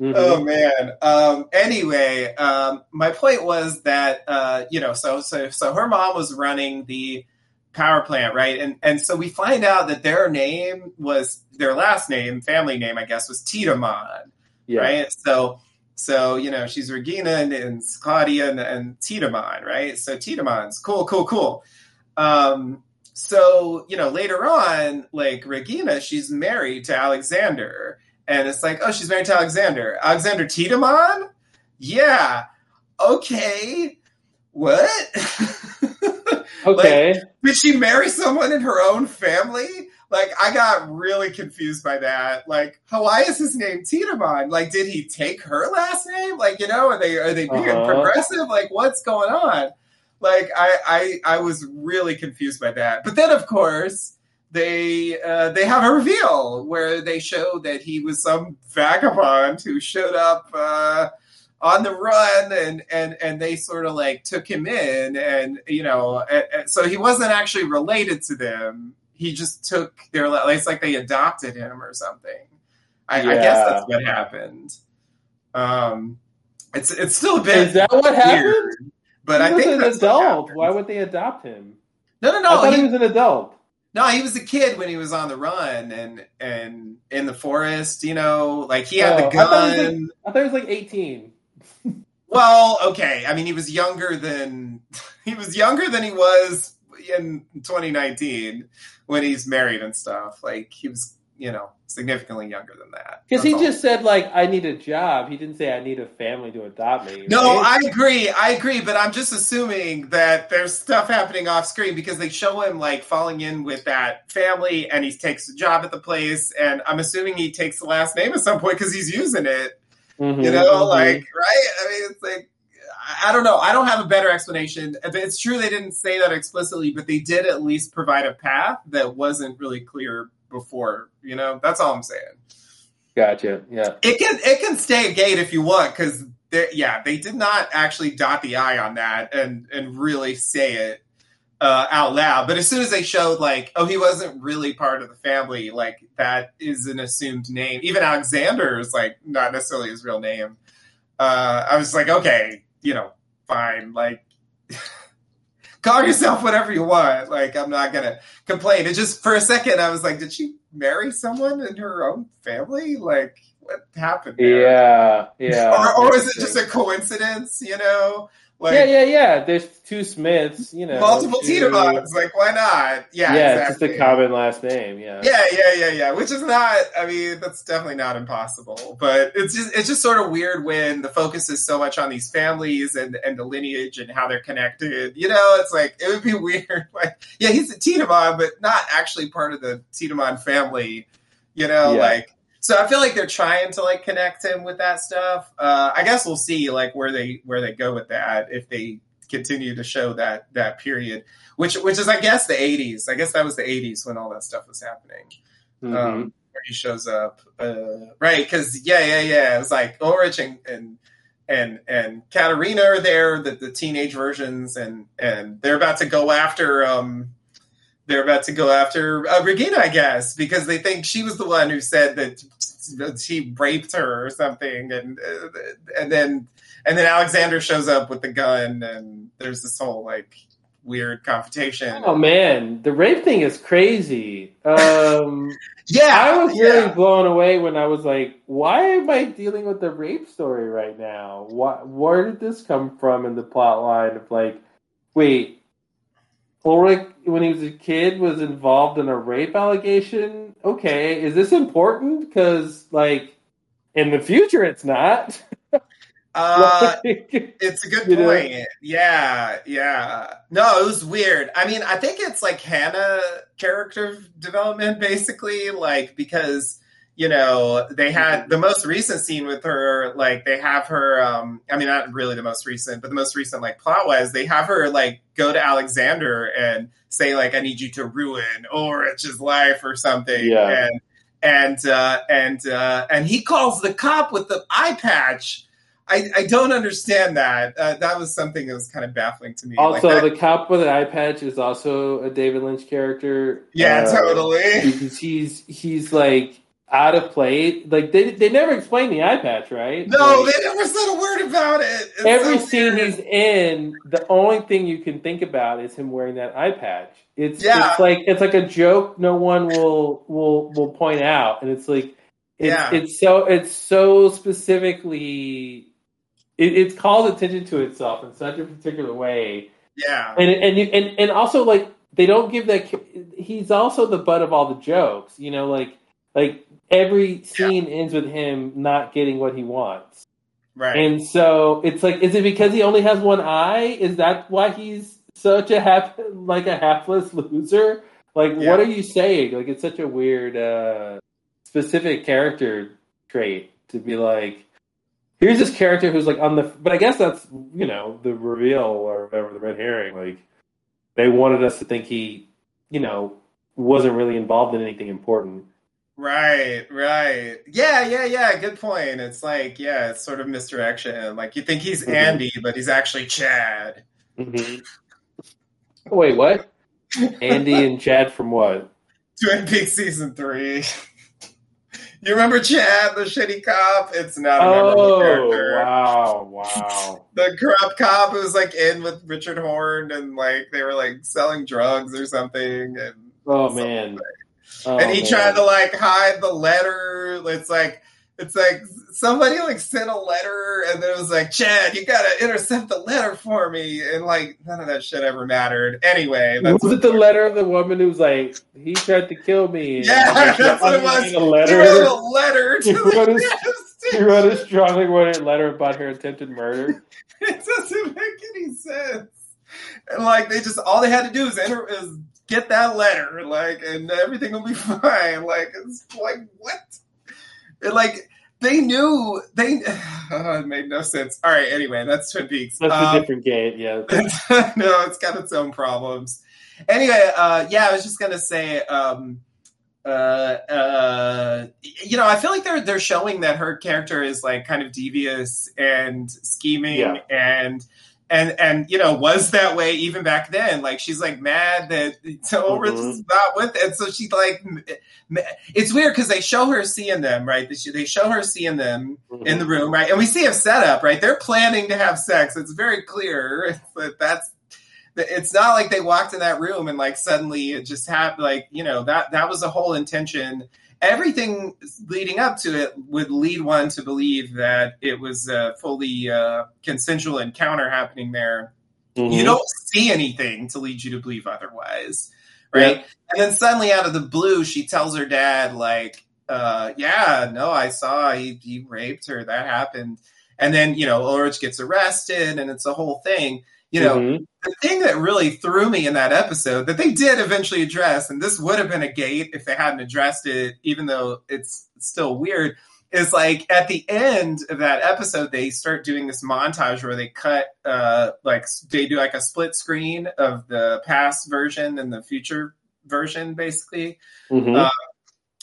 Mhm. oh man. Um, anyway, um, my point was that uh, you know, so so so her mom was running the power plant, right? And and so we find out that their name was their last name, family name, I guess, was Tiedemann yeah, right? So, so you know, she's Regina and, and Claudia and, and Tiedemann, right? So Tiedemann's cool, cool, cool. Um, so you know, later on, like Regina, she's married to Alexander, and it's like, oh, she's married to Alexander. Alexander Tiedemann? Yeah. Okay. What? okay. Did she marry someone in her own family? Like, I got really confused by that. Like, why is his name Tiedemann? Like, did he take her last name? Like, you know, are they are they being Uh-huh. progressive? Like, what's going on? Like, I, I I was really confused by that. But then, of course, they uh, they have a reveal where they show that he was some vagabond who showed up. Uh, on the run and and and they sort of like took him in and you know and, and so he wasn't actually related to them he just took their it's like they adopted him or something i, I guess that's what happened um it's it's still a bit Is that what happened? but he i was think an adult. Why would they adopt him? no no no I thought he, he, was an adult. No he was a kid when he was on the run and and in the forest you know like he had Oh, the I thought he was gun I thought he was like eighteen. Well, okay. I mean, he was younger than he was younger than he was in 2019 when he's married and stuff. Like he was you know, significantly younger than that. Because he all. just said like, "I need a job." He didn't say, "I need a family to adopt me." No, right? I agree. I agree, but I'm just assuming that there's stuff happening off screen because they show him like falling in with that family and he takes a job at the place and I'm assuming he takes the last name at some point because he's using it. Mhm, You know, mhm. like right? I mean, it's like I don't know. I don't have a better explanation. It's true they didn't say that explicitly, but they did at least provide a path that wasn't really clear before. You know, that's all I'm saying. gotcha. Yeah. It can it can stay a gate if you want because yeah, they did not actually dot the i on that and and really say it uh, out loud. But as soon as they showed like, oh, he wasn't really part of the family, like that is an assumed name. Even Alexander is like not necessarily his real name. Uh, I was like, okay, you know, fine, like. Call yourself whatever you want. Like, I'm not gonna complain. It just for a second, I was like, did she marry someone in her own family? Like, what happened? There? Yeah. Yeah. Or, or is it just a coincidence? You know, like yeah, yeah, yeah. There's two Smiths, you know. multiple two- Tiedemanns. Like, why not? Yeah, Yeah, it's exactly. just a common last name. Yeah. Yeah, yeah, yeah, yeah. Which is not. I mean, that's definitely not impossible. But it's just it's just sort of weird when the focus is so much on these families and and the lineage and how they're connected. You know, it's like it would be weird. Like, yeah, he's a Tiedemann, but not actually part of the Tiedemann family. You know, Yeah. like. So I feel like they're trying to like connect him with that stuff. Uh, I guess we'll see like where they where they go with that if they continue to show that that period, which which is I guess the 80s. I guess that was the 80s when all that stuff was happening Mhm. um, where he shows up, uh, right? Because yeah, yeah, yeah. It's like Ulrich and and and and Katharina are there, the, the teenage versions, and and they're about to go after. Um, they're about to go after uh, Regina, I guess, because they think she was the one who said that she raped her or something, and uh, and then and then Alexander shows up with the gun, and there's this whole like weird confrontation. Oh man, the rape thing is crazy. Um, yeah, I was really yeah. blown away when I was like, "Why am I dealing with the rape story right now? Why, where did this come from in the plot line of like, wait, Ulrich when he was a kid was involved in a rape allegation? Okay, is this important? Because like in the future, it's not. Uh, It's a good You know? point. Yeah, yeah. No, it was weird. I mean, I think it's like Hannah character development, basically, like because you know they had the most recent scene with her. Like they have her. um I mean, not really the most recent, but the most recent like plot wise, they have her like go to Alexander and say like, "I need you to ruin Ulrich's life" or something. Yeah. And and uh, and uh, and he calls the cop with the eye patch. I, I don't understand that. Uh, that was something that was kind of baffling to me. Like also, that- the cop with an eye patch is also a David Lynch character. yeah, Uh, totally. because he's he's like out of play. Like they they never explain the eye patch, right? No, Like, they never said a word about it. It's every so scene he's in, the only thing you can think about is him wearing that eye patch. It's Yeah. it's like it's like a joke no one will will will point out, and it's like it's Yeah. it's so it's so specifically. It, it calls attention to itself in such a particular way, yeah, and and you, and and also like they don't give that. He's also the butt of all the jokes, you know. Like like every scene ends with him not getting what he wants, right. and so it's like, is it because he only has one eye? Is that why he's such a half like a hapless loser? Like, Yeah. what are you saying? Like, it's such a weird, uh, specific character trait to be like. Here's this character who's like on the, but I guess that's you know the reveal or whatever the red herring. Like they wanted us to think he, you know, wasn't really involved in anything important. Right, right. Yeah, yeah, yeah. Good point. It's like, yeah, it's sort of misdirection. Like you think he's Mhm. Andy, but he's actually Chad. Mm-hmm. Wait, what? Andy and Chad from what? Twin Peaks season three. you remember Chad, the shitty cop? It's not a memorable Oh, character. wow, wow. The corrupt cop who was like in with Richard Horne and like they were like selling drugs or something and Oh Something man. Oh, and he man. tried to like hide the letter. It's like it's like somebody like sent a letter and then it was like, Chad, you gotta intercept the letter for me. And like none of that shit ever mattered. Anyway, was it the letter of the woman who was like, he tried to kill me? Yeah, that's what it was. A letter. He wrote a letter to He wrote, the a, he wrote a strongly worded letter about her attempted murder. It doesn't make any sense. And like they just all they had to do is enter is get that letter, like, and everything will be fine. Like it's like what? It, like they knew they oh, it made no sense. All right, anyway, that's Twin Peaks. That's Um, a different game, yeah. no, it's got its own problems. Anyway, uh, yeah, I was just gonna say, um, uh, uh, you know, I feel like they're they're showing that her character is like kind of devious and scheming Yeah. and. And and you know was that way even back then? Like she's like mad that Ulrich Mhm. not with it, so she like it's weird because they show her seeing them right. They They show her seeing them, in the room, right? And we see a setup, right? They're planning to have sex. It's very clear that that's. It's not like they walked in that room and like suddenly it just happened. Like you know that that was the whole intention. Everything leading up to it would lead one to believe that it was a fully uh, consensual encounter happening there. Mhm. You don't see anything to lead you to believe otherwise, right? And then suddenly, out of the blue, she tells her dad, like, uh, "Yeah, no, I saw he, he raped her. That happened." And then you know Ulrich gets arrested, and it's a whole thing. You know, Mhm. the thing that really threw me in that episode that they did eventually address, and this would have been a gate if they hadn't addressed it, even though it's still weird, is like at the end of that episode, they start doing this montage where they cut, uh, like they do like a split screen of the past version and the future version, basically Mhm. Uh,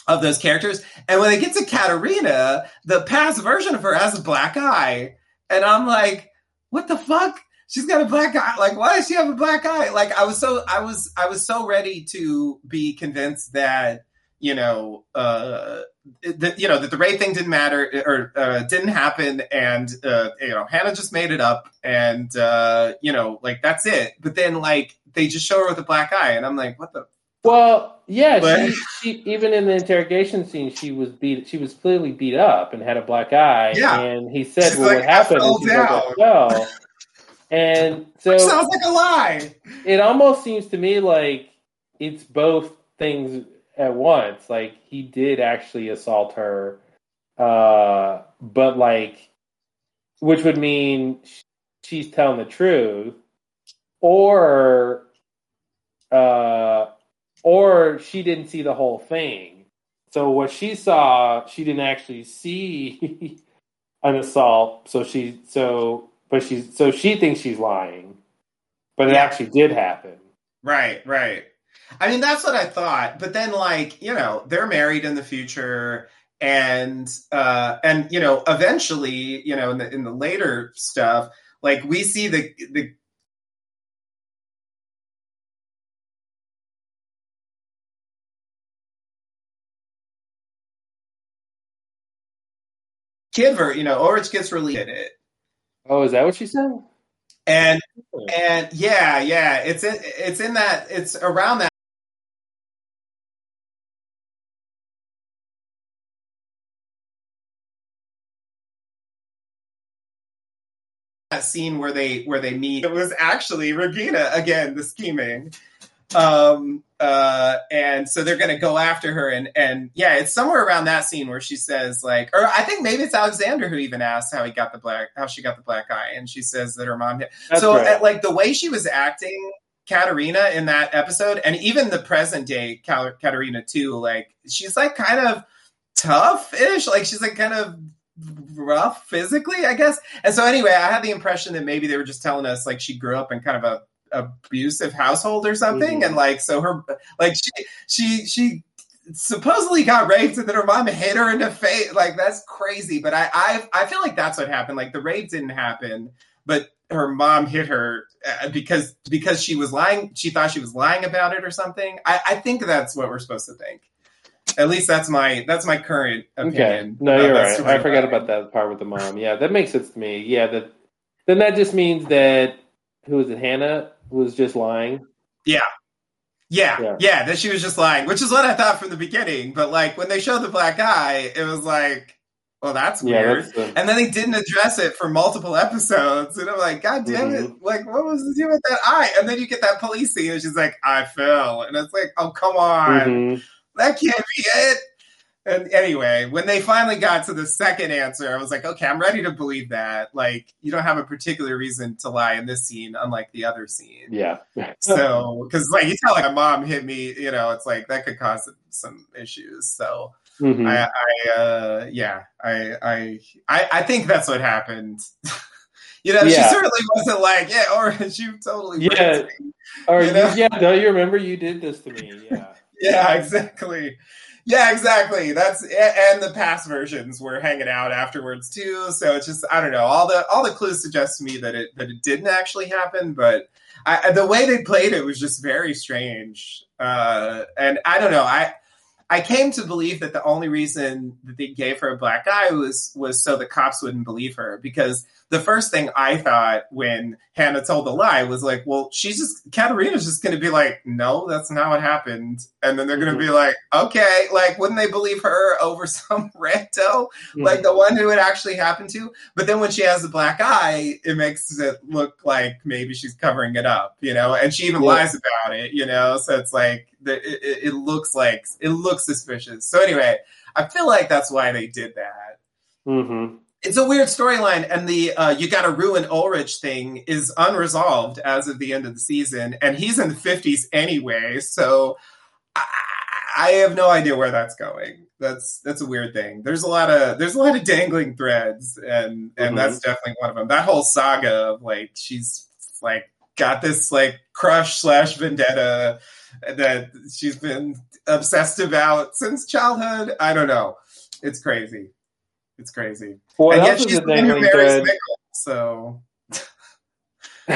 of those characters. And when they get to Katharina, the past version of her has a black eye. And I'm like, what the fuck? She's got a black eye. Like, why does she have a black eye? Like, I was so, I was, I was so ready to be convinced that, you know, uh, that you know that the rape thing didn't matter or uh, didn't happen, and uh, you know Hannah just made it up, and uh, you know like that's it. But then like they just show her with a black eye, and I'm like, what the Well, yeah, But- she, she even in the interrogation scene, she was beat. She was clearly beat up and had a black eye. Yeah. and he said, She's "Well, like, what happened?" "I And she's like, fell "I fell." And so sounds like a lie. it almost seems to me like it's both things at once. Like he did actually assault her, uh, but like, which would mean she's telling the truth, or, uh, or she didn't see the whole thing. So what she saw, she didn't actually see an assault. So she so but she's so she thinks she's lying, but it Yeah. actually did happen. Right, right. I mean, that's what I thought. But then, like, you know, they're married in the future, and uh, and you know, eventually, you know, in the in the later stuff, like we see the the kid you know, Ulrich gets released. Oh, is that what she said? And oh. and yeah, yeah, it's in it's in that it's around that that scene where they where they meet. It was actually Regina again, the scheming. Um uh and so they're gonna go after her and and yeah, it's somewhere around that scene where she says like or I think maybe it's Alexander who even asked how he got the black how she got the black eye and she says that her mom hit so right. uh, like the way she was acting Katharina in that episode and even the present day Cal- Katharina too like she's like kind of tough-ish like she's like kind of rough physically I guess and so anyway I had the impression that maybe they were just telling us like she grew up in kind of a abusive household or something Mhm. and like so her like she she she supposedly got raped and then her mom hit her in the face like that's crazy but I, I i feel like that's what happened like the rape didn't happen but her mom hit her uh, because because she was lying she thought she was lying about it or something i i think that's what we're supposed to think at least that's my that's my current Okay. opinion No, you're right. I forgot about that part with the mom. Yeah, that makes sense to me. Yeah, that then that just means that who is it? Hannah was just lying. Yeah. Yeah. yeah, that she was just lying, which is what I thought from the beginning. But like when they showed the black eye, it was like, well, that's Yeah, weird. that's the- and then they didn't address it for multiple episodes. And I'm like, God damn it. Like, what was the deal with that eye? And then you get that police scene and she's like, I fell. And it's like, oh, come on. Mhm. That can't be it. And anyway, when they finally got to the second answer, I was like, okay, I'm ready to believe that. Like, you don't have a particular reason to lie in this scene, unlike the other scene. Yeah. So, because like you tell, like, my mom hit me, you know, it's like that could cause some issues. So, Mhm. I, I uh, yeah, I, I, I, I think that's what happened. you know, she certainly wasn't like, yeah, or she totally, Yeah. me. Or you know? yeah, don't you remember you did this to me? Yeah. yeah, exactly. Yeah, exactly. That's and the past versions were hanging out afterwards too. So it's just I don't know. All the all the clues suggest to me that it that it didn't actually happen, but I, the way they played it was just very strange. Uh, and I don't know. I I came to believe that the only reason that they gave her a black eye was was so the cops wouldn't believe her because the first thing I thought when Hannah told the lie was like, well, she's just Katharina's just going to be like, no, that's not what happened, and then they're going to be like, okay, like wouldn't they believe her over some rando, like the one who it actually happened to? But then when she has the black eye, it makes it look like maybe she's covering it up, you know, and she even Yeah. lies about it, you know. So it's like the, it, it it looks like it looks suspicious. So anyway, I feel like that's why they did that hmm it's a weird storyline, and the uh, you got to ruin Ulrich thing is unresolved as of the end of the season, and he's in the fifties anyway. So I, I have no idea where that's going. That's that's a weird thing. There's a lot of there's a lot of dangling threads, and and Mhm. that's definitely one of them. That whole saga of like she's like got this like crush slash vendetta that she's been obsessed about since childhood. I don't know. It's crazy. It's crazy What and yet she's a the one who dangling marries thread? So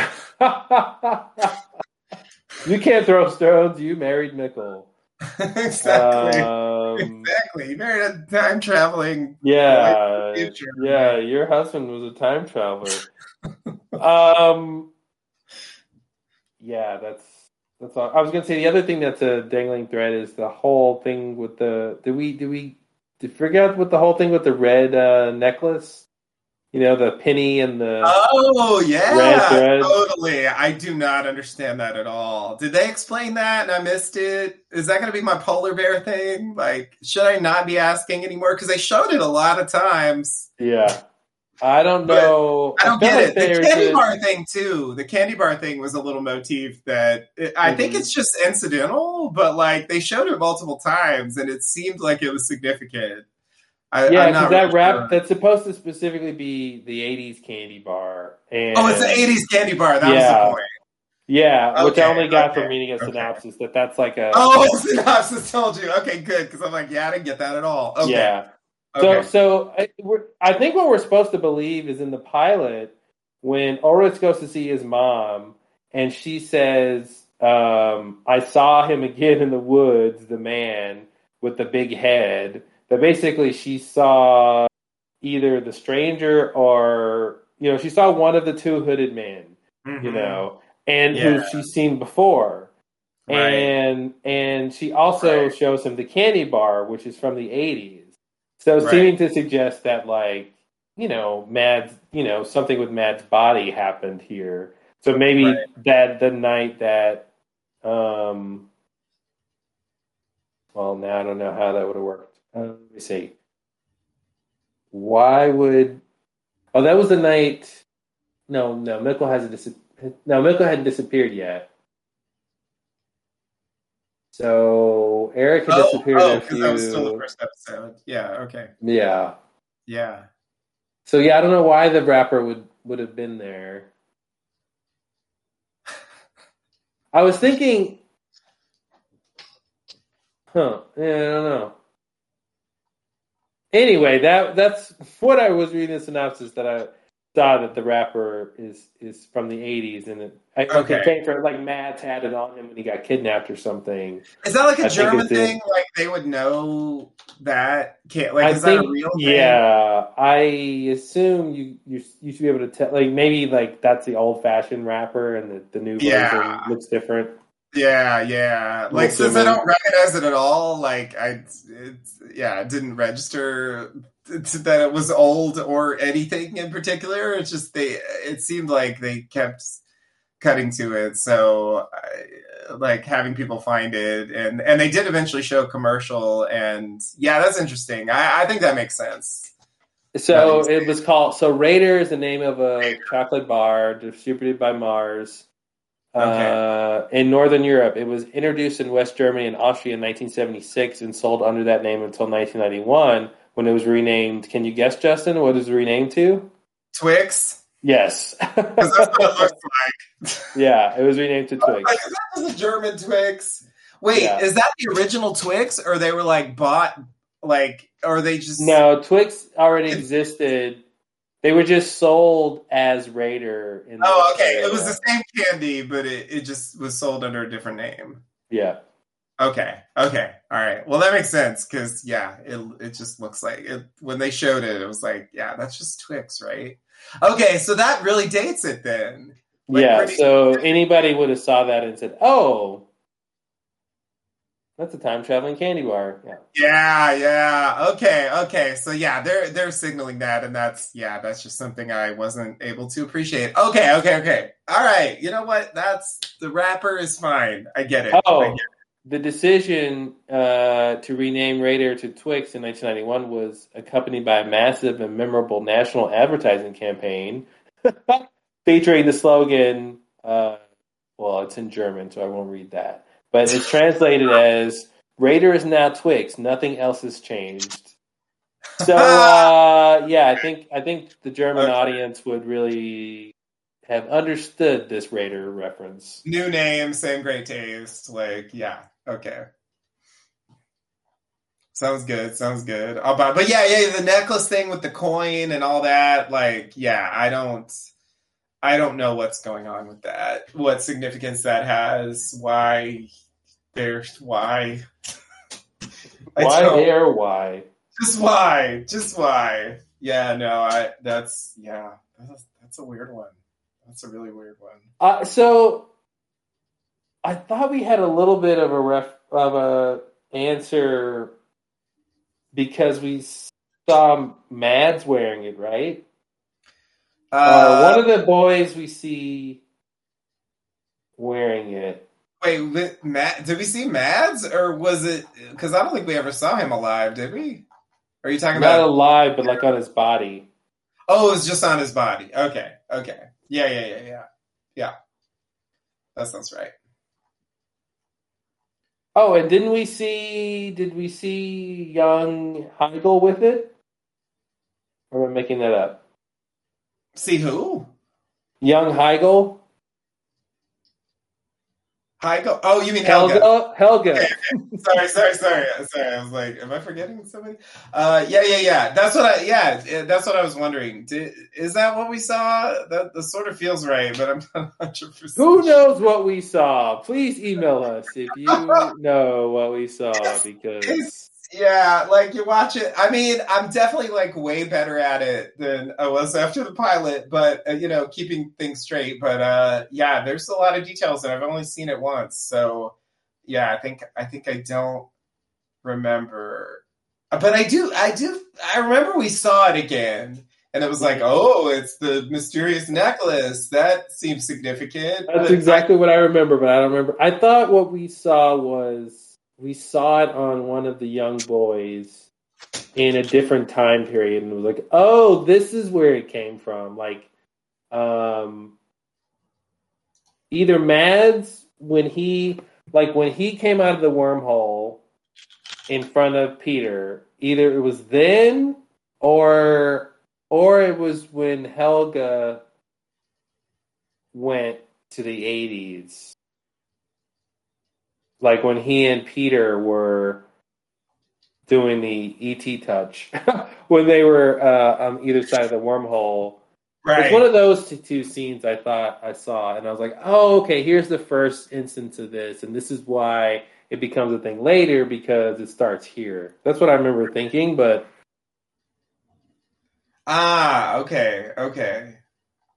you can't throw stones. You married Mikkel. exactly, Um, exactly. You married a time traveling. yeah, future. yeah. Your husband was a time traveler. um, yeah, that's that's all. I was gonna say the other thing that's a dangling thread is the whole thing with the. Did we? Did we? Did you forget what the whole thing with the red uh, necklace? You know, the penny and the. Oh Red yeah, thread. totally. I do not understand that at all. Did they explain that and I missed it? Is that going to be my polar bear thing? Like, should I not be asking anymore? Because they showed it a lot of times. yeah, I don't But know. I don't felt get like it. The candy a- bar thing too. The candy bar thing was a little motif that it, I think Mhm. it's just incidental, but like they showed it multiple times and it seemed like it was significant. I, Yeah, because that really rap sure. that's supposed to specifically be the '80s candy bar. And Oh, it's an '80s candy bar. That was Yeah. the point. Yeah, which I only got from reading a okay. synopsis that that's like a Oh, synopsis told you. Okay, good. Because I'm like, yeah, I didn't get that at all. Okay. yeah. Okay. So, so I, I think what we're supposed to believe is in the pilot when Ulrich goes to see his mom, and she says, um, "I saw him again in the woods, the man with the big head." That basically she saw either the stranger or you know she saw one of the two hooded men, you Mhm. know, and Yeah. who she's seen before. Right. And and she also Right. shows him the candy bar, which is from the eighties. So Right. seeming to suggest that like, you know, Mads' you know, something with Mads' body happened here. So maybe Right. that the night that um well now I don't know how that would have worked. Uh, let me see. Why would Oh that was the night no, no, Mikkel hasn't dis- no, Mikkel hadn't disappeared yet. So Erik had Oh, disappeared oh, a 'cause that was still the first episode. Yeah. Okay. Yeah. Yeah. So yeah, I don't know why the wrapper would would have been there. I was thinking, huh? Yeah, I don't know. Anyway, that that's what I was reading the synopsis that I saw that the wrapper is is from the '80s and it, I, okay. Okay. it came from like Matt had it on him when he got kidnapped or something. Is that like a I German thing? Like they would know that? Can't like I is think, that a real thing? yeah, I assume you, you you should be able to tell. Like maybe like that's the old fashioned wrapper, and the, the new Yeah. version looks different. Yeah, yeah. Like since I don't recognize it at all, like I, it's yeah, it didn't register that it was old or anything in particular. It's just they. It seemed like they kept cutting to it. So, like having people find it, and and they did eventually show a commercial, and yeah, that's interesting. I, I think that makes sense. So it was called. So Raider is the name of a chocolate bar distributed by Mars. Okay. Uh, in Northern Europe, it was introduced in West Germany and Austria in 1976 and sold under that name until 1991 when it was renamed. Can you guess, Justin, what is it renamed to? Twix. Yes. Because that's what it looks like. yeah, it was renamed to oh, Twix. Like, that was a German Twix. Wait, Yeah. is that the original Twix, or they were like bought, like, or they just No, Twix already existed. They were just sold as Raider. In Oh, the okay. It was the same candy, but it, it just was sold under a different name. Yeah. Okay. Okay. All right. Well, that makes sense because yeah, it it just looks like it when they showed it, it was like yeah, that's just Twix, right? Okay, so that really dates it then. Like, yeah. pretty- So anybody would have saw that and said, "Oh, that's a time traveling candy bar." Yeah. Yeah, yeah. Okay, okay. So yeah, they're they're signaling that, and that's yeah, that's just something I wasn't able to appreciate. Okay, okay, okay. All right. You know what? That's the wrapper is fine. I get it. I Oh, get it. The decision uh, to rename Raider to Twix in 1991 was accompanied by a massive and memorable national advertising campaign featuring the slogan. Uh, well, it's in German, so I won't read that. But it's translated as "Raider is now Twix. Nothing else has changed." So uh, yeah, I think I think the German Okay. audience would really have understood this Raider reference. New name, same great taste. Like, yeah, okay. Sounds good. Sounds good. I'll buy. But yeah, yeah, the necklace thing with the coin and all that. Like, yeah, I don't, I don't know what's going on with that. What significance that has? Why? There's why? Why there? Why? Just why? Just why? Yeah, no, I. That's yeah. That's, that's a weird one. That's a really weird one. Uh, so I thought we had a little bit of a ref of a answer because we saw Mads wearing it, right? Uh, one of the boys we see wearing it. Wait, Matt, did we see Mads or was it? Because I don't think we ever saw him alive, did we? Are you talking Not about? alive, but like on his body. Oh, it was just on his body. Okay, okay, yeah, yeah, yeah, yeah, yeah. That sounds right. Oh, and didn't we see? Did we see young Heigl with it? Or am I making that up? See who? Young Heigl, Heigl? Oh, you mean Helge? Helge, Helge. sorry, sorry, sorry, sorry. I was like, am I forgetting somebody? Uh, yeah, yeah, yeah. That's what I. Yeah, that's what I was wondering. Did, is that what we saw? That, that sort of feels right, but I'm not hundred percent. Who knows what we saw? Please email us if you know what we saw because It's, yeah, like you watch it. I mean, I'm definitely like way better at it than I was after the pilot, but uh, you know, keeping things straight. But uh, yeah, there's a lot of details that I've only seen it once, so yeah, I think I think I don't remember, but I do. I do. I remember we saw it again. And it was like, oh, it's the mysterious necklace. That seems significant. that's But exactly what I remember, but I don't remember. I thought what we saw was we saw it on one of the young boys in a different time period and was like, "Oh, this is where it came from." Like um either Mads when he like when he came out of the wormhole in front of Peter, either it was then or or it was when Helge went to the 80s. Like when he and Peter were doing the ET touch, when they were uh, on either side of the wormhole. right. It's one of those two, two scenes I thought I saw, and I was like, oh, okay, here's the first instance of this, and this is why it becomes a thing later because it starts here. That's what I remember thinking, but Ah, okay, okay.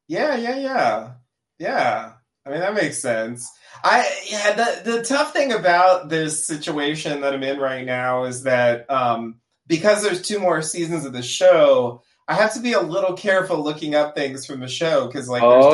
Yeah, yeah, yeah. Yeah. I mean that makes sense. I yeah, the the tough thing about this situation that I'm in right now is that um because there's two more seasons of the show, I have to be a little careful looking up things from the show because like Oh,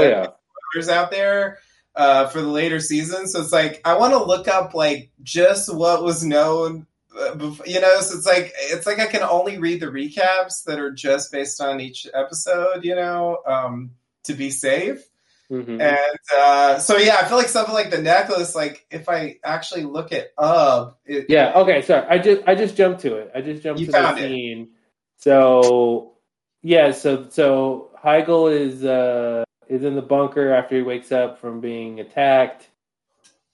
there's yeah. out there uh, for the later seasons. So it's like I want to look up like just what was known. uh, You know, so it's like it's like I can only read the recaps that are just based on each episode. You know, um, to be safe. Mhm. And uh, so yeah, I feel like something like the necklace. Like if I actually look it up, it, Yeah. Okay. Sorry. I just I just jumped to it. I just jumped to the it. scene. So yeah. So so Heigl is uh is in the bunker after he wakes up from being attacked.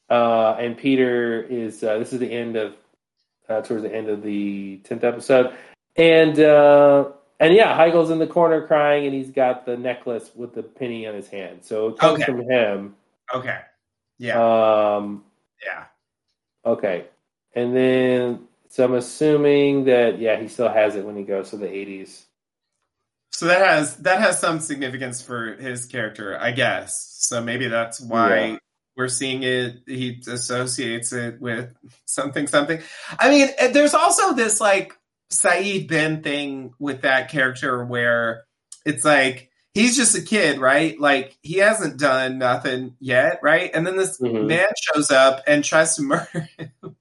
Uh, and Peter is uh, this is the end of uh, towards the end of the tenth episode, and uh, and yeah, Heigl's in the corner crying, and he's got the necklace with the penny on his hand. So it comes Okay. from him. Okay. Yeah. Um, yeah. Okay. And then, so I'm assuming that, yeah, he still has it when he goes to the 80s. So that has that has some significance for his character, I guess. So maybe that's why Yeah. we're seeing it. He associates it with something, something. I mean, there's also this like Sayid Ben thing with that character where it's like he's just a kid, right? Like he hasn't done nothing yet, right? And then this Mhm. man shows up and tries to murder him,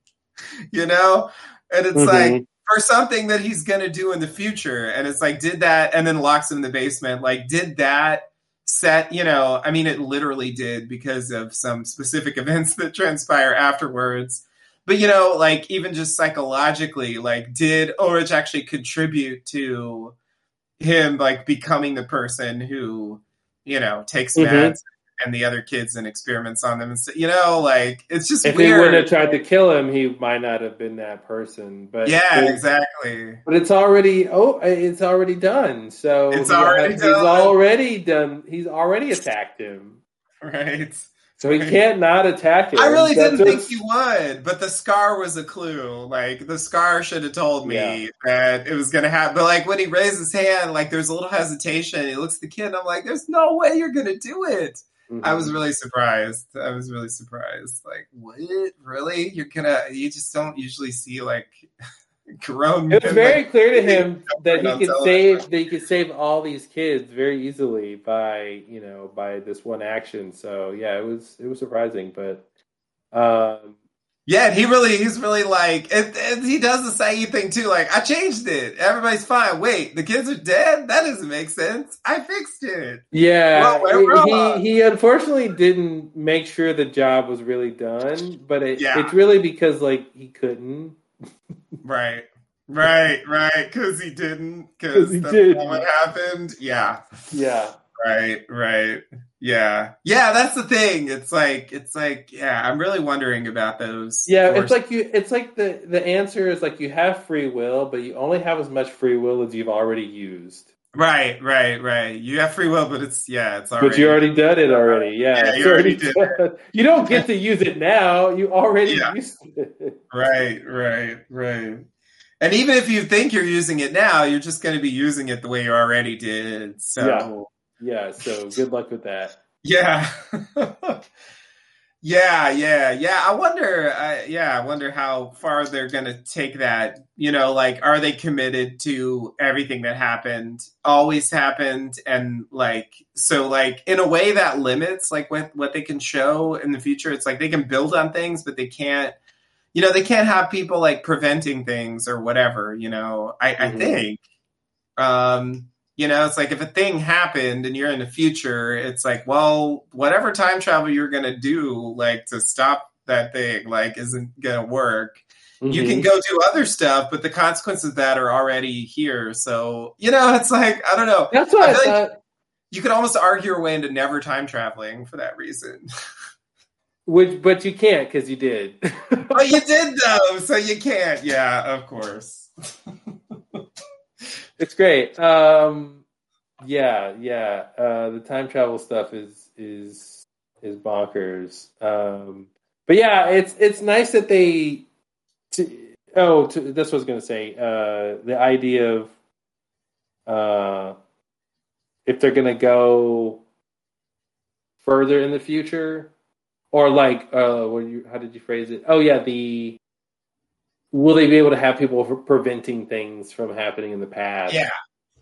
you know? And it's Mhm. like for something that he's going to do in the future. And it's like, did that, and then locks him in the basement. Like, did that set, you know, I mean, it literally did because of some specific events that transpire afterwards. But, you know, like, even just psychologically, like, did Ulrich actually contribute to him, like, becoming the person who, you know, takes Mhm. Mads and the other kids and experiments on them? And so, you know, like, it's just If he wouldn't have tried to kill him, he might not have been that person. But yeah, exactly. But it's already oh, it's already done. So It's already he's done. already done. He's already attacked him. Right. So he can't not attack him. I really That's didn't think he would, but the scar was a clue. Like the scar should have told me Yeah. that it was going to happen. But like when he raised his hand, like there's a little hesitation. He looks at the kid, and I'm like, "There's no way you're going to do it." Mhm. I was really surprised. I was really surprised. Like, what? Really? You're gonna? You just don't usually see like grown. It was very like, clear to him that he could save that he could save all these kids very easily by you know by this one action. So yeah, it was it was surprising, but um, Yeah, he really, he's really like, and, and he does the same thing too. Like, I changed it. Everybody's fine. Wait, the kids are dead? That doesn't make sense. I fixed it. yeah, Well, we're he he unfortunately didn't make sure the job was really done, but it, Yeah. it's really because like he couldn't. Right. Right, right. Because he didn't. Because he didn't. what happened. Yeah. Yeah, Right, right. Yeah. Yeah, that's the thing. It's like, it's like, yeah, I'm really wondering about those. yeah. It's like you. It's like the the answer is like you have free will, but you only have as much free will as you've already used. Right, right, right. You have free will, but it's, yeah, it's already. But you already done it already. Yeah, Yeah, you already did done. You don't get to use it now. You already Yeah. used it. Right, right, right. And even if you think you're using it now, you're just going to be using it the way you already did. So, Yeah. So good luck with that. yeah. yeah, yeah, yeah. I wonder, uh, yeah, I wonder how far they're going to take that. You know, like, are they committed to everything that happened, always happened? And, like, so, like, in a way that limits, like, what, what they can show in the future. It's like they can build on things, but they can't you know they can't have people like preventing things or whatever you know i, I Mhm. think um you know it's like if a thing happened and you're in the future it's like well whatever time travel you're gonna do like to stop that thing like isn't gonna work. You can Mhm. go do other stuff but the consequences of that are already here. So you know it's like i don't know. That's what I, I feel like- you could almost argue your way into never time traveling for that reason. Which, but you can't because you did. but you did though so you can't. Yeah of course it's great. Um, yeah, yeah. Uh, the time travel stuff is is is bonkers. Um, but yeah, it's it's nice that they. To, oh, to, I was going to say. Uh, the idea of uh, if they're going to go further in the future, or like, uh, what you? How did you phrase it? Oh yeah, the will they be able to have people preventing things from happening in the past? Yeah.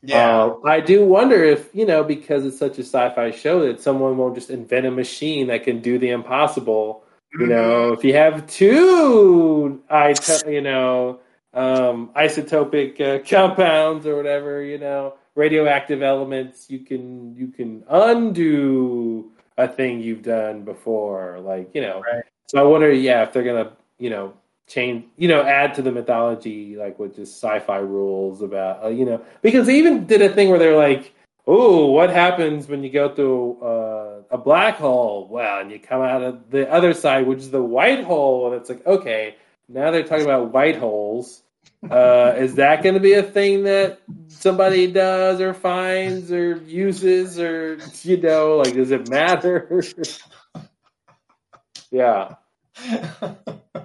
Yeah. Uh, I do wonder if, you know, because it's such a sci fi show that someone won't just invent a machine that can do the impossible. You Mm-hmm. know, if you have two, ito- you know, um, isotopic uh, compounds or whatever, you know, radioactive elements, you can you can undo a thing you've done before, like you know. Right. So I wonder, yeah, if they're gonna, you know, change, you know, add to the mythology, like with just sci-fi rules about, uh, you know, because they even did a thing where they're like, oh, what happens when you go through uh, a black hole? Well, and you come out of the other side, which is the white hole, and it's like, okay, now they're talking about white holes. Uh, is that going to be a thing that somebody does or finds or uses or you know, like, does it matter? yeah.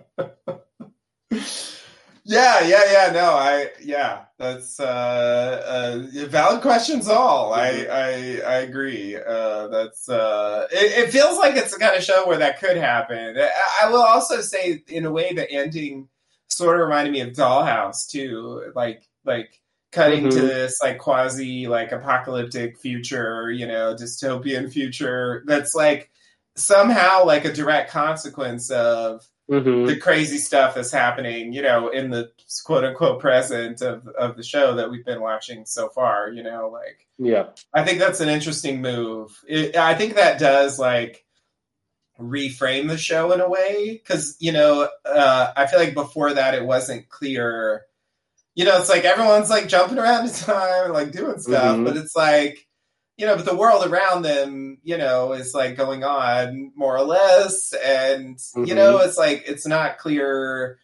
yeah, yeah, yeah. No, I yeah, that's uh, uh valid questions. All I I I agree. Uh, that's uh, it, it feels like it's the kind of show where that could happen. I, I will also say, in a way, the ending sort of reminded me of Dollhouse too. Like like cutting to Mhm. this like quasi like apocalyptic future, you know, dystopian future that's like somehow like a direct consequence of hmm the crazy stuff that's happening, you know, in the quote unquote present of of the show that we've been watching so far, you know, like Yeah. I think that's an interesting move. It, I think that does like reframe the show in a way because you know uh, I feel like before that it wasn't clear. You know, it's like everyone's like jumping around in time, like doing stuff, Mhm. but it's like you know, but the world around them, you know, is like going on more or less, and you know, it's like it's not clear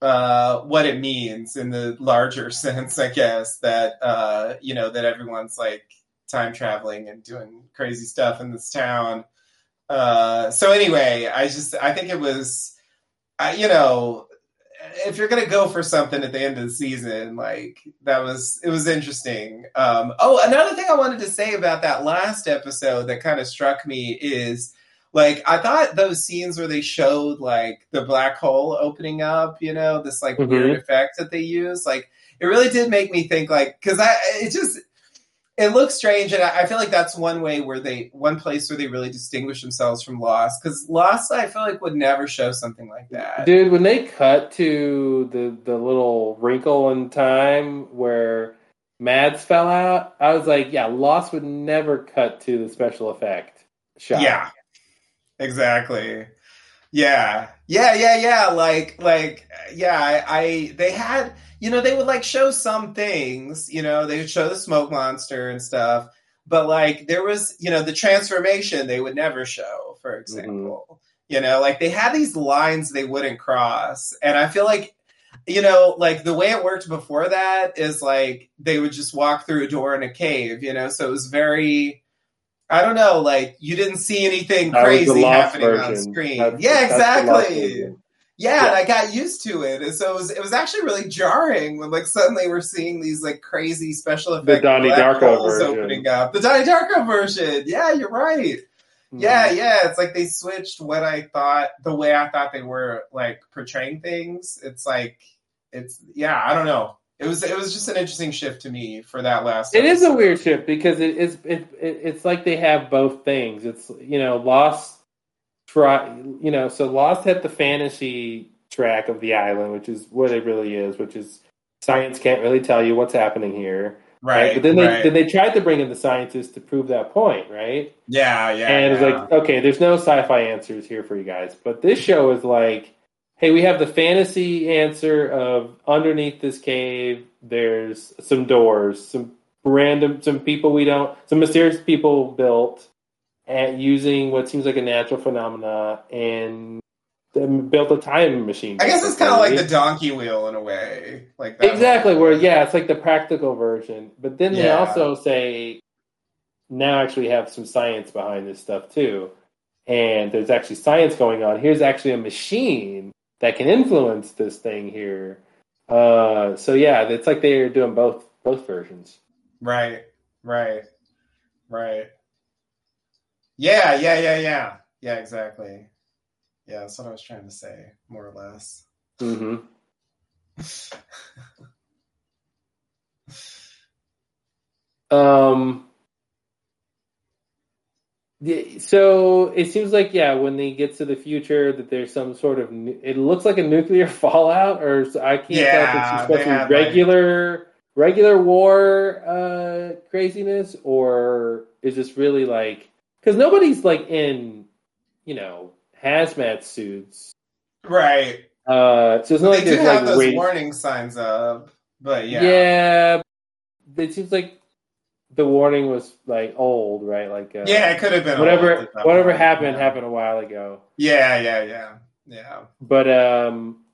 uh, what it means in the larger sense, I guess that uh, you know that everyone's like time traveling and doing crazy stuff in this town. Uh, so anyway, I just I think it was, I, you know, if you're gonna go for something at the end of the season, like that was it was interesting. Um, oh, another thing I wanted to say about that last episode that kind of struck me is like I thought those scenes where they showed like the black hole opening up, you know, this like Mhm. weird effect that they use, like it really did make me think like because I it just it looks strange and I, I feel like that's one way where they one place where they really distinguish themselves from Lost because Lost I feel like would never show something like that. Dude, when they cut to the the little wrinkle in time where Mads fell out, I was like, yeah, Lost would never cut to the special effect shot. Yeah, exactly. Yeah, yeah, yeah, yeah. Like, like, yeah. I, I, they had, you know, they would like show some things. You know, they would show the smoke monster and stuff. But like, there was, you know, the transformation they would never show. For example, you know, like they had these lines they wouldn't cross, and I feel like. You know, like the way it worked before that is like they would just walk through a door in a cave, you know, so it was very I don't know, like you didn't see anything That crazy happening on screen. That's- yeah, that's exactly. Yeah, Yeah. and I got used to it, and so it was it was actually really jarring when like suddenly we're seeing these like crazy special effect Donnie black Darko version. opening up. The Donnie Darko version. Yeah, you're right. Yeah, Mm-hmm. yeah. It's like they switched what I thought the way I thought they were like portraying things. It's like it's yeah, I don't know. It was it was just an interesting shift to me for that last. It is a weird shift because it is it, it it's like they have both things. It's you know Lost try you know so Lost had the fantasy track of the island, which is what it really is, which is science can't really tell you what's happening here. right. But then they right. then they tried to bring in the scientists to prove that point, right? yeah, yeah. and it's yeah. like, okay, there's no sci-fi answers here for you guys, but this show is like, hey, we have the fantasy answer of underneath this cave, there's some doors, some random, some people we don't, some mysterious people built, and using what seems like a natural phenomena, and built a time machine. I guess it's kind of like the donkey wheel in a way, like that exactly one. where yeah, it's like the practical version, but then they also say now actually have some science behind this stuff too, and there's actually science going on. Here's actually a machine that can influence this thing here. Uh, so yeah, it's like they're doing both both versions. Right, right, right. Yeah, yeah, yeah, yeah, yeah. Exactly. Yeah, that's what I was trying to say, more or less. hmm Um. So it seems like yeah, when they get to the future, that there's some sort of it looks like a nuclear fallout, or i can't tell if Yeah, it's supposed to be like- regular regular war uh, craziness, or is this really like because nobody's like in you know hazmat suits, Right. uh, so it's not They like do there's have like those warning signs up, but yeah. yeah. It seems like the warning was like old, right? Like uh, Yeah, it could have been whatever old whatever point. happened Yeah. happened a while ago. Yeah, yeah, yeah, yeah. But um,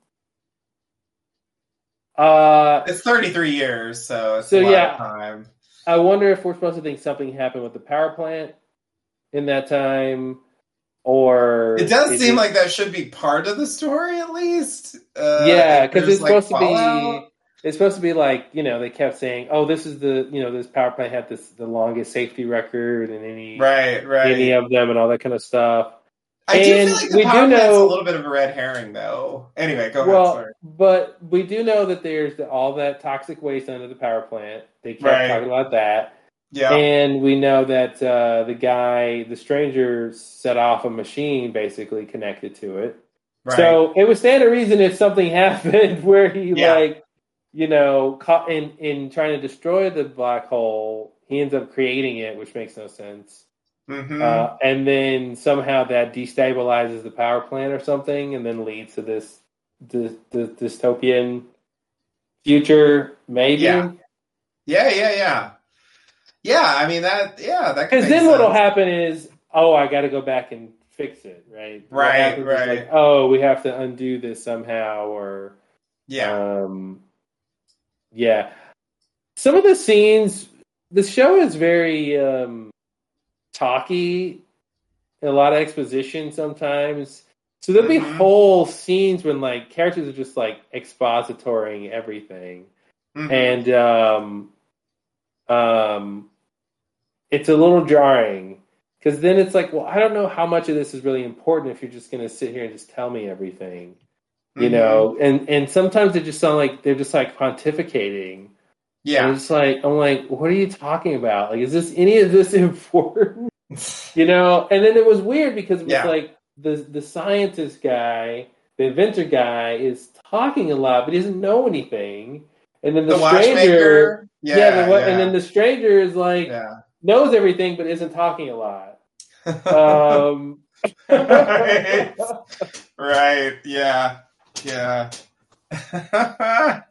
uh, It's 33 years, so it's So, a lot yeah. of time. I wonder if we're supposed to think something happened with the power plant in that time, or It does seem like that should be part of the story, at least. Uh, yeah, because it's like, supposed to be. It's supposed to be like you know they kept saying, "Oh, this is the you know this power plant had this the longest safety record in any Right, right. any of them and all that kind of stuff." I do feel like the we power do know- a little bit of a red herring, though. Anyway, go well, ahead. But we do know that there's the, all that toxic waste under the power plant. They kept Right. talking about that, Yeah, and we know that uh, the guy, the stranger, set off a machine basically connected to it. right. So it would stand to reason if something happened where he Yeah. like, you know, caught in in trying to destroy the black hole, he ends up creating it, which makes no sense. Mhm. Uh, and then somehow that destabilizes the power plant or something, and then leads to this this dystopian future, maybe. Yeah. yeah, yeah, yeah. Yeah, I mean that. Yeah, that. Because then what'll happen is, oh, I got to go back and fix it, right? Right, right. Like, oh, we have to undo this somehow, or Yeah, Um, yeah. Some of the scenes, the show is very um, talky, a lot of exposition sometimes. So there'll be Mhm. whole scenes when like characters are just like expositoring everything, Mhm. and um, um, it's a little jarring. Because then it's like, well, I don't know how much of this is really important if you're just going to sit here and just tell me everything you Mhm. know? And and sometimes they just sound like they're just like pontificating. Yeah, and it's like i'm like what are you talking about? Like is this any of this important? You know? And then it was weird because it was Yeah. like the the scientist guy the inventor guy is talking a lot but he doesn't know anything. And then the, the stranger. Yeah, yeah, the, yeah, and then the stranger is like yeah. Knows everything but isn't talking a lot um Right. right. Yeah. Yeah.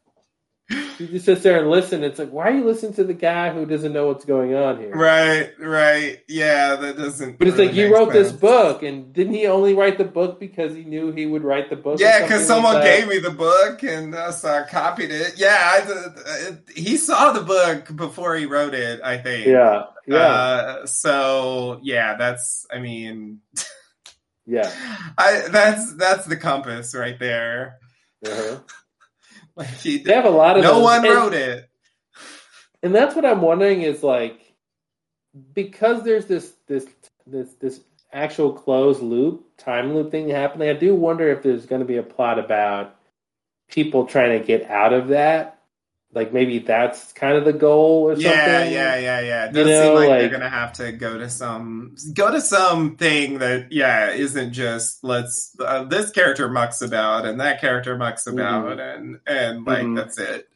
You just sit there and listen. It's like, why are you listening to the guy who doesn't know what's going on here? right. Right. Yeah. That doesn't. But it's really like you wrote this book, and didn't he only write the book because he knew he would write the book? Yeah, because someone like gave me the book and uh, so I copied it. Yeah, I, uh, he saw the book before he wrote it. I think. Yeah, yeah, Uh, so yeah, that's. I mean, yeah. I that's that's the compass right there. Uh-huh. Like he, They have a lot of no those. one and, wrote it. and that's what I'm wondering is like because there's this this this this actual closed loop time loop thing happening. I do wonder if there's going to be a plot about people trying to get out of that. Like maybe that's kind of the goal or something. Yeah, yeah, yeah, yeah. It You does seem know, like, they're gonna have to go to some go to something that yeah isn't just let's uh, this character mucks about and that character mucks about and and like Mhm. that's it.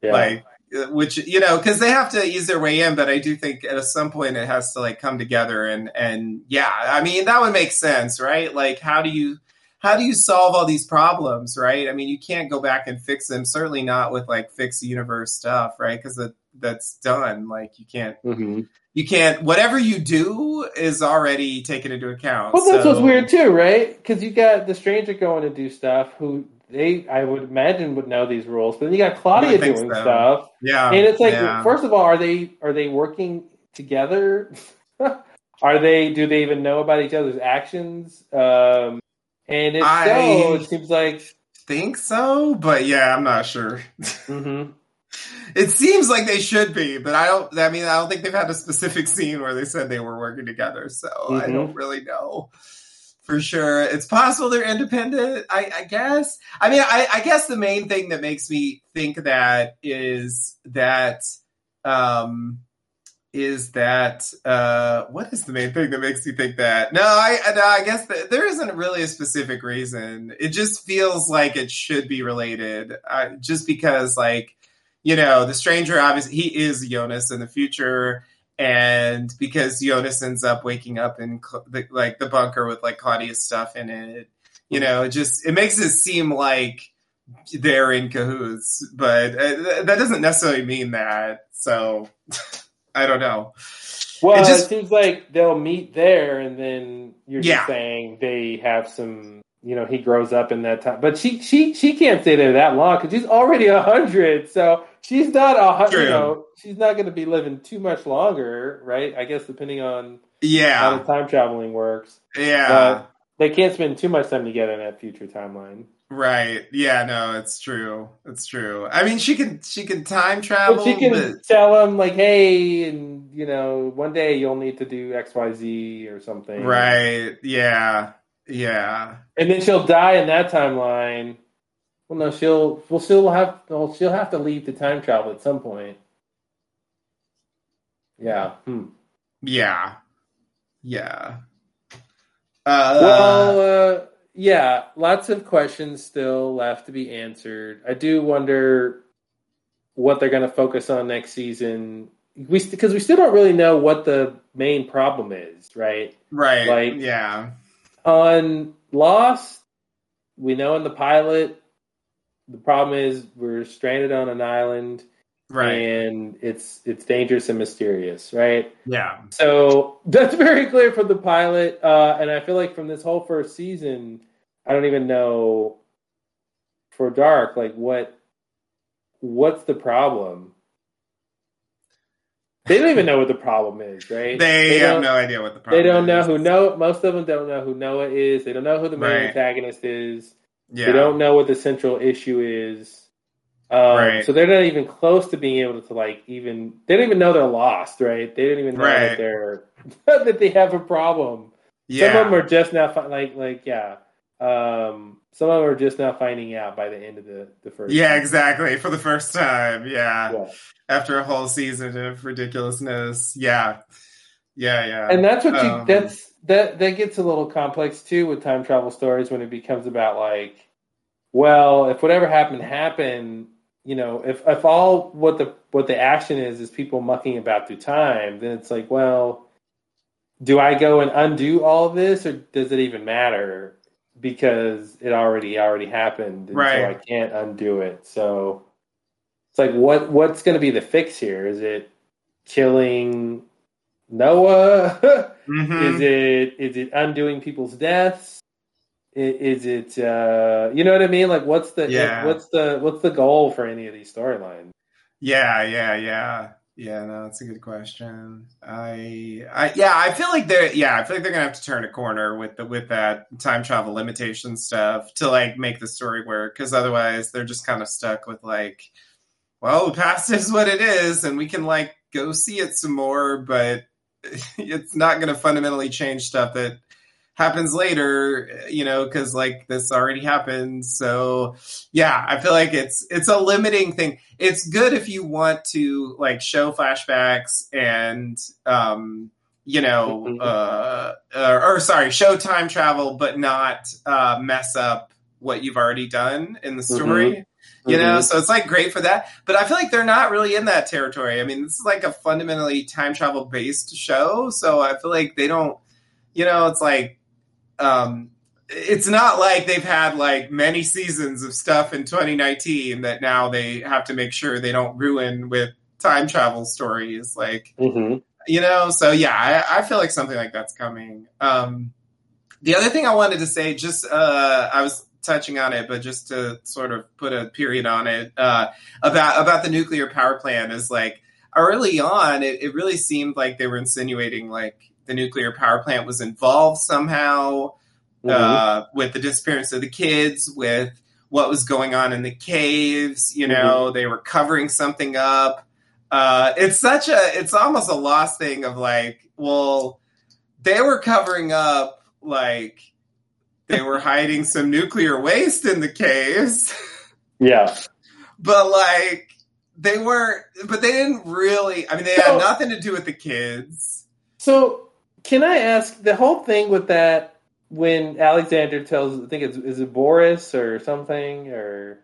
Yeah. Like which you know because they have to ease their way in, but I do think at some point it has to like come together and and yeah, I mean that would make sense, right? Like how do you how do you solve all these problems, right? I mean, you can't go back and fix them. Certainly not with like fix universe stuff, right? Because that that's done. Like you can't hmm you can't whatever you do is already taken into account. Well, that's So- what's weird too, right? Because you got the stranger going to do stuff who they, I would imagine, would know these rules. But then you got Claudia I doing so. stuff, Yeah, and it's like, yeah. first of all, are they are they working together? are they? Do they even know about each other's actions? Um, and if so, it seems like. think so, but yeah, I'm not sure. hmm It seems like they should be, but I don't. I mean, I don't think they've had a specific scene where they said they were working together, so I Mhm. don't really know. for sure. It's possible they're independent. I, I guess. I mean, I, I, guess the main thing that makes me think that is that, um, is that uh, what is the main thing that makes you think that? No, I, no, I guess the, there isn't really a specific reason. It just feels like it should be related, uh, just because, like, you know, the stranger obviously he is Jonas in the future and because Jonas ends up waking up in the, like the bunker with like Claudia's stuff in it, you know, it just it makes it seem like they're in cahoots, but uh, that doesn't necessarily mean that. So I don't know. Well, it, just, it seems like they'll meet there, and then you're yeah. just saying they have some. You know, he grows up in that time, but she she she can't stay there that long because she's already a hundred. So she's not a hundred. You know, she's not going to be living too much longer, right? I guess depending on yeah how the time traveling works. Yeah, but they can't spend too much time together in that future timeline. Right. Yeah. No, it's true. It's true. I mean, she can she can time travel. But she can but... tell him like, hey, and you know, one day you'll need to do X, Y, Z or something. Right. Yeah. Yeah. And then she'll die in that timeline. Well, no, she'll well, she'll have well, she'll have to leave the time travel at some point. Yeah. Hmm. Yeah. Yeah. Uh, well. Uh, yeah, lots of questions still left to be answered. I do wonder what they're going to focus on next season. We because we still don't really know what the main problem is, right? Right. Like yeah. On Lost, we know in the pilot the problem is we're stranded on an island right. And it's it's dangerous and mysterious right? Yeah. So that's very clear from the pilot uh, and i feel like from this whole first season i don't even know for dark like what what's the problem? They don't even know what the problem is right? They, they have no idea what the problem is. they don't know who know most of them don't know who noah is. They don't know who the main right. antagonist is. Yeah. they don't know what the central issue is um, right. So they're not even close to being able to like even. They don't even know they're lost, right? They don't even know right. that they're that they have a problem. Yeah. Some of them are just now like like yeah. Um, some of them are just now finding out by the end of the the first. Yeah, exactly. For the first time, yeah. yeah. After a whole season of ridiculousness, yeah, yeah, yeah. And that's what you. Um, that's that that gets a little complex too with time travel stories when it becomes about like, well, if whatever happened happened, you know, if if all what the what the action is is people mucking about through time, then it's like, well, do I go and undo all of this, or does it even matter because it already already happened, and right. so I can't undo it. So it's like, what what's going to be the fix here? Is it killing Noah? mm-hmm. Is it is it undoing people's deaths? Is it uh you know what i mean? Like what's the yeah. what's the what's the goal for any of these storylines? Yeah yeah yeah. Yeah no that's a good question. I i yeah i feel like they're yeah i feel like they're gonna have to turn a corner with the with that time travel limitation stuff to like make the story work because otherwise they're just kind of stuck with like well the past is what it is and we can like go see it some more but it's not going to fundamentally change stuff that happens later, you know, because like this already happened. So yeah, I feel like it's it's a limiting thing. It's good if you want to like show flashbacks and um, you know, mm-hmm. uh, or, or, sorry, show time travel, but not uh, mess up what you've already done in the mm-hmm. story. Mm-hmm. You know, mm-hmm. so it's like great for that. But I feel like they're not really in that territory. I mean, this is like a fundamentally time travel based show. So I feel like they don't, you know, it's like um, it's not like they've had like many seasons of stuff in 2019 that now they have to make sure they don't ruin with time travel stories like mm-hmm. you know so yeah I, I, feel like something like that's coming um, the other thing i wanted to say just uh, i was touching on it but just to sort of put a period on it uh, about about the nuclear power plant is like early on it, it really seemed like they were insinuating like the nuclear power plant was involved somehow mm-hmm. uh, with the disappearance of the kids, with what was going on in the caves. You know, mm-hmm. they were covering something up. Uh, it's such a, it's almost a lost thing of like, well, they were covering up like they were hiding some nuclear waste in the caves. Yeah. but like they weren't but they didn't really i mean they So- had nothing to do with the kids So, can I ask the whole thing with that when Alexander tells, I think it's is it Boris or something or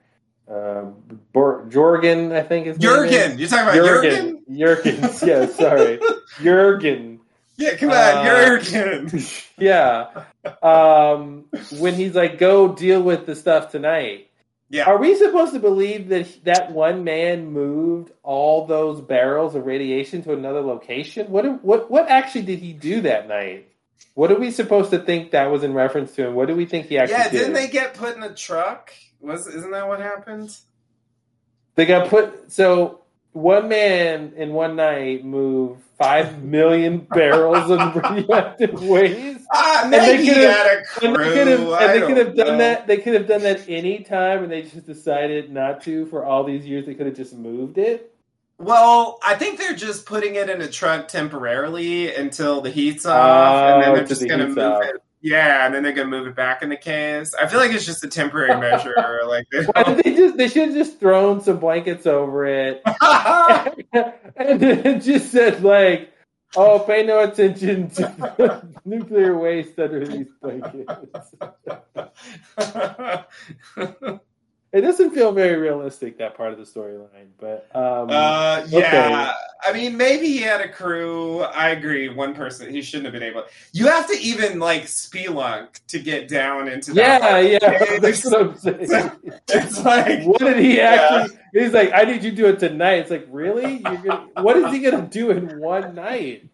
um, Bor- Jorgen, I think is jurgen you're talking about jurgen, Jurgen. Yeah, sorry, Jurgen. yeah come on Uh, jurgen Yeah. Um, when he's like, "Go deal with the stuff tonight." Yeah. Are we supposed to believe that that one man moved all those barrels of radiation to another location? What what what actually did he do that night? What are we supposed to think that was in reference to, and what do we think he actually yeah did? didn't they get put in a truck was isn't that what happened They got put. So one man in one night moved five million barrels of radioactive waste. ah they maybe could've- had a crew And they could have, they could have done know. that. They could have done that any time, and they just decided not to for all these years. They could have just moved it. well i think they're just putting it in a truck temporarily until the heat's off and then Oh, they're just the gonna move off. it yeah and then they're gonna move it back in the caves i feel like it's just a temporary measure like they they just? They should have just thrown some blankets over it, and then just said like, "Oh, pay no attention to nuclear waste under these blankets." It doesn't feel very realistic that part of the storyline, but um, Uh, Okay. yeah. I mean, maybe he had a crew. I agree. One person, he shouldn't have been able. You have to even like spelunk to get down into that. yeah, yeah, It's- that's what I'm saying. It's like What did he actually? He's like, I need you to do it tonight. It's like, really? You're gonna? What is he gonna do in one night?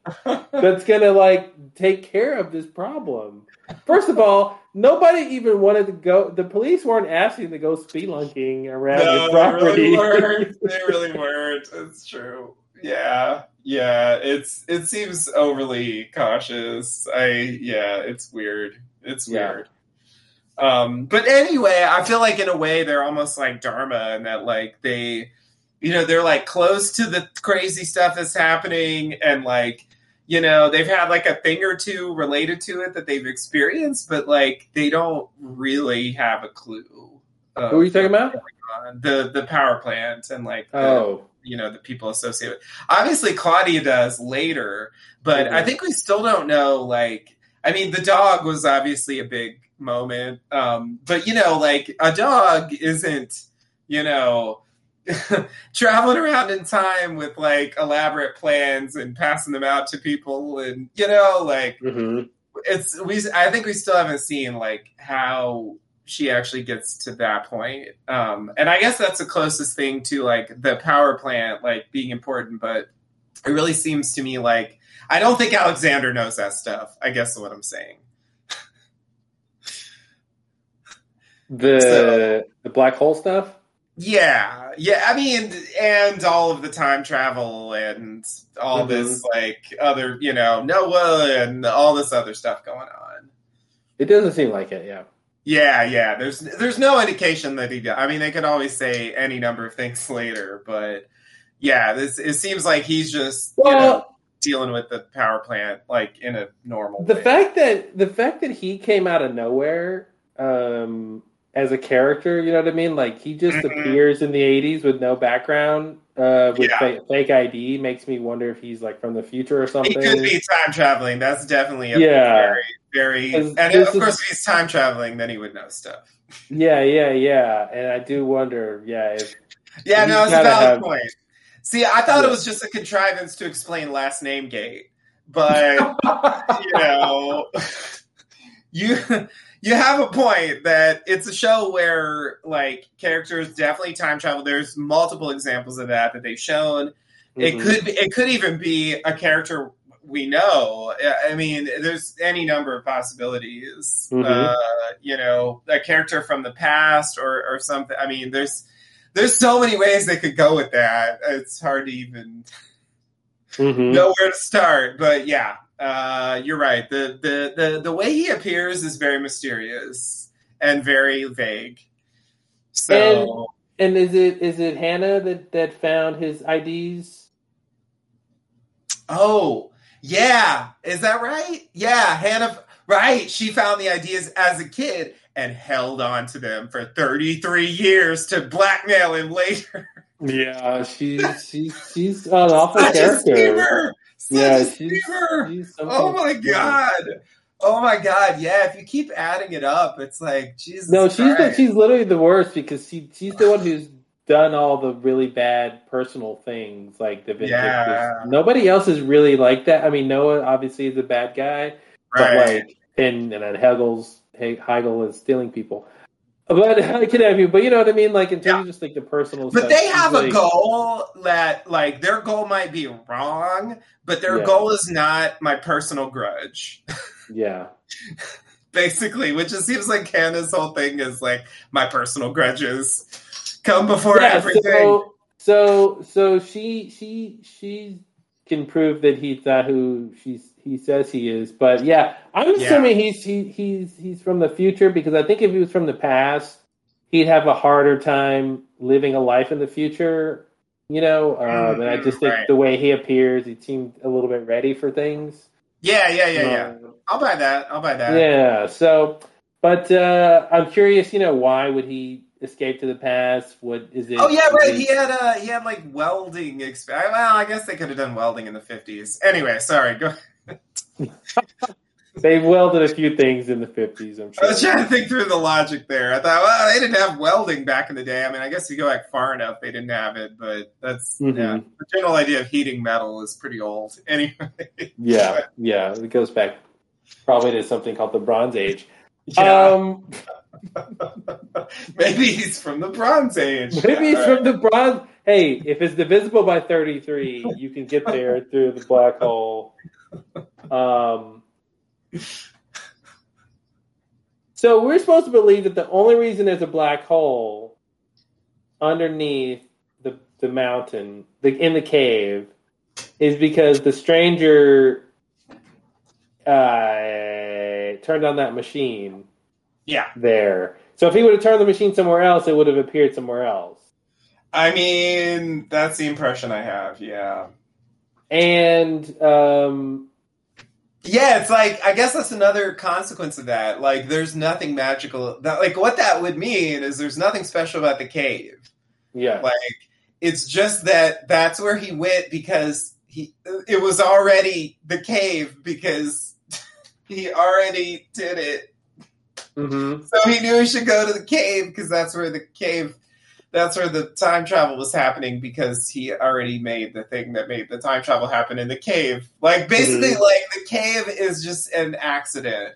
That's gonna like take care of this problem. First of all, nobody even wanted to go. The police weren't asking to go spelunking around no, your they property. really weren't. They really weren't. It's true. Yeah, yeah. It's it seems overly cautious. I yeah. It's weird. It's Yeah. weird. Um, but anyway, I feel like in a way they're almost like Dharma and that like they, you know, they're like close to the crazy stuff that's happening and like, you know, they've had like a thing or two related to it that they've experienced, but like they don't really have a clue. Who are you talking about? what's going on. The the power plant and like the, Oh, you know the people associated. Obviously, Claudia does later, but I Mhm. think we still don't know. Like, I mean, the dog was obviously a big moment, um, but you know, like a dog isn't, you know. traveling around in time with like elaborate plans and passing them out to people and you know like hmm it's we i think we still haven't seen like how she actually gets to that point. Um and i guess that's the closest thing to like the power plant like being important but it really seems to me like i don't think alexander knows that stuff i guess is what i'm saying. The So- the black hole stuff. Yeah yeah i mean and all of the time travel and all Mhm. this like other you know noah and all this other stuff going on It doesn't seem like it. Yeah. Yeah, yeah. There's there's no indication that he. does. I mean, they could always say any number of things later, but yeah, this it seems like he's just you know Well, dealing with the power plant like in a normal. the way. fact that the fact that he came out of nowhere um, as a character, you know what I mean? Like he just Mhm. appears in the '80s with no background, uh, with Yeah. fake, fake ID, makes me wonder if he's like from the future or something. he could be time traveling. That's definitely a Yeah. very very. And of is- course, if he's time traveling, then he would know stuff. Yeah, yeah, yeah. And I do wonder, yeah, if Yeah, no, it's a valid have- point. See, I thought Yeah. it was just a contrivance to explain last name gate, but you know, you you have a point that it's a show where like characters definitely time travel. There's multiple examples of that that they've shown. It Mhm. could be, it could even be a character we know. I mean, there's any number of possibilities. Mhm. Uh, you know, a character from the past or or something. I mean, there's there's so many ways they could go with that. It's hard to even Mhm. know where to start. But yeah, uh, you're right. The, the the the way he appears is very mysterious and very vague. So And is it is it Hannah that that found his IDs? oh yeah, is that right? Yeah, Hannah. right. She found the ideas as a kid and held on to them for 33 years to blackmail him later. Yeah, she's she's she's an awful Such a character. Yeah, she's, she's Oh my god. Oh my god. Yeah, if you keep adding it up, it's like Jesus. No, she's the, she's literally the worst because she she's the one who's done all the really bad personal things, like the vindictive. Yeah. Nobody else is really like that. I mean, Noah obviously is a bad guy, but right. like, and and then Helge's He- Helge is stealing people. But I can have you, but you know what I mean. Like in terms Yeah. of just like the personal. But they have a like- goal that, like, their goal might be wrong, but their Yeah. goal is not my personal grudge, Yeah, basically. Which it seems like Candace's whole thing is like my personal grudges come before yeah. everything. So so so she she she can prove that who she's he says he is. But yeah, I'm Yeah. assuming he's he, he's he's from the future because I think if he was from the past, he'd have a harder time living a life in the future. You know, um, and I just think Right. the way he appears, he seemed a little bit ready for things. yeah, yeah, yeah, yeah. Um, I'll buy that. I'll buy that. yeah. So, but uh, I'm curious. You know, why would he escape to the past? What is it? Oh yeah, right. He had uh he had like welding. Exp- well, I guess they could have done welding in the fifties. Anyway, sorry. Go. They welded a few things in the 50s. I'm I was trying to think through the logic there. I thought, well, they didn't have welding back in the day. I mean, I guess you go back far enough, they didn't have it. But that's Mhm. yeah. The general idea of heating metal is pretty old. Anyway. Yeah, yeah. It goes back probably to something called the Bronze Age. Yeah. Um, maybe he's from the Bronze Age. maybe he's All from the Bronze. Hey, if it's divisible by 33, you can get there through the black hole. Um, so we're supposed to believe that the only reason there's a black hole underneath the the mountain, the in the cave, is because the stranger uh, turned on that machine Yeah. there. So if he would have turned the machine somewhere else, it would have appeared somewhere else. I mean, that's the impression I have. Yeah. And um, Yeah, it's like I guess that's another consequence of that. Like, there's nothing magical. That like what that would mean is there's nothing special about the cave. yeah, Like, it's just that that's where he went because he it was already the cave because he already did it. hmm So he knew he should go to the cave because that's where the cave. That's where the time travel was happening because he already made the thing that made the time travel happen in the cave. Like basically, Mhm. like the cave is just an accident.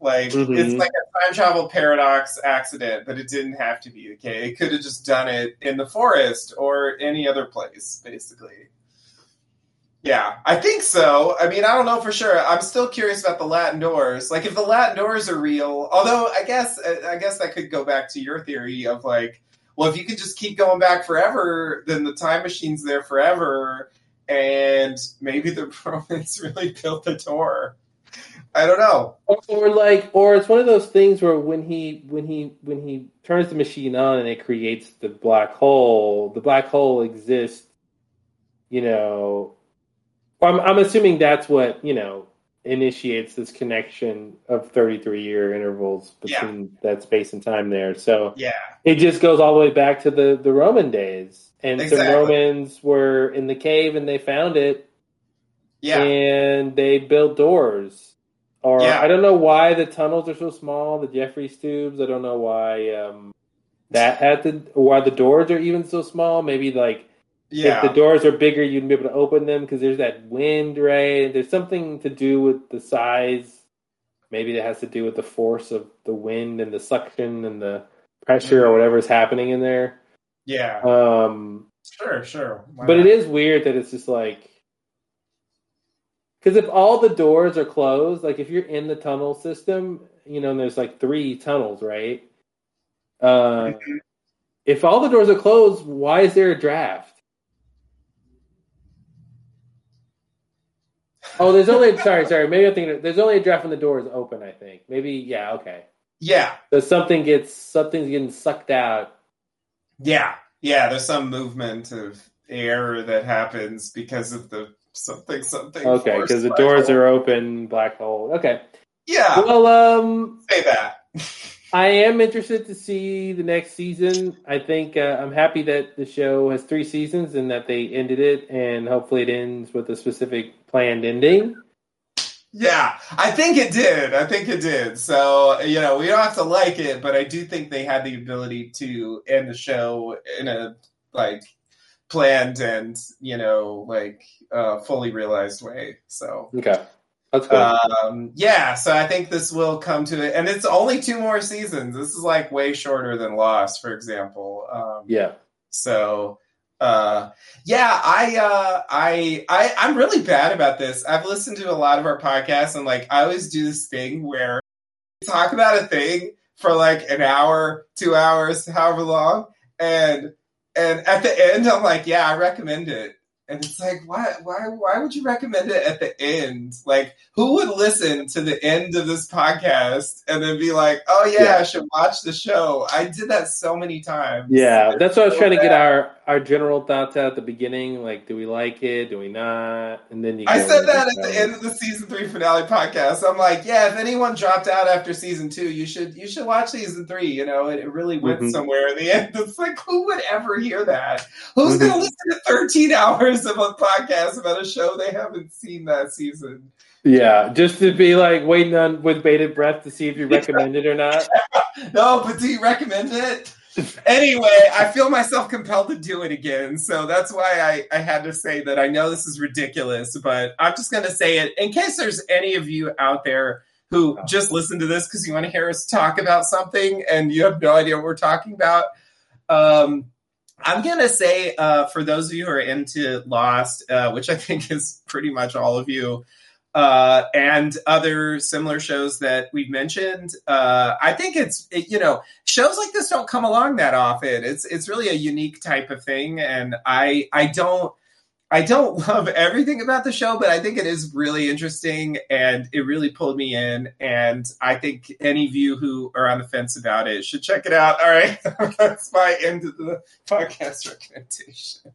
Like Mhm. it's like a time travel paradox accident, but it didn't have to be the cave. It could have just done it in the forest or any other place, basically. Yeah, I think so. I mean, I don't know for sure. I'm still curious about the Latin doors. Like, if the Latin doors are real, although I guess I guess that could go back to your theory of like, well, if you could just keep going back forever, then the time machine's there forever, and maybe the Romans really built the door. I don't know. or, like, or it's one of those things where when he when he when he turns the machine on and it creates the black hole, the black hole exists. You know, I'm, I'm assuming that's what you know initiates this connection of 33 year intervals between that space and time there. So Yeah, it just goes all the way back to the the Roman days, and the Romans were in the cave and they found it, yeah, and they built doors. Or Yeah. I don't know why the tunnels are so small, the Jefferies tubes. I don't know why um, that had to, why the doors are even so small. Maybe like yeah. if the doors are bigger, you'd be able to open them because there's that wind, right? There's something to do with the size. Maybe it has to do with the force of the wind and the suction and the pressure or whatever's happening in there. yeah, Um, sure, sure. Why but not? it is weird that it's just like because if all the doors are closed, like if you're in the tunnel system, you know, and there's like three tunnels, right? Uh, Mhm. If all the doors are closed, why is there a draft? Oh, there's only sorry, sorry. Maybe I'm thinking there's only a draft when the door is open. I think maybe yeah, okay. Yeah, So something gets something's getting sucked out. yeah, yeah. There's some movement of air that happens because of the something something. Okay, because the doors hole. are open, black hole. Okay, Yeah, Well, um, say that. I am interested to see the next season. I think uh, I'm happy that the show has three seasons and that they ended it, and hopefully it ends with a specific planned ending. Yeah, I think it did. I think it did. So, you know, we don't have to like it, but I do think they had the ability to end the show in a like planned and, you know, like uh fully realized way. So, Okay, that's good. um yeah, so I think this will come to it and it's only two more seasons. This is like way shorter than Lost, for example. Um yeah, so uh yeah, I uh I I I'm really bad about this. I've listened to a lot of our podcasts and like I always do this thing where we talk about a thing for like an hour, 2 hours, however long and and at the end I'm like, yeah, I recommend it. And it's like, why why why would you recommend it at the end? Like who would listen to the end of this podcast and then be like, "Oh yeah, Yeah. I should watch the show." I did that so many times. yeah. That's what I was trying to get our our general thoughts at the beginning. Like, do we like it? Do we not? And then you. I said that at the end of the season three finale podcast. I'm like, yeah, if anyone dropped out after season two, you should you should watch season three. You know, it, it really went Mhm. somewhere in the end. It's like, who would ever hear that? Who's Mhm. gonna listen to 13 hours of a podcast about a show they haven't seen that season? Yeah, just to be like waiting on with bated breath to see if you recommend it or not. No, but do you recommend it? Anyway, I feel myself compelled to do it again. So that's why I, I had to say that I know this is ridiculous, but I'm just going to say it in case there's any of you out there who just listen to this because you want to hear us talk about something and you have no idea what we're talking about. Um, I'm going to say, uh, for those of you who are into Lost, uh, which I think is pretty much all of you, uh, and other similar shows that we've mentioned, uh, I think it's, it, you know, shows like this don't come along that often. It's it's really a unique type of thing, and I I don't I don't love everything about the show, but I think it is really interesting, and it really pulled me in. And I think any of you who are on the fence about it should check it out. All right, that's my end of the podcast recommendation.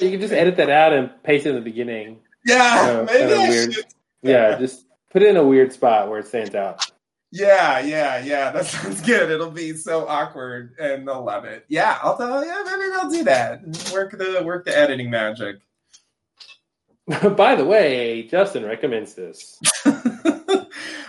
You can just edit that out and paste it in the beginning. Yeah, Oh, maybe I weird. should. Yeah, just put it in a weird spot where it stands out. Yeah, yeah, yeah. That sounds good. It'll be so awkward, and they'll love it. Yeah, I'll tell. Yeah, maybe I'll do that. Work the work the editing magic. By the way, Justin recommends this.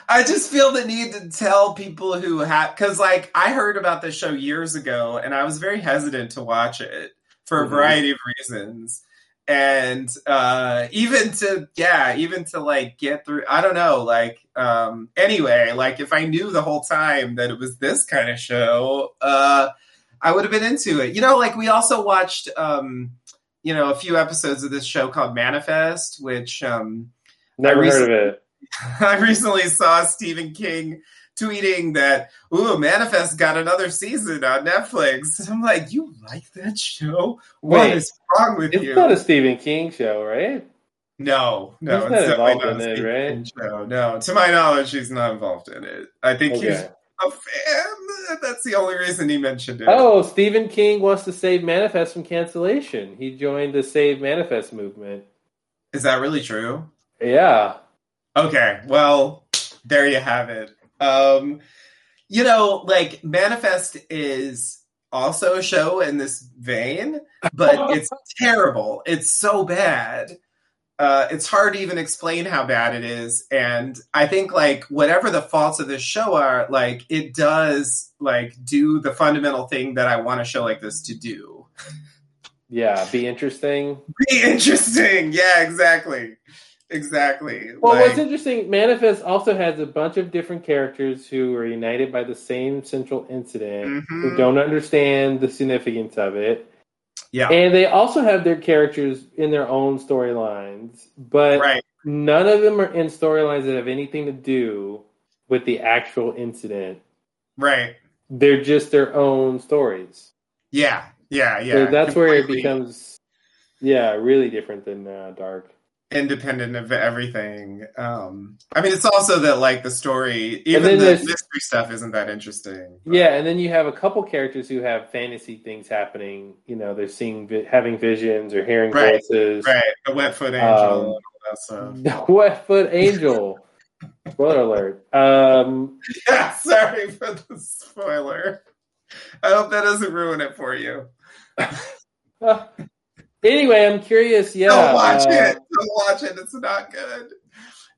I just feel the need to tell people who have because, like, I heard about this show years ago, and I was very hesitant to watch it for a Mhm. variety of reasons. And uh, even to yeah, even to like get through, I don't know. Like um, anyway, like if I knew the whole time that it was this kind of show, uh, I would have been into it. You know, like we also watched. Um, you know, a few episodes of this show called Manifest, which um, Never I heard of it. I recently saw Stephen King tweeting that, ooh, Manifest got another season on Netflix. I'm like, you like that show? What Wait, is wrong with It's you? It's not a Stephen King show, right? no, no, He's it's not definitely involved not in a it, right? King show. No, to my knowledge, he's not involved in it. I think he's a fan. That's the only reason he mentioned it. Oh, Stephen King wants to save Manifest from cancellation. He joined the Save Manifest movement. Is that really true? Yeah. Okay, well, there you have it. Um, you know, like Manifest is also a show in this vein, but it's terrible. It's so bad. Uh, it's hard to even explain how bad it is, and I think like whatever the faults of this show are, like it does like do the fundamental thing that I want a show like this to do. Yeah, be interesting. Be interesting. Yeah, exactly, exactly. Well, Like- what's interesting, Manifest also has a bunch of different characters who are united by the same central incident, Mhm. who don't understand the significance of it. Yeah. And they also have their characters in their own storylines, but right. none of them are in storylines that have anything to do with the actual incident. Right. They're just their own stories. Yeah, yeah, yeah. so that's where it becomes, yeah, really different than uh, Dark. Independent of everything. Um, I mean, it's also that like the story, even the mystery stuff, isn't that interesting. Yeah, and then you have a couple characters who have fantasy things happening. You know, they're seeing, having visions or hearing Right, voices. Right, the wet foot angel Um, and all that stuff. The Wet Foot Angel. Spoiler alert. Um, yeah, sorry for the spoiler. I hope that doesn't ruin it for you. anyway, I'm curious. Yeah, Don't watch uh, it. Don't watch it. It's not good.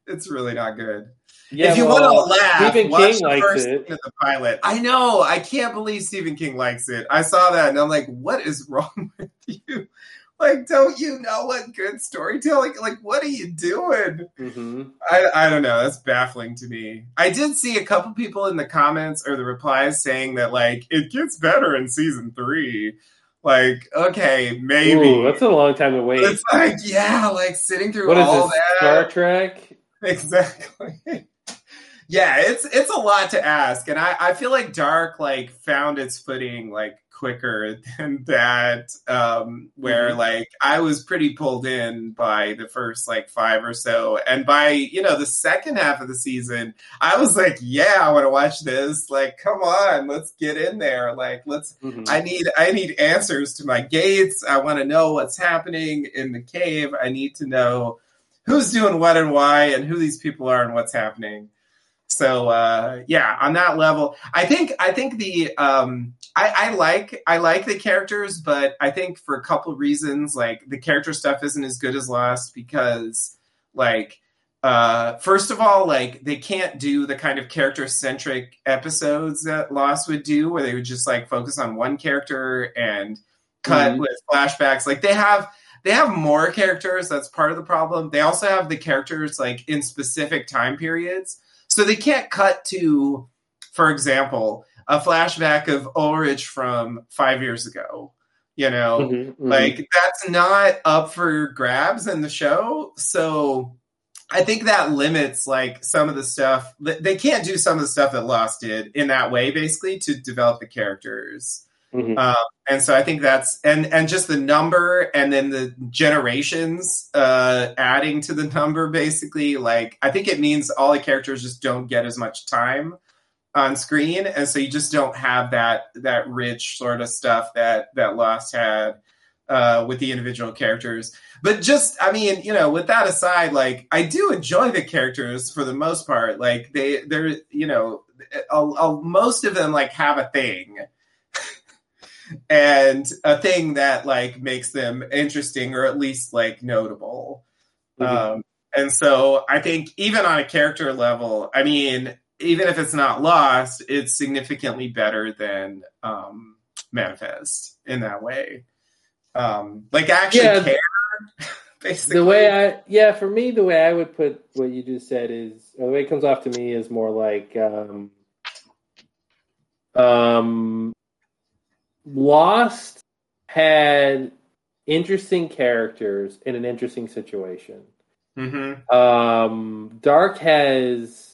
It's really not good. Yeah, if you well, want to laugh, Stephen watch King the first it. the pilot. I know. I can't believe Stephen King likes it. I saw that and I'm like, what is wrong with you? Like, don't you know what good storytelling? Like, what are you doing? mhm. I, I don't know. That's baffling to me. I did see a couple people in the comments or the replies saying that like it gets better in season three. Like, okay, maybe. Ooh, that's a long time to wait. it's like, yeah, like sitting through What is all this? that. Star Trek? Exactly. yeah, it's it's a lot to ask, and I I feel like Dark like found its footing like quicker than that. Um, where Mhm. like I was pretty pulled in by the first like five or so, and by you know the second half of the season, I was like, yeah, I want to watch this. Like, come on, let's get in there. Like, let's Mhm. I need I need answers to my gates. I want to know what's happening in the cave. I need to know who's doing what and why and who these people are and what's happening. So uh, yeah, on that level, I think I think the um, I, I like I like the characters, but I think for a couple of reasons, like the character stuff isn't as good as Lost because like uh, first of all, like they can't do the kind of character centric episodes that Lost would do, where they would just like focus on one character and cut Mhm. with flashbacks. Like they have they have more characters. That's part of the problem. They also have the characters like in specific time periods, so they can't cut to, for example, a flashback of Ulrich from five years ago. You know, Mhm, mhm. like that's not up for grabs in the show. So I think that limits like some of the stuff. They can't do some of the stuff that Lost did in that way, basically, to develop the characters. Mhm. Um, and so I think that's and and just the number and then the generations uh, adding to the number, basically. Like I think it means all the characters just don't get as much time on screen, and so you just don't have that that rich sort of stuff that that Lost had uh, with the individual characters. But just, I mean, you know, with that aside, like I do enjoy the characters for the most part. Like they, they're, you know, I'll, I'll, most of them like have a thing. And a thing that like makes them interesting or at least like notable. Mhm. Um, and so I think even on a character level, I mean, even if it's not lost, it's significantly better than um, Manifest in that way. Um, like actually Yeah. care, basically. the way I yeah, for me the way I would put what you just said is the way it comes off to me is more like um um Lost had interesting characters in an interesting situation. Mhm. Um Dark has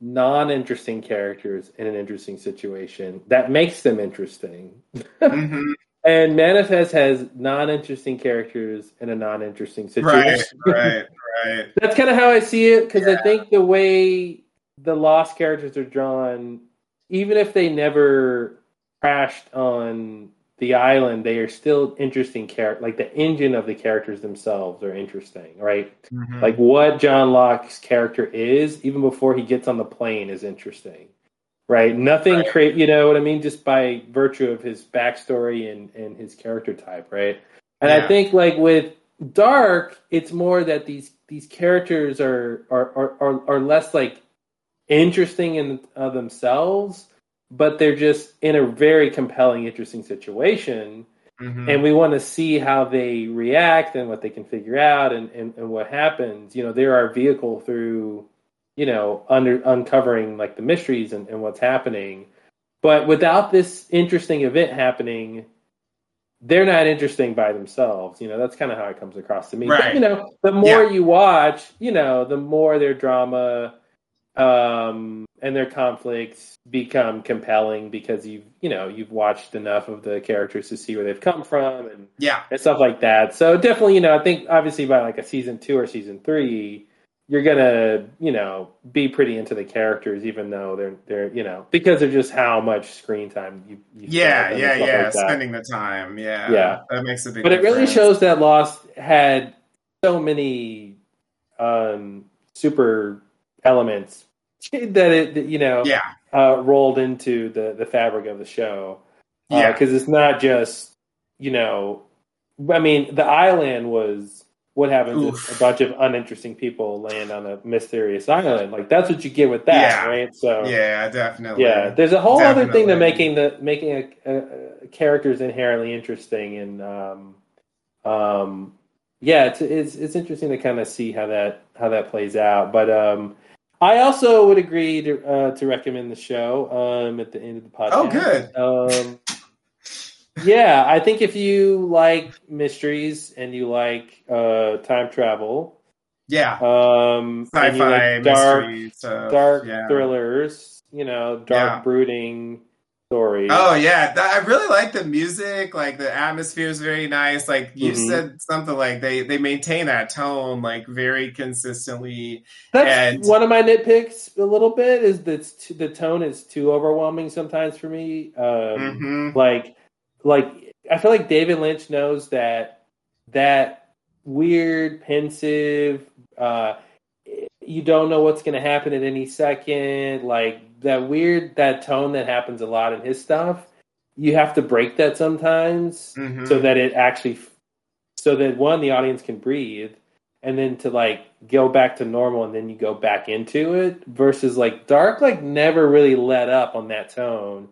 non-interesting characters in an interesting situation that makes them interesting. Mhm. And Manifest has non-interesting characters in a non-interesting situation. Right, right, right. That's kind of how I see it because I think the way the lost characters are drawn, even if they never crashed on the island, they are still interesting character. Like the engine of the characters themselves are interesting, right? Mhm. Like what John Locke's character is, even before he gets on the plane, is interesting, right? Nothing Right. create, you know what I mean? Just by virtue of his backstory and and his character type, right? And I think like with Dark, it's more that these these characters are are are are, are less like interesting in uh, themselves, but they're just in a very compelling, interesting situation Mhm. and we want to see how they react and what they can figure out and, and, and what happens. You know, they're our vehicle through, you know, under uncovering like the mysteries and, and what's happening. But without this interesting event happening, they're not interesting by themselves. You know, that's kind of how it comes across to me. But, you know, the more Yeah. you watch, you know, the more their drama um, and their conflicts become compelling because you've, you know, you've watched enough of the characters to see where they've come from and yeah, and stuff like that. So definitely, you know, I think obviously by like a season two or season three, you're gonna, you know, be pretty into the characters, even though they're they're, you know, because of just how much screen time you, you yeah, yeah, yeah. like. Spending the time, yeah, Yeah. that makes a big. But it really shows that Lost had so many um, super elements that it that, you know Yeah. uh, rolled into the the fabric of the show. Yeah. because it's not just you know, I mean, the island was what happens Oof. if a bunch of uninteresting people land on a mysterious island. Like that's what you get with that, Yeah. right? So yeah, definitely. yeah, there's a whole other thing to making the making a, a, a characters inherently interesting, and um, um, yeah, it's, it's it's interesting to kind of see how that how that plays out. But um, I also would agree to uh, to recommend the show um, at the end of the podcast. Oh, good. Um, yeah, I think if you like mysteries and you like uh, time travel, Yeah. um, Sci-fi like dark mystery stuff. dark yeah. thrillers, you know, dark Yeah. brooding stories. Oh yeah, That- I really like the music. Like the atmosphere is very nice. Like you Mhm. said something like they they maintain that tone like very consistently. That's and- one of my nitpicks. A little bit is that the tone is too overwhelming sometimes for me. Um, hmm Like, like I feel like David Lynch knows that that weird, pensive. Uh, you don't know what's going to happen at any second. Like that weird that tone that happens a lot in his stuff. You have to break that sometimes hmm so that it actually so that one the audience can breathe and then to like go back to normal and then you go back into it versus like dark like never really let up on that tone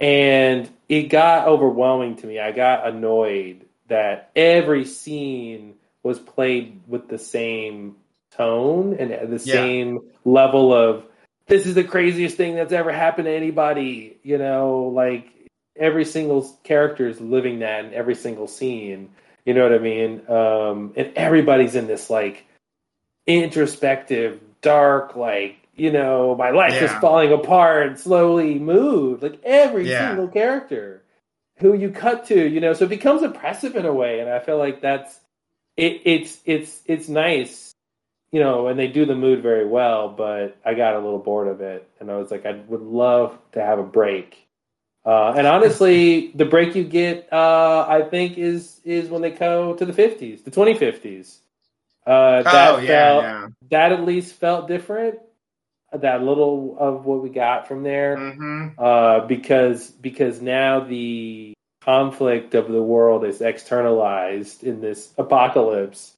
and it got overwhelming to me i got annoyed that every scene was played with the same tone and the Yeah. same level of this is the craziest thing that's ever happened to anybody you know like every single character is living that in every single scene you know what i mean? Um and everybody's in this like introspective dark like you know my life is falling apart slowly move like every Yeah. single character who you cut to you know? So it becomes oppressive in a way and i feel like that's it, it's it's it's nice you know and they do the mood very well but i got a little bored of it. And i was like i would love to have a break. Uh, and honestly the break you get uh, i think is is when they go to the 50s the 2050s uh, that Oh yeah, felt yeah. that at least felt different that little of what we got from there. Hmm uh, because because now the conflict of the world is externalized in this apocalypse,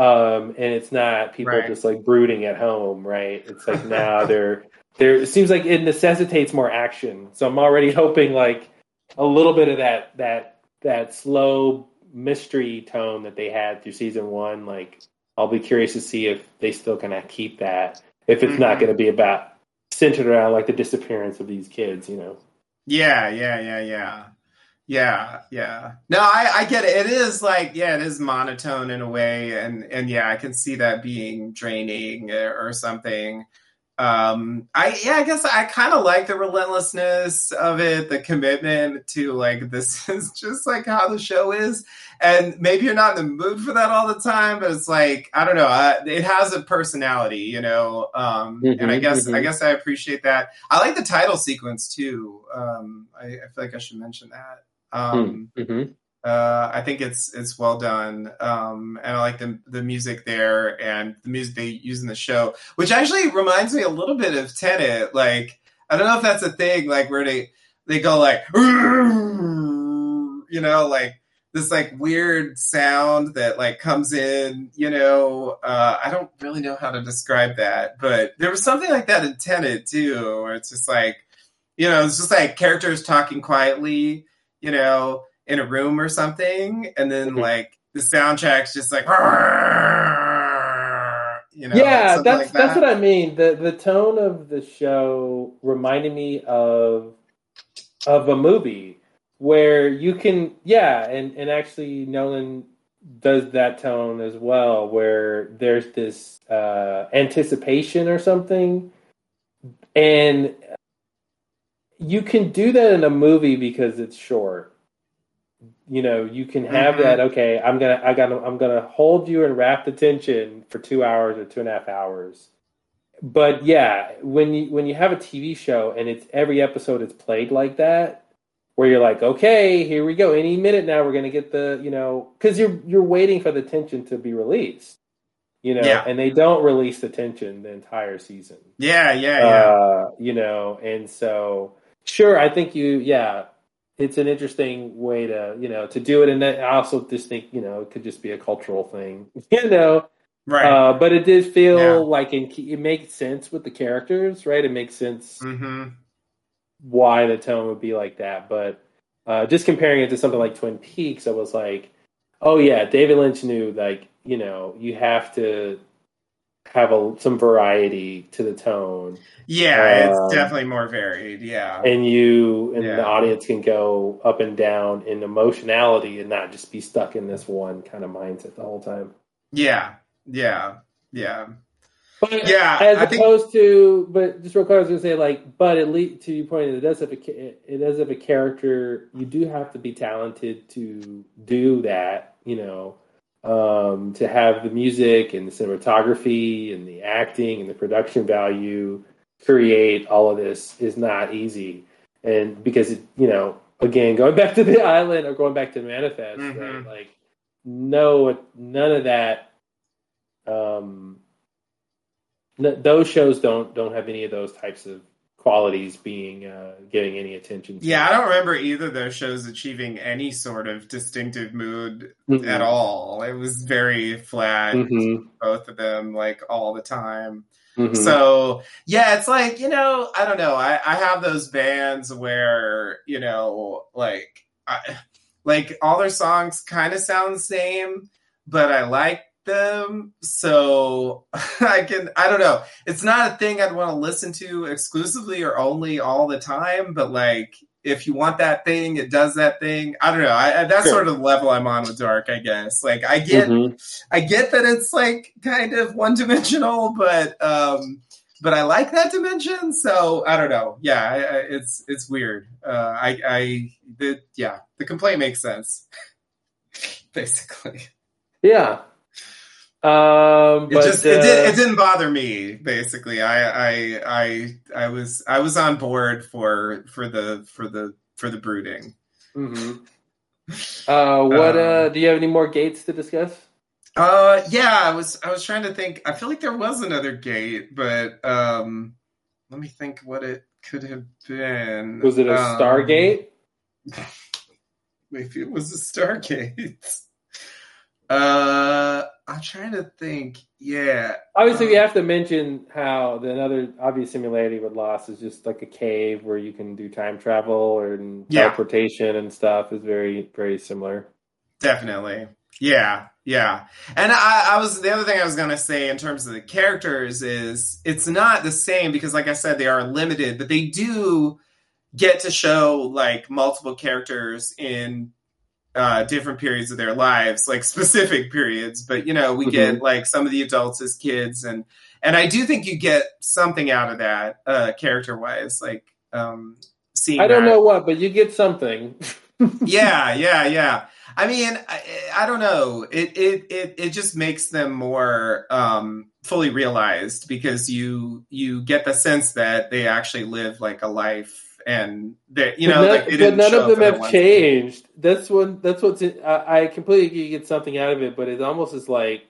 um, and it's not people Right. just like brooding at home, right? It's like now they're there. It seems like it necessitates more action. So I'm already hoping like a little bit of that that that slow mystery tone that they had through season one. Like I'll be curious to see if they still kind of keep that. If it's not Mhm. going to be about centered around like the disappearance of these kids, you know. Yeah, yeah, yeah, yeah. Yeah, yeah. No, I, I get it. It is like, yeah, it is monotone in a way, and and yeah, I can see that being draining or, something. Um, I yeah, I guess I kind of like the relentlessness of it, the commitment to like this is just like how the show is, and maybe you're not in the mood for that all the time, but it's like I don't know, uh, it has a personality, you know. Um, and I guess I mhm. guess I appreciate that. I like the title sequence too. Um, I, I feel like I should mention that. Um, Mm-hmm. uh, I think it's it's well done, um, and I like the the music there and the music they use in the show, which actually reminds me a little bit of Tenet. Like I don't know if that's a thing, like where they they go like, you know, like this like weird sound that like comes in. You know, uh, I don't really know how to describe that, but there was something like that in Tenet too, where it's just like, you know, it's just like characters talking quietly, you know in a room or something, and then Mhm. like the soundtrack's just like, you know, yeah, that's like that's what I mean. The the tone of the show reminded me of of a movie where you can yeah, and and actually Nolan does that tone as well, where there's this uh, anticipation or something, and you can do that in a movie because it's short. You know, you can have Mhm. that. Okay, I'm gonna, I gotta, I'm gonna hold you in rapt attention for two hours or two and a half hours. But yeah, when you when you have a TV show and it's every episode is played like that, where you're like, okay, here we go. Any minute now, we're gonna get the, you know, because you're you're waiting for the tension to be released. you know, Yeah. and they don't release the tension the entire season. Yeah, yeah, yeah. Uh, you know, and so sure, I think you, yeah, it's an interesting way to, you know, to do it. And I also just think, you know, it could just be a cultural thing, you know. right. Uh, but it did feel Yeah. like in, it makes sense with the characters, right? It makes sense hmm why the tone would be like that. But uh, just comparing it to something like Twin Peaks, I was like, oh yeah, David Lynch knew like you know you have to have a, some variety to the tone, Yeah, Um, it's definitely more varied. Yeah. and you and Yeah. the audience can go up and down in emotionality and not just be stuck in this one kind of mindset the whole time. Yeah. Yeah. Yeah. But Yeah, as I think- opposed to, but just real quick, I was to say, like, but at least to your point, it does have a it does have a character. You do have to be talented to do that, you know, um, to have the music and the cinematography and the acting and the production value create all of this is not easy, and because it, you know, again, going back to the island or going back to the Manifest, Mhm. right? Like, no, none of that. Um, Th- those shows don't don't have any of those types of qualities being uh, getting any attention. Yeah, I don't remember either of those shows achieving any sort of distinctive mood Mhm. at all. It was very flat, Mhm. both of them, like all the time. Mhm. So yeah, it's like you know, I don't know. I, I have those bands where you know, like, I, like all their songs kind of sound the same, but I like them. So I can, I don't know. It's not a thing I'd want to listen to exclusively or only all the time, but like. If you want that thing, it does that thing. I don't know. I, that's Sure. sort of the level I'm on with Dark, I guess. Like, I get Mhm. I get that it's like kind of one dimensional, but um, but I like that dimension. So I don't know. Yeah, I, I, it's it's weird. Uh, I I the yeah the complaint makes sense. Basically, yeah. Um, it but just it, did, uh, it didn't bother me. Basically, I I I I was I was on board for for the for the for the brooding. mhm. Uh, what Um, uh, do you have any more gates to discuss? Uh, yeah, I was I was trying to think. I feel like there was another gate, but um, let me think what it could have been. Was it a Um, Stargate? Maybe it was a Stargate. Uh, I'm trying to think. Yeah. Obviously, we um, have to mention how the another obvious similarity with Lost is just like a cave where you can do time travel and Yeah. teleportation and stuff is very very similar. Definitely. Yeah, yeah. And I, I was the other thing I was gonna say in terms of the characters is it's not the same because like I said, they are limited, but they do get to show like multiple characters in uh different periods of their lives, like specific periods. But you know, we get like some of the adults as kids and and I do think you get something out of that, uh character wise, like um seeing I don't that know what, but you get something. yeah, yeah, yeah. I mean, I, I don't know. It, it it it just makes them more um, fully realized because you you get the sense that they actually live like a life and that you know but none, like they didn't none of them have changed. That's one. That's what's. In, I, I completely get something out of it, but it almost is like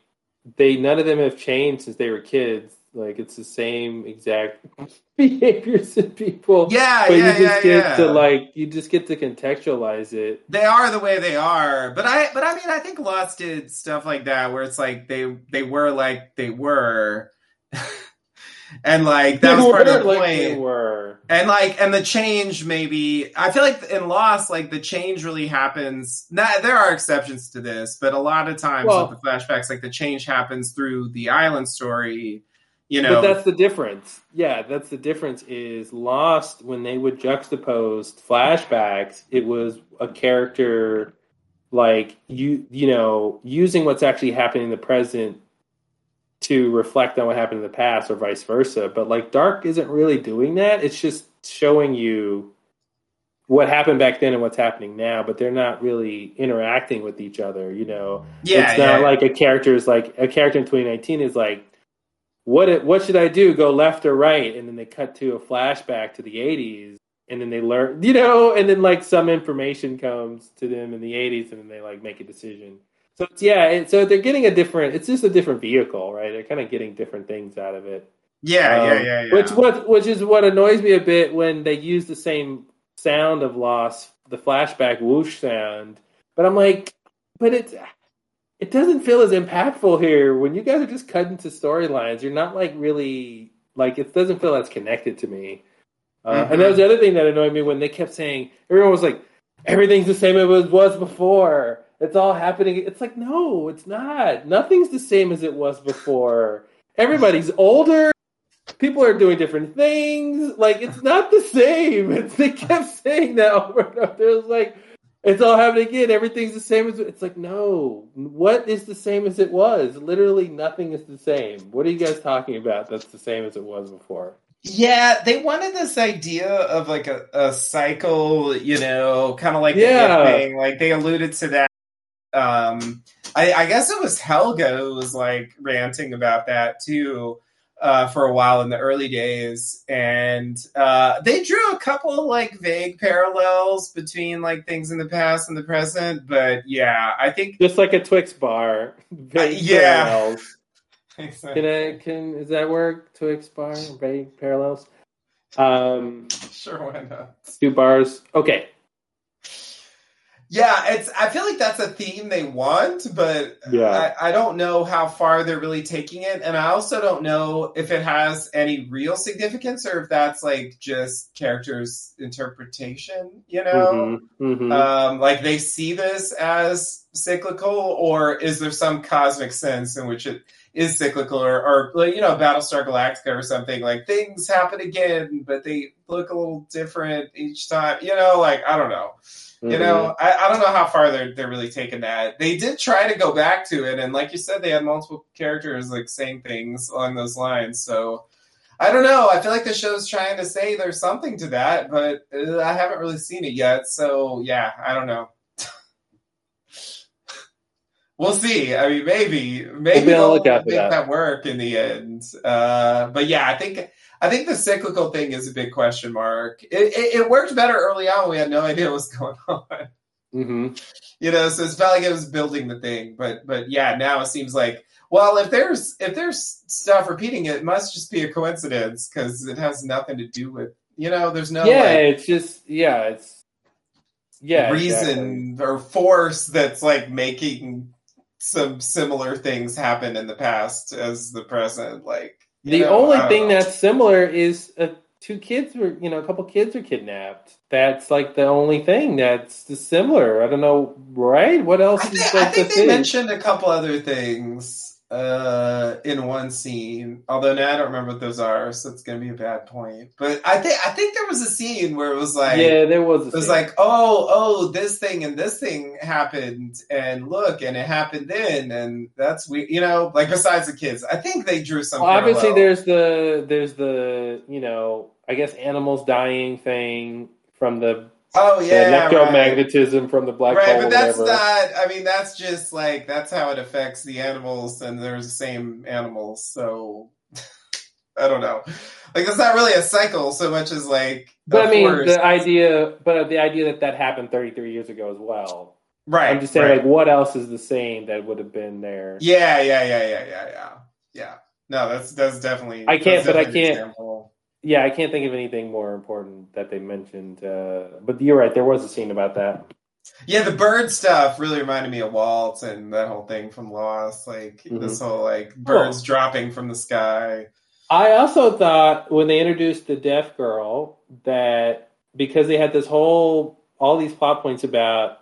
they none of them have changed since they were kids. Like it's the same exact behaviors in people. Yeah, but yeah, you just yeah, get yeah. to like you just get to contextualize it. They are the way they are, but I but I mean I think Lost did stuff like that where it's like they they were like they were, and like that They was part of the like point. Were. and like and the change maybe i feel like in lost like the change really happens not, there are exceptions to this but a lot of times Well- with the flashbacks like the change happens through the island story you know, But know that's the difference. Yeah, that's the difference. Is Lost when they would juxtapose flashbacks, it was a character like you you know using what's actually happening in the present to reflect on what happened in the past or vice versa. But like Dark isn't really doing that. It's just showing you what happened back then and what's happening now, but they're not really interacting with each other, you know yeah it's not yeah. like a character is like a character in 2019 is like what it, what should I do? Go left or right? And then they cut to a flashback to the 80s, and then they learn, you know, and then like some information comes to them in the 80s, and then they like make a decision. So it's, yeah, it, so they're getting a different. It's just a different vehicle, right? They're kind of getting different things out of it. Yeah, yeah, Um, yeah, yeah. Which what which is what annoys me a bit when they use the same sound of Lost, the flashback whoosh sound. But I'm like, but it's it doesn't feel as impactful here when you guys are just cutting to storylines. You're not like really like it doesn't feel as connected to me. Uh, Mhm. And that was the other thing that annoyed me when they kept saying everyone was like, everything's the same as it was before. It's all happening. It's like no, it's not. Nothing's the same as it was before. Everybody's older people are doing different things. Like it's not the same. It's, they kept saying that over and over. It was like it's all happening again. Everything's the same as it's like no. What is the same as it was? Literally nothing is the same. What are you guys talking about? That's the same as it was before. Yeah, they wanted this idea of like a, a cycle, you know, kind of like Yeah. It thing. Like they alluded to that. Um, I, I guess it was Helge who was like ranting about that too uh, for a while in the early days, and uh, they drew a couple like vague parallels between like things in the past and the present. But yeah, I think Just like a Twix bar. Vague Uh, yeah. parallels. Can I can is that work? Twix bar, vague parallels. Um sure why not. two bars. Okay. Yeah, it's. I feel like that's a theme they want, but Yeah. I, I don't know how far they're really taking it, and I also don't know if it has any real significance or if that's like just characters' interpretation. You know, Mhm, mhm. um, like they see this as cyclical, or is there some cosmic sense in which it is cyclical, or, or like, you know, Battlestar Galactica or something like things happen again, but they look a little different each time. You know, like I don't know. You Mhm. know, I, I don't know how far they're they're really taking that. They did try to go back to it, and like you said, they had multiple characters like saying things along those lines. So I don't know. I feel like the show's trying to say there's something to that, but uh, I haven't really seen it yet. So yeah, I don't know. we'll see. I mean, maybe maybe be on the they'll make that. that work in the end. Uh, but yeah, I think I think the cyclical thing is a big question mark. It, it, it worked better early on. We had no idea what was going on. Mhm. You know, so it's felt like it was building the thing. But but yeah, now it seems like well, if there's if there's stuff repeating, it must just be a coincidence because it has nothing to do with you know. There's no yeah, like, it's just yeah, it's yeah, reason or force that's like making some similar things happen in the past as the present. Like you The know, only thing know. that's similar is uh, two kids were, you know, a couple kids are kidnapped. That's like the only thing that's similar. I don't know, right? What else I is think, like I think the they thing? mentioned a couple other things uh, in one scene. Although now I don't remember what those are, so it's gonna be a bad point. But I think I think there was a scene where it was like yeah, there was. A it was scene. like, oh, oh, this thing and this thing happened, and look, and it happened then, and that's we, you know, like besides the kids, I think they drew some. Well, obviously, there's the there's the you know, I guess animals dying thing from the, oh yeah, right. electromagnetism from the black right, hole. but that's whatever. not. I mean, that's just like that's how it affects the animals, and there's the same animals. So I don't know. Like it's not really a cycle so much as like. But I mean, the idea, but the idea that that happened 33 years ago as well. right. I'm just saying, right. like, what else is the same that would have been there? Yeah, yeah, yeah, yeah, yeah, yeah, yeah. No, that's that's definitely. I can't- but I can't- example. Yeah, I can't think of anything more important that they mentioned. Uh, but you're right, there was a scene about that. Yeah, the bird stuff really reminded me of Waltz and that whole thing from Lost. Like Mhm. this whole like birds dropping from the sky. I also thought when they introduced the deaf girl that because they had this whole all these plot points about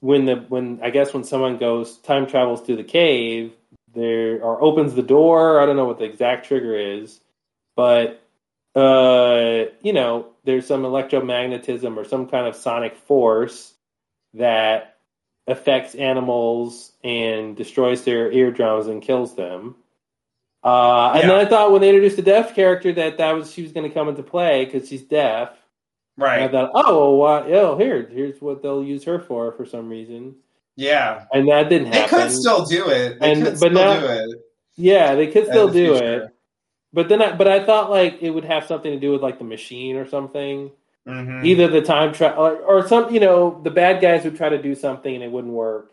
when the when I guess when someone goes time travels through the cave there or opens the door I don't know what the exact trigger is but uh you know there's some electromagnetism or some kind of sonic force that affects animals and destroys their eardrums and kills them uh, and Yeah. then I thought when they introduced the deaf character that that was she was going to come into play because she's deaf. And I thought, oh, well, why- oh, here, here's what they'll use her for for some reason, Yeah. and that didn't happen. They could still do it. They And- could but still now- do it. yeah, they could still the do future. it, but then, I, but I thought like it would have something to do with like the machine or something. Mhm. Either the time travel or, or some, you know, the bad guys would try to do something and it wouldn't work,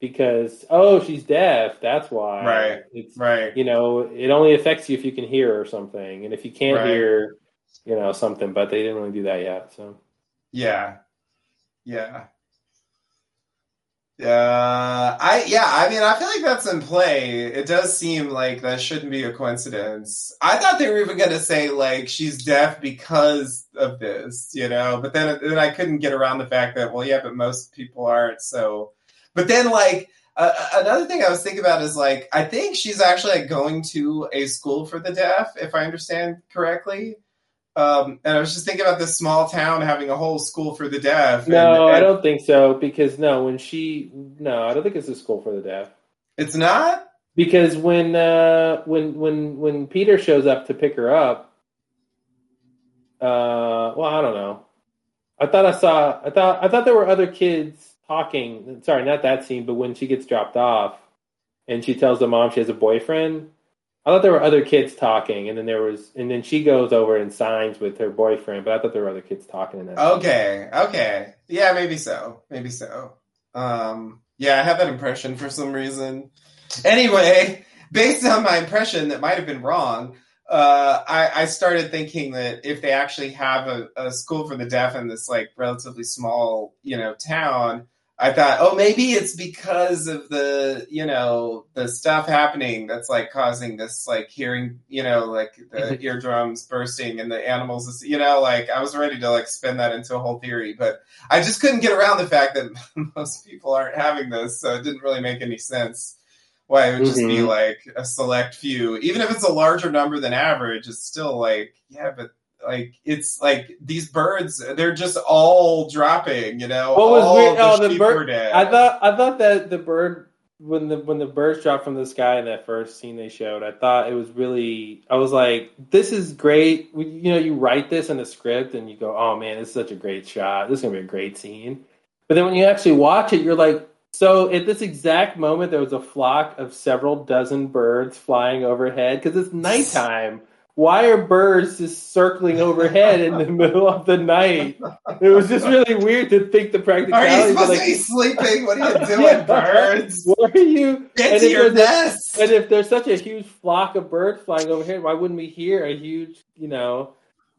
because oh she's deaf that's why Right. it's Right. you know it only affects you if you can hear or something and if you can't Right. hear you know something but they didn't really do that yet so Yeah. Yeah. Yeah. I yeah, I mean I feel like that's in play. It does seem like that shouldn't be a coincidence. I thought they were even gonna say like she's deaf because of this, you know, but then then I couldn't get around the fact that well yeah, but most people aren't, so but then like uh, another thing I was thinking about is like I think she's actually like, going to a school for the deaf, if I understand correctly. Um, and I was just thinking about this small town having a whole school for the deaf. and- no i don't think so because no when she no i don't think it's a school for the deaf It's not. because when uh when when when peter shows up to pick her up uh well i don't know i thought i saw i thought i thought there were other kids talking sorry not that scene but when she gets dropped off and she tells the mom she has a boyfriend i thought there were other kids talking and then there was and then she goes over and signs with her boyfriend but i thought there were other kids talking in that Okay. Okay. Yeah, maybe so. Maybe so. Um, yeah, I have that impression for some reason. Anyway, based on my impression that might have been wrong, uh, I, I started thinking that if they actually have a, a school for the deaf in this like relatively small, you know, town, I thought, oh, maybe it's because of the, you know, the stuff happening that's like causing this like hearing, you know, like the eardrums bursting and the animals, you know, like I was ready to like spin that into a whole theory, but I just couldn't get around the fact that most people aren't having this, so it didn't really make any sense. Why it would just be Mhm. like a select few, even if it's a larger number than average, it's still like, yeah, but like it's like these birds, they're just all dropping, you know. What was all weird- the oh, the bird-. I thought I thought that the bird when the when the birds dropped from the sky in that first scene they showed, I thought it was really I was like, this is great. You know, you write this in the script and you go, oh man, this is such a great shot. This is gonna be a great scene. But then when you actually watch it, you're like, so at this exact moment, there was a flock of several dozen birds flying overhead because it's nighttime. Why are birds just circling overhead in the middle of the night? It was just really weird to think the practicality. Are you supposed like, to be sleeping? What are you doing, Yeah. birds? What are you? Get and your there's nest. And if there's such a huge flock of birds flying overhead, why wouldn't we hear a huge, you know,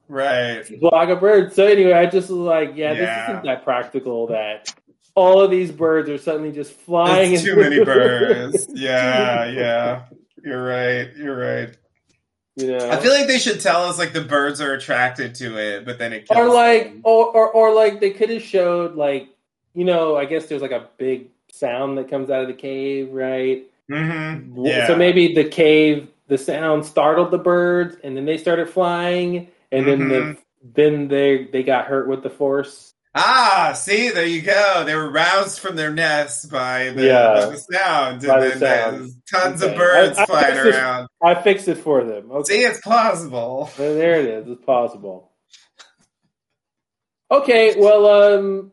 Right. flock of birds? So anyway, I just was like, yeah, this isn't that practical. That all of these birds are suddenly just flying. It's too many birds. Yeah, yeah. You're right. You're right. You know, I feel like they should tell us like the birds are attracted to it, but then it kills or like, them. or, or or like they could have showed like, you know, I guess there's like a big sound that comes out of the cave, right? Mhm. Yeah. So maybe the cave, the sound startled the birds, and then they started flying, and then the Mhm. then they they got hurt with the force. Ah, see, there you go. They were roused from their nest by the, Yeah. by the sound, By and the then sound. tons of birds I- I flying around. I fixed it for them. Okay, See, it's plausible. Well, there it is. It's possible. Okay, well, um,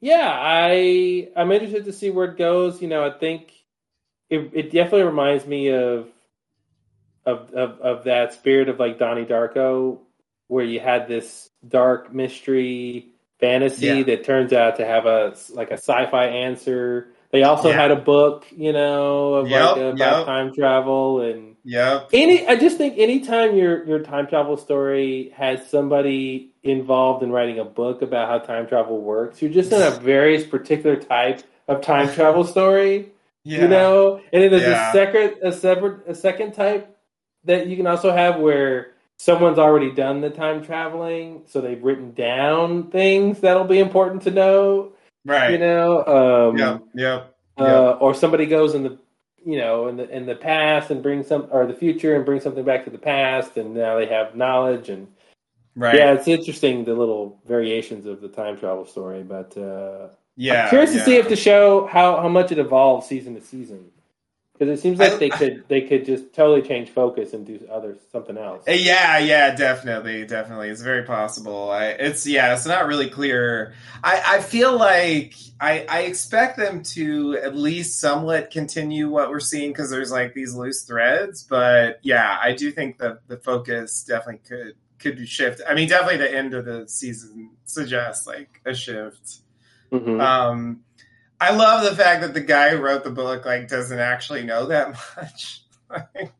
yeah, I I'm interested to see where it goes. You know, I think it it definitely reminds me of of of, of that spirit of like Donnie Darko, where you had this dark mystery fantasy Yeah. that turns out to have a like a sci-fi answer. They also Yeah. had a book, you know, of Yep, like about yep. time travel and yeah. any. I just think anytime your your time travel story has somebody involved in writing a book about how time travel works, you're just in a very particular type of time travel story Yeah. you know and then there's Yeah. a second a separate a second type that you can also have where someone's already done the time traveling so they've written down things that'll be important to know right. you know um yeah. Yep. uh, or somebody goes in the you know in the in the past and brings some or the future and brings something back to the past and now they have knowledge and Right. yeah it's interesting the little variations of the time travel story but uh Yeah. I'm curious to see if the show how how much it evolves season to season because it seems like I- they could they could just totally change focus and do other something else. Uh, Yeah, yeah, definitely, definitely. It's very possible. I, it's yeah, it's not really clear. I, I feel like I, I expect them to at least somewhat continue what we're seeing because there's like these loose threads. But yeah, I do think that the focus definitely could could shift. I mean, definitely the end of the season suggests like a shift. Mhm. Um, I love the fact that the guy who wrote the book like doesn't actually know that much. like,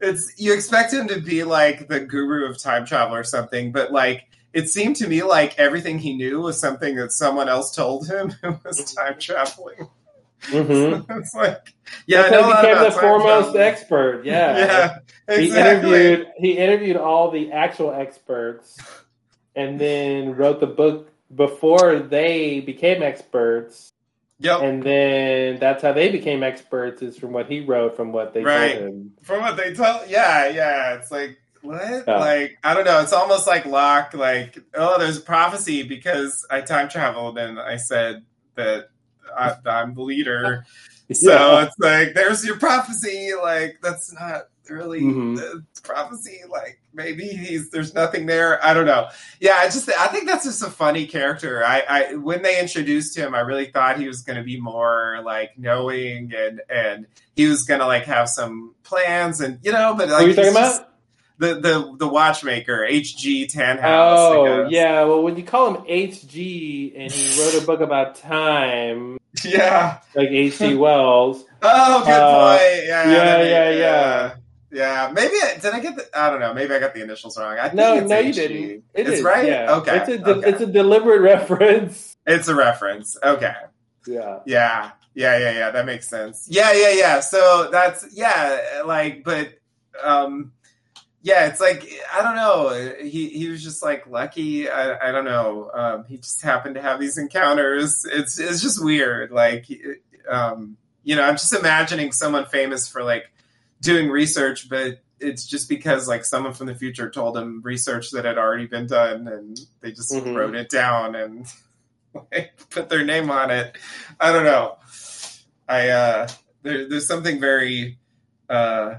it's you expect him to be like the guru of time travel or something, but like it seemed to me like everything he knew was something that someone else told him who was time traveling. Mm-hmm. it's like, yeah, That's I know he became the foremost travel. expert. Yeah. Yeah, He interviewed he interviewed all the actual experts and then wrote the book before they became experts. Yep. And then that's how they became experts is from what he wrote from what they Right. told him. From what they tell, yeah, yeah, it's like what? Like I don't know. It's almost like Locke. Like oh, there's a prophecy because I time traveled and I said that I, I'm the leader. So Yeah. it's like there's your prophecy. Like that's not really Mhm. the prophecy. Like maybe he's there's nothing there. I don't know. Yeah, I just I think that's just a funny character. I, I when they introduced him, I really thought he was going to be more like knowing and and he was going to like have some plans and you know. But like Who are you talking just- about? the the the watchmaker H.G. Tannhaus. I Oh, yeah. Well, when you call him HG and he wrote a book about time, yeah. like H.G. Wells, Oh, good Uh, point. Yeah, yeah, yeah, yeah. Yeah, maybe I, did I get the? I don't know. Maybe I got the initials wrong. I think no, it's no, you didn't. It it's is, right. Yeah. Okay. It's a, de- okay. it's a deliberate reference. It's a reference. Okay. Yeah. Yeah. Yeah. Yeah. Yeah. That makes sense. Yeah. Yeah. Yeah. So that's yeah. Like, but um, yeah. It's like I don't know. He he was just like lucky. I I don't know. Um, he just happened to have these encounters. It's it's just weird. Like, um, you know, I'm just imagining someone famous for like doing research, but it's just because like someone from the future told him research that had already been done, and they just Mhm. wrote it down and like, put their name on it. I don't know. I uh, there, there's something very uh,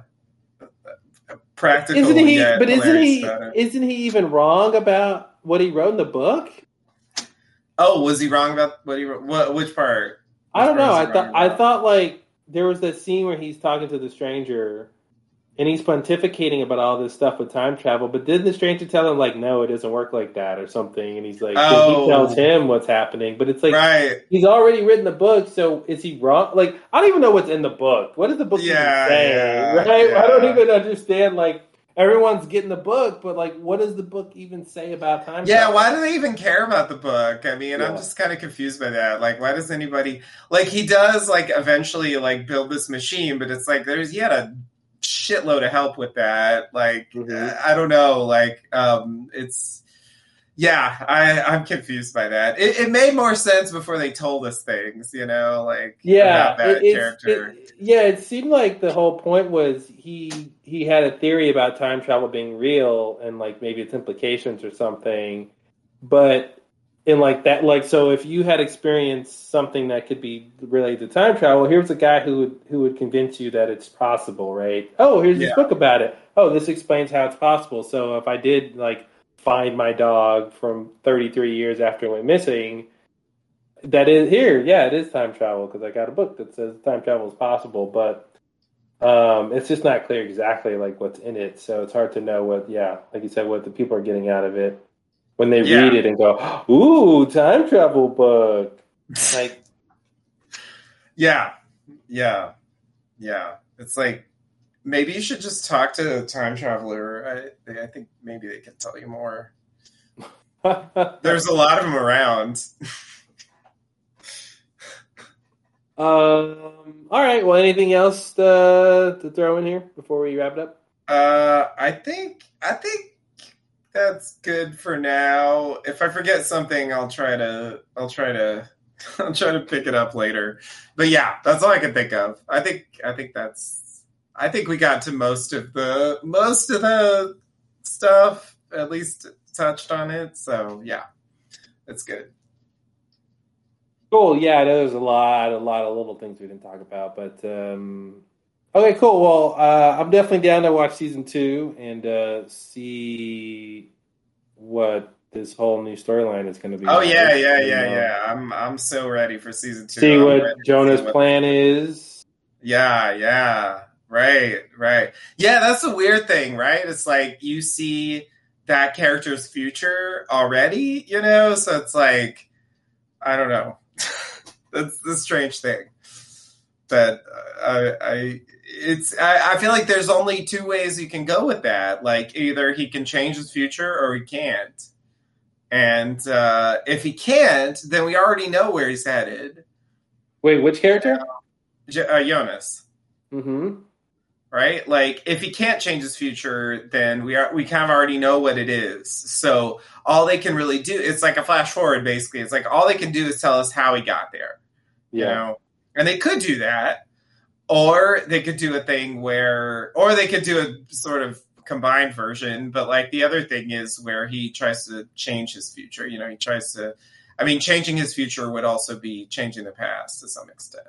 practical. Isn't he? But isn't he? Isn't he even wrong about what he wrote in the book? Oh, was he wrong about what he wrote? What, which part? I don't know. I thought I thought like there was that scene where he's talking to the stranger, and he's pontificating about all this stuff with time travel. But didn't the stranger tell him like, no, it doesn't work like that, or something? And he's like, Oh. he tells him what's happening. But it's like right. he's already written the book, so is he wrong? Like I don't even know what's in the book. What is the book Yeah, say? yeah, right? I don't even understand. Like everyone's getting the book, but like, what does the book even say about time? Yeah, travel? why do they even care about the book? I mean, I'm just kind of confused by that. Like, why does anybody like he does like eventually like build this machine, but it's like there's he had a shitload of help with that. Like, Mhm. I don't know. Like, um, it's yeah, I I'm confused by that. It, it made more sense before they told us things, you know, like yeah, about that it- character. it- yeah, it seemed like the whole point was he he had a theory about time travel being real and like maybe its implications or something, but in like that, like so, if you had experienced something that could be related to time travel, here's a guy who would who would convince you that it's possible, right? Oh, here's this book about it. Oh, this explains how it's possible. So if I did like find my dog from 33 years after it went missing that is here yeah it is time travel because i got a book that says time travel is possible but um, it's just not clear exactly like what's in it so it's hard to know what yeah like you said what the people are getting out of it when they Yeah. read it and go ooh time travel book like Yeah, yeah, yeah. It's like maybe you should just talk to a time traveler. I, I think maybe they can tell you more. There's a lot of them around. um all right well anything else to, to throw in here before we wrap it up Uh, I think I think that's good for now. If I forget something, I'll try to I'll try to I'll try to pick it up later. But yeah, that's all I can think of. I think I think that's I think we got to most of the most of the stuff. At least touched on it. So yeah, it's good. Cool. Yeah, I know there's a lot, a lot of little things we didn't talk about, but um, okay, cool. Well, uh, I'm definitely down to watch season two and uh, see what this whole new storyline is going to be. Oh yeah, yeah, yeah, yeah. I'm I'm so ready for season two. See I'm what Jonas' what- plan is. Yeah, yeah. Right, right. Yeah, that's a weird thing, right? It's like you see that character's future already, you know? So it's like I don't know. That's the strange thing. But uh, I, I it's I, I feel like there's only two ways you can go with that. Like either he can change his future or he can't. And uh, if he can't, then we already know where he's headed. Wait, which character? J- uh, Jonas, Mm-hmm. Right? Like if he can't change his future, then we are we kind of already know what it is. So all they can really do it's like a flash forward basically. It's like all they can do is tell us how he got there. you know and they could do that or they could do a thing where or they could do a sort of combined version but like the other thing is where he tries to change his future you know he tries to i mean changing his future would also be changing the past to some extent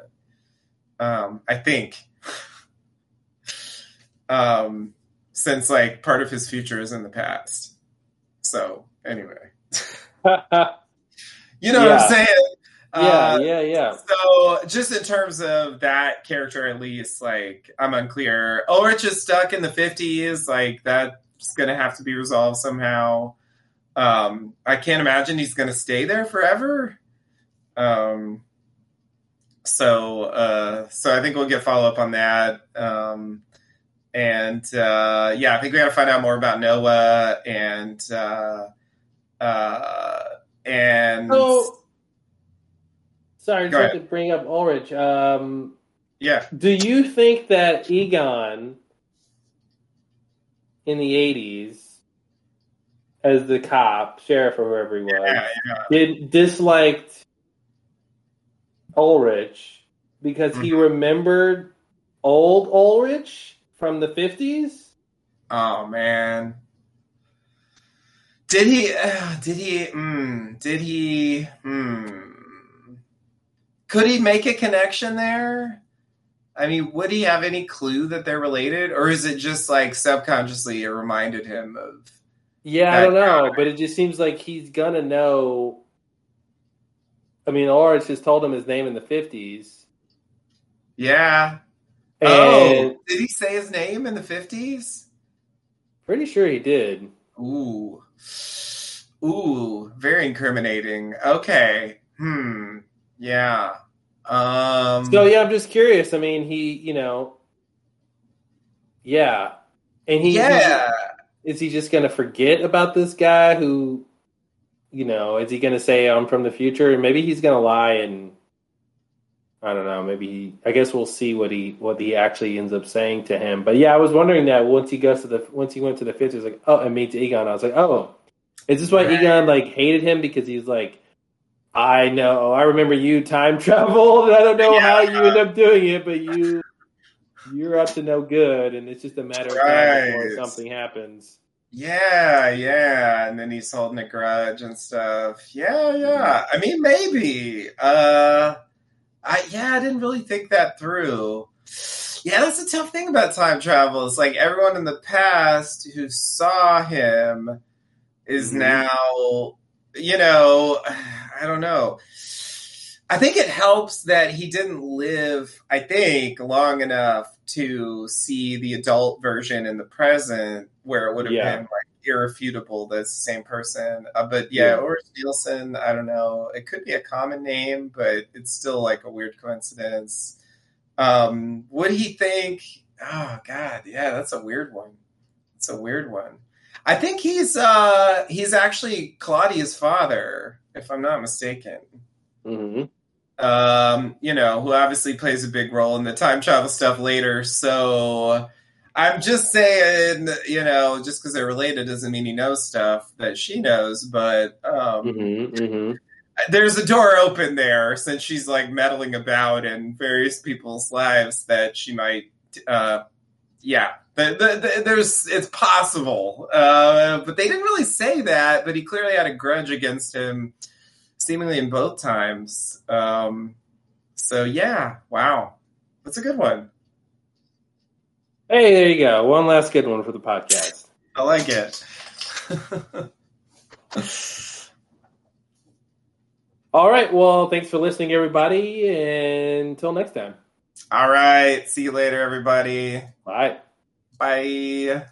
um i think um since like part of his future is in the past so anyway you know what i'm saying yeah, Uh, yeah, yeah. so, just in terms of that character, at least, like I'm unclear. Ulrich is stuck in the 50s. Like that's going to have to be resolved somehow. Um, I can't imagine he's going to stay there forever. Um, so, uh, so I think we'll get follow up on that. Um, and uh, yeah, I think we got to find out more about Noah and uh, uh, and So, sorry, just to bring up Ulrich. Um, yeah. do you think that Egon in the '80s, as the cop, sheriff, or whoever he was, Yeah, yeah. did disliked Ulrich because he Mm-hmm. remembered old Ulrich from the '50s? Oh man. Did he? Uh, did he? Mm, did he? Hmm. Could he make a connection there? I mean, would he have any clue that they're related, or is it just like subconsciously it reminded him of? Yeah, I don't know, but it just seems like he's gonna know. I mean, Ulrich just told him his name in the '50s, Yeah. And oh, did he say his name in the fifties? pretty sure he did. Ooh. Ooh, very incriminating. Okay. Hmm. Yeah. Um So yeah, I'm just curious. I mean, he, you know, yeah, and he, Yeah. he- is he just gonna forget about this guy who, you know, is he gonna say I'm from the future? And maybe he's gonna lie and. I don't know. Maybe he. I guess we'll see what he what he actually ends up saying to him. But yeah, I was wondering that once he goes to the once he went to the fifties, like oh, and meets Egon. I was like, oh, is this why Right. Egon like hated him because he's like, I know, I remember you time traveled. I don't know Yeah. how you end up doing it, but you you're up to no good, and it's just a matter of time before something happens. Yeah, yeah. And then he's holding a grudge and stuff. Yeah, yeah. I mean maybe. Uh I yeah, I didn't really think that through. Yeah, that's the tough thing about time travel. It's like everyone in the past who saw him is Mhm. now, you know, I don't know. I think it helps that he didn't live, I think, long enough to see the adult version in the present where it would have Yeah. been like irrefutable that it's the same person. Uh, but yeah, Yeah. Ulrich Nielsen, I don't know. It could be a common name, but it's still like a weird coincidence. Um, would he think? Oh God, yeah, that's a weird one. It's a weird one. I think he's uh he's actually Claudia's father, if I'm not mistaken. hmm Um, you know, who obviously plays a big role in the time travel stuff later. So I'm just saying, you know, just because they're related doesn't mean he knows stuff that she knows. But um, hmm hmm there's a door open there since she's like meddling about in various people's lives that she might uh yeah the, the, the, there's it's possible uh but they didn't really say that but he clearly had a grudge against him seemingly in both times um so yeah wow that's a good one Hey, there you go. One last good one for the podcast. i like it All right. Well, thanks for listening, everybody. And until next time. all right see you later everybody Bye. bye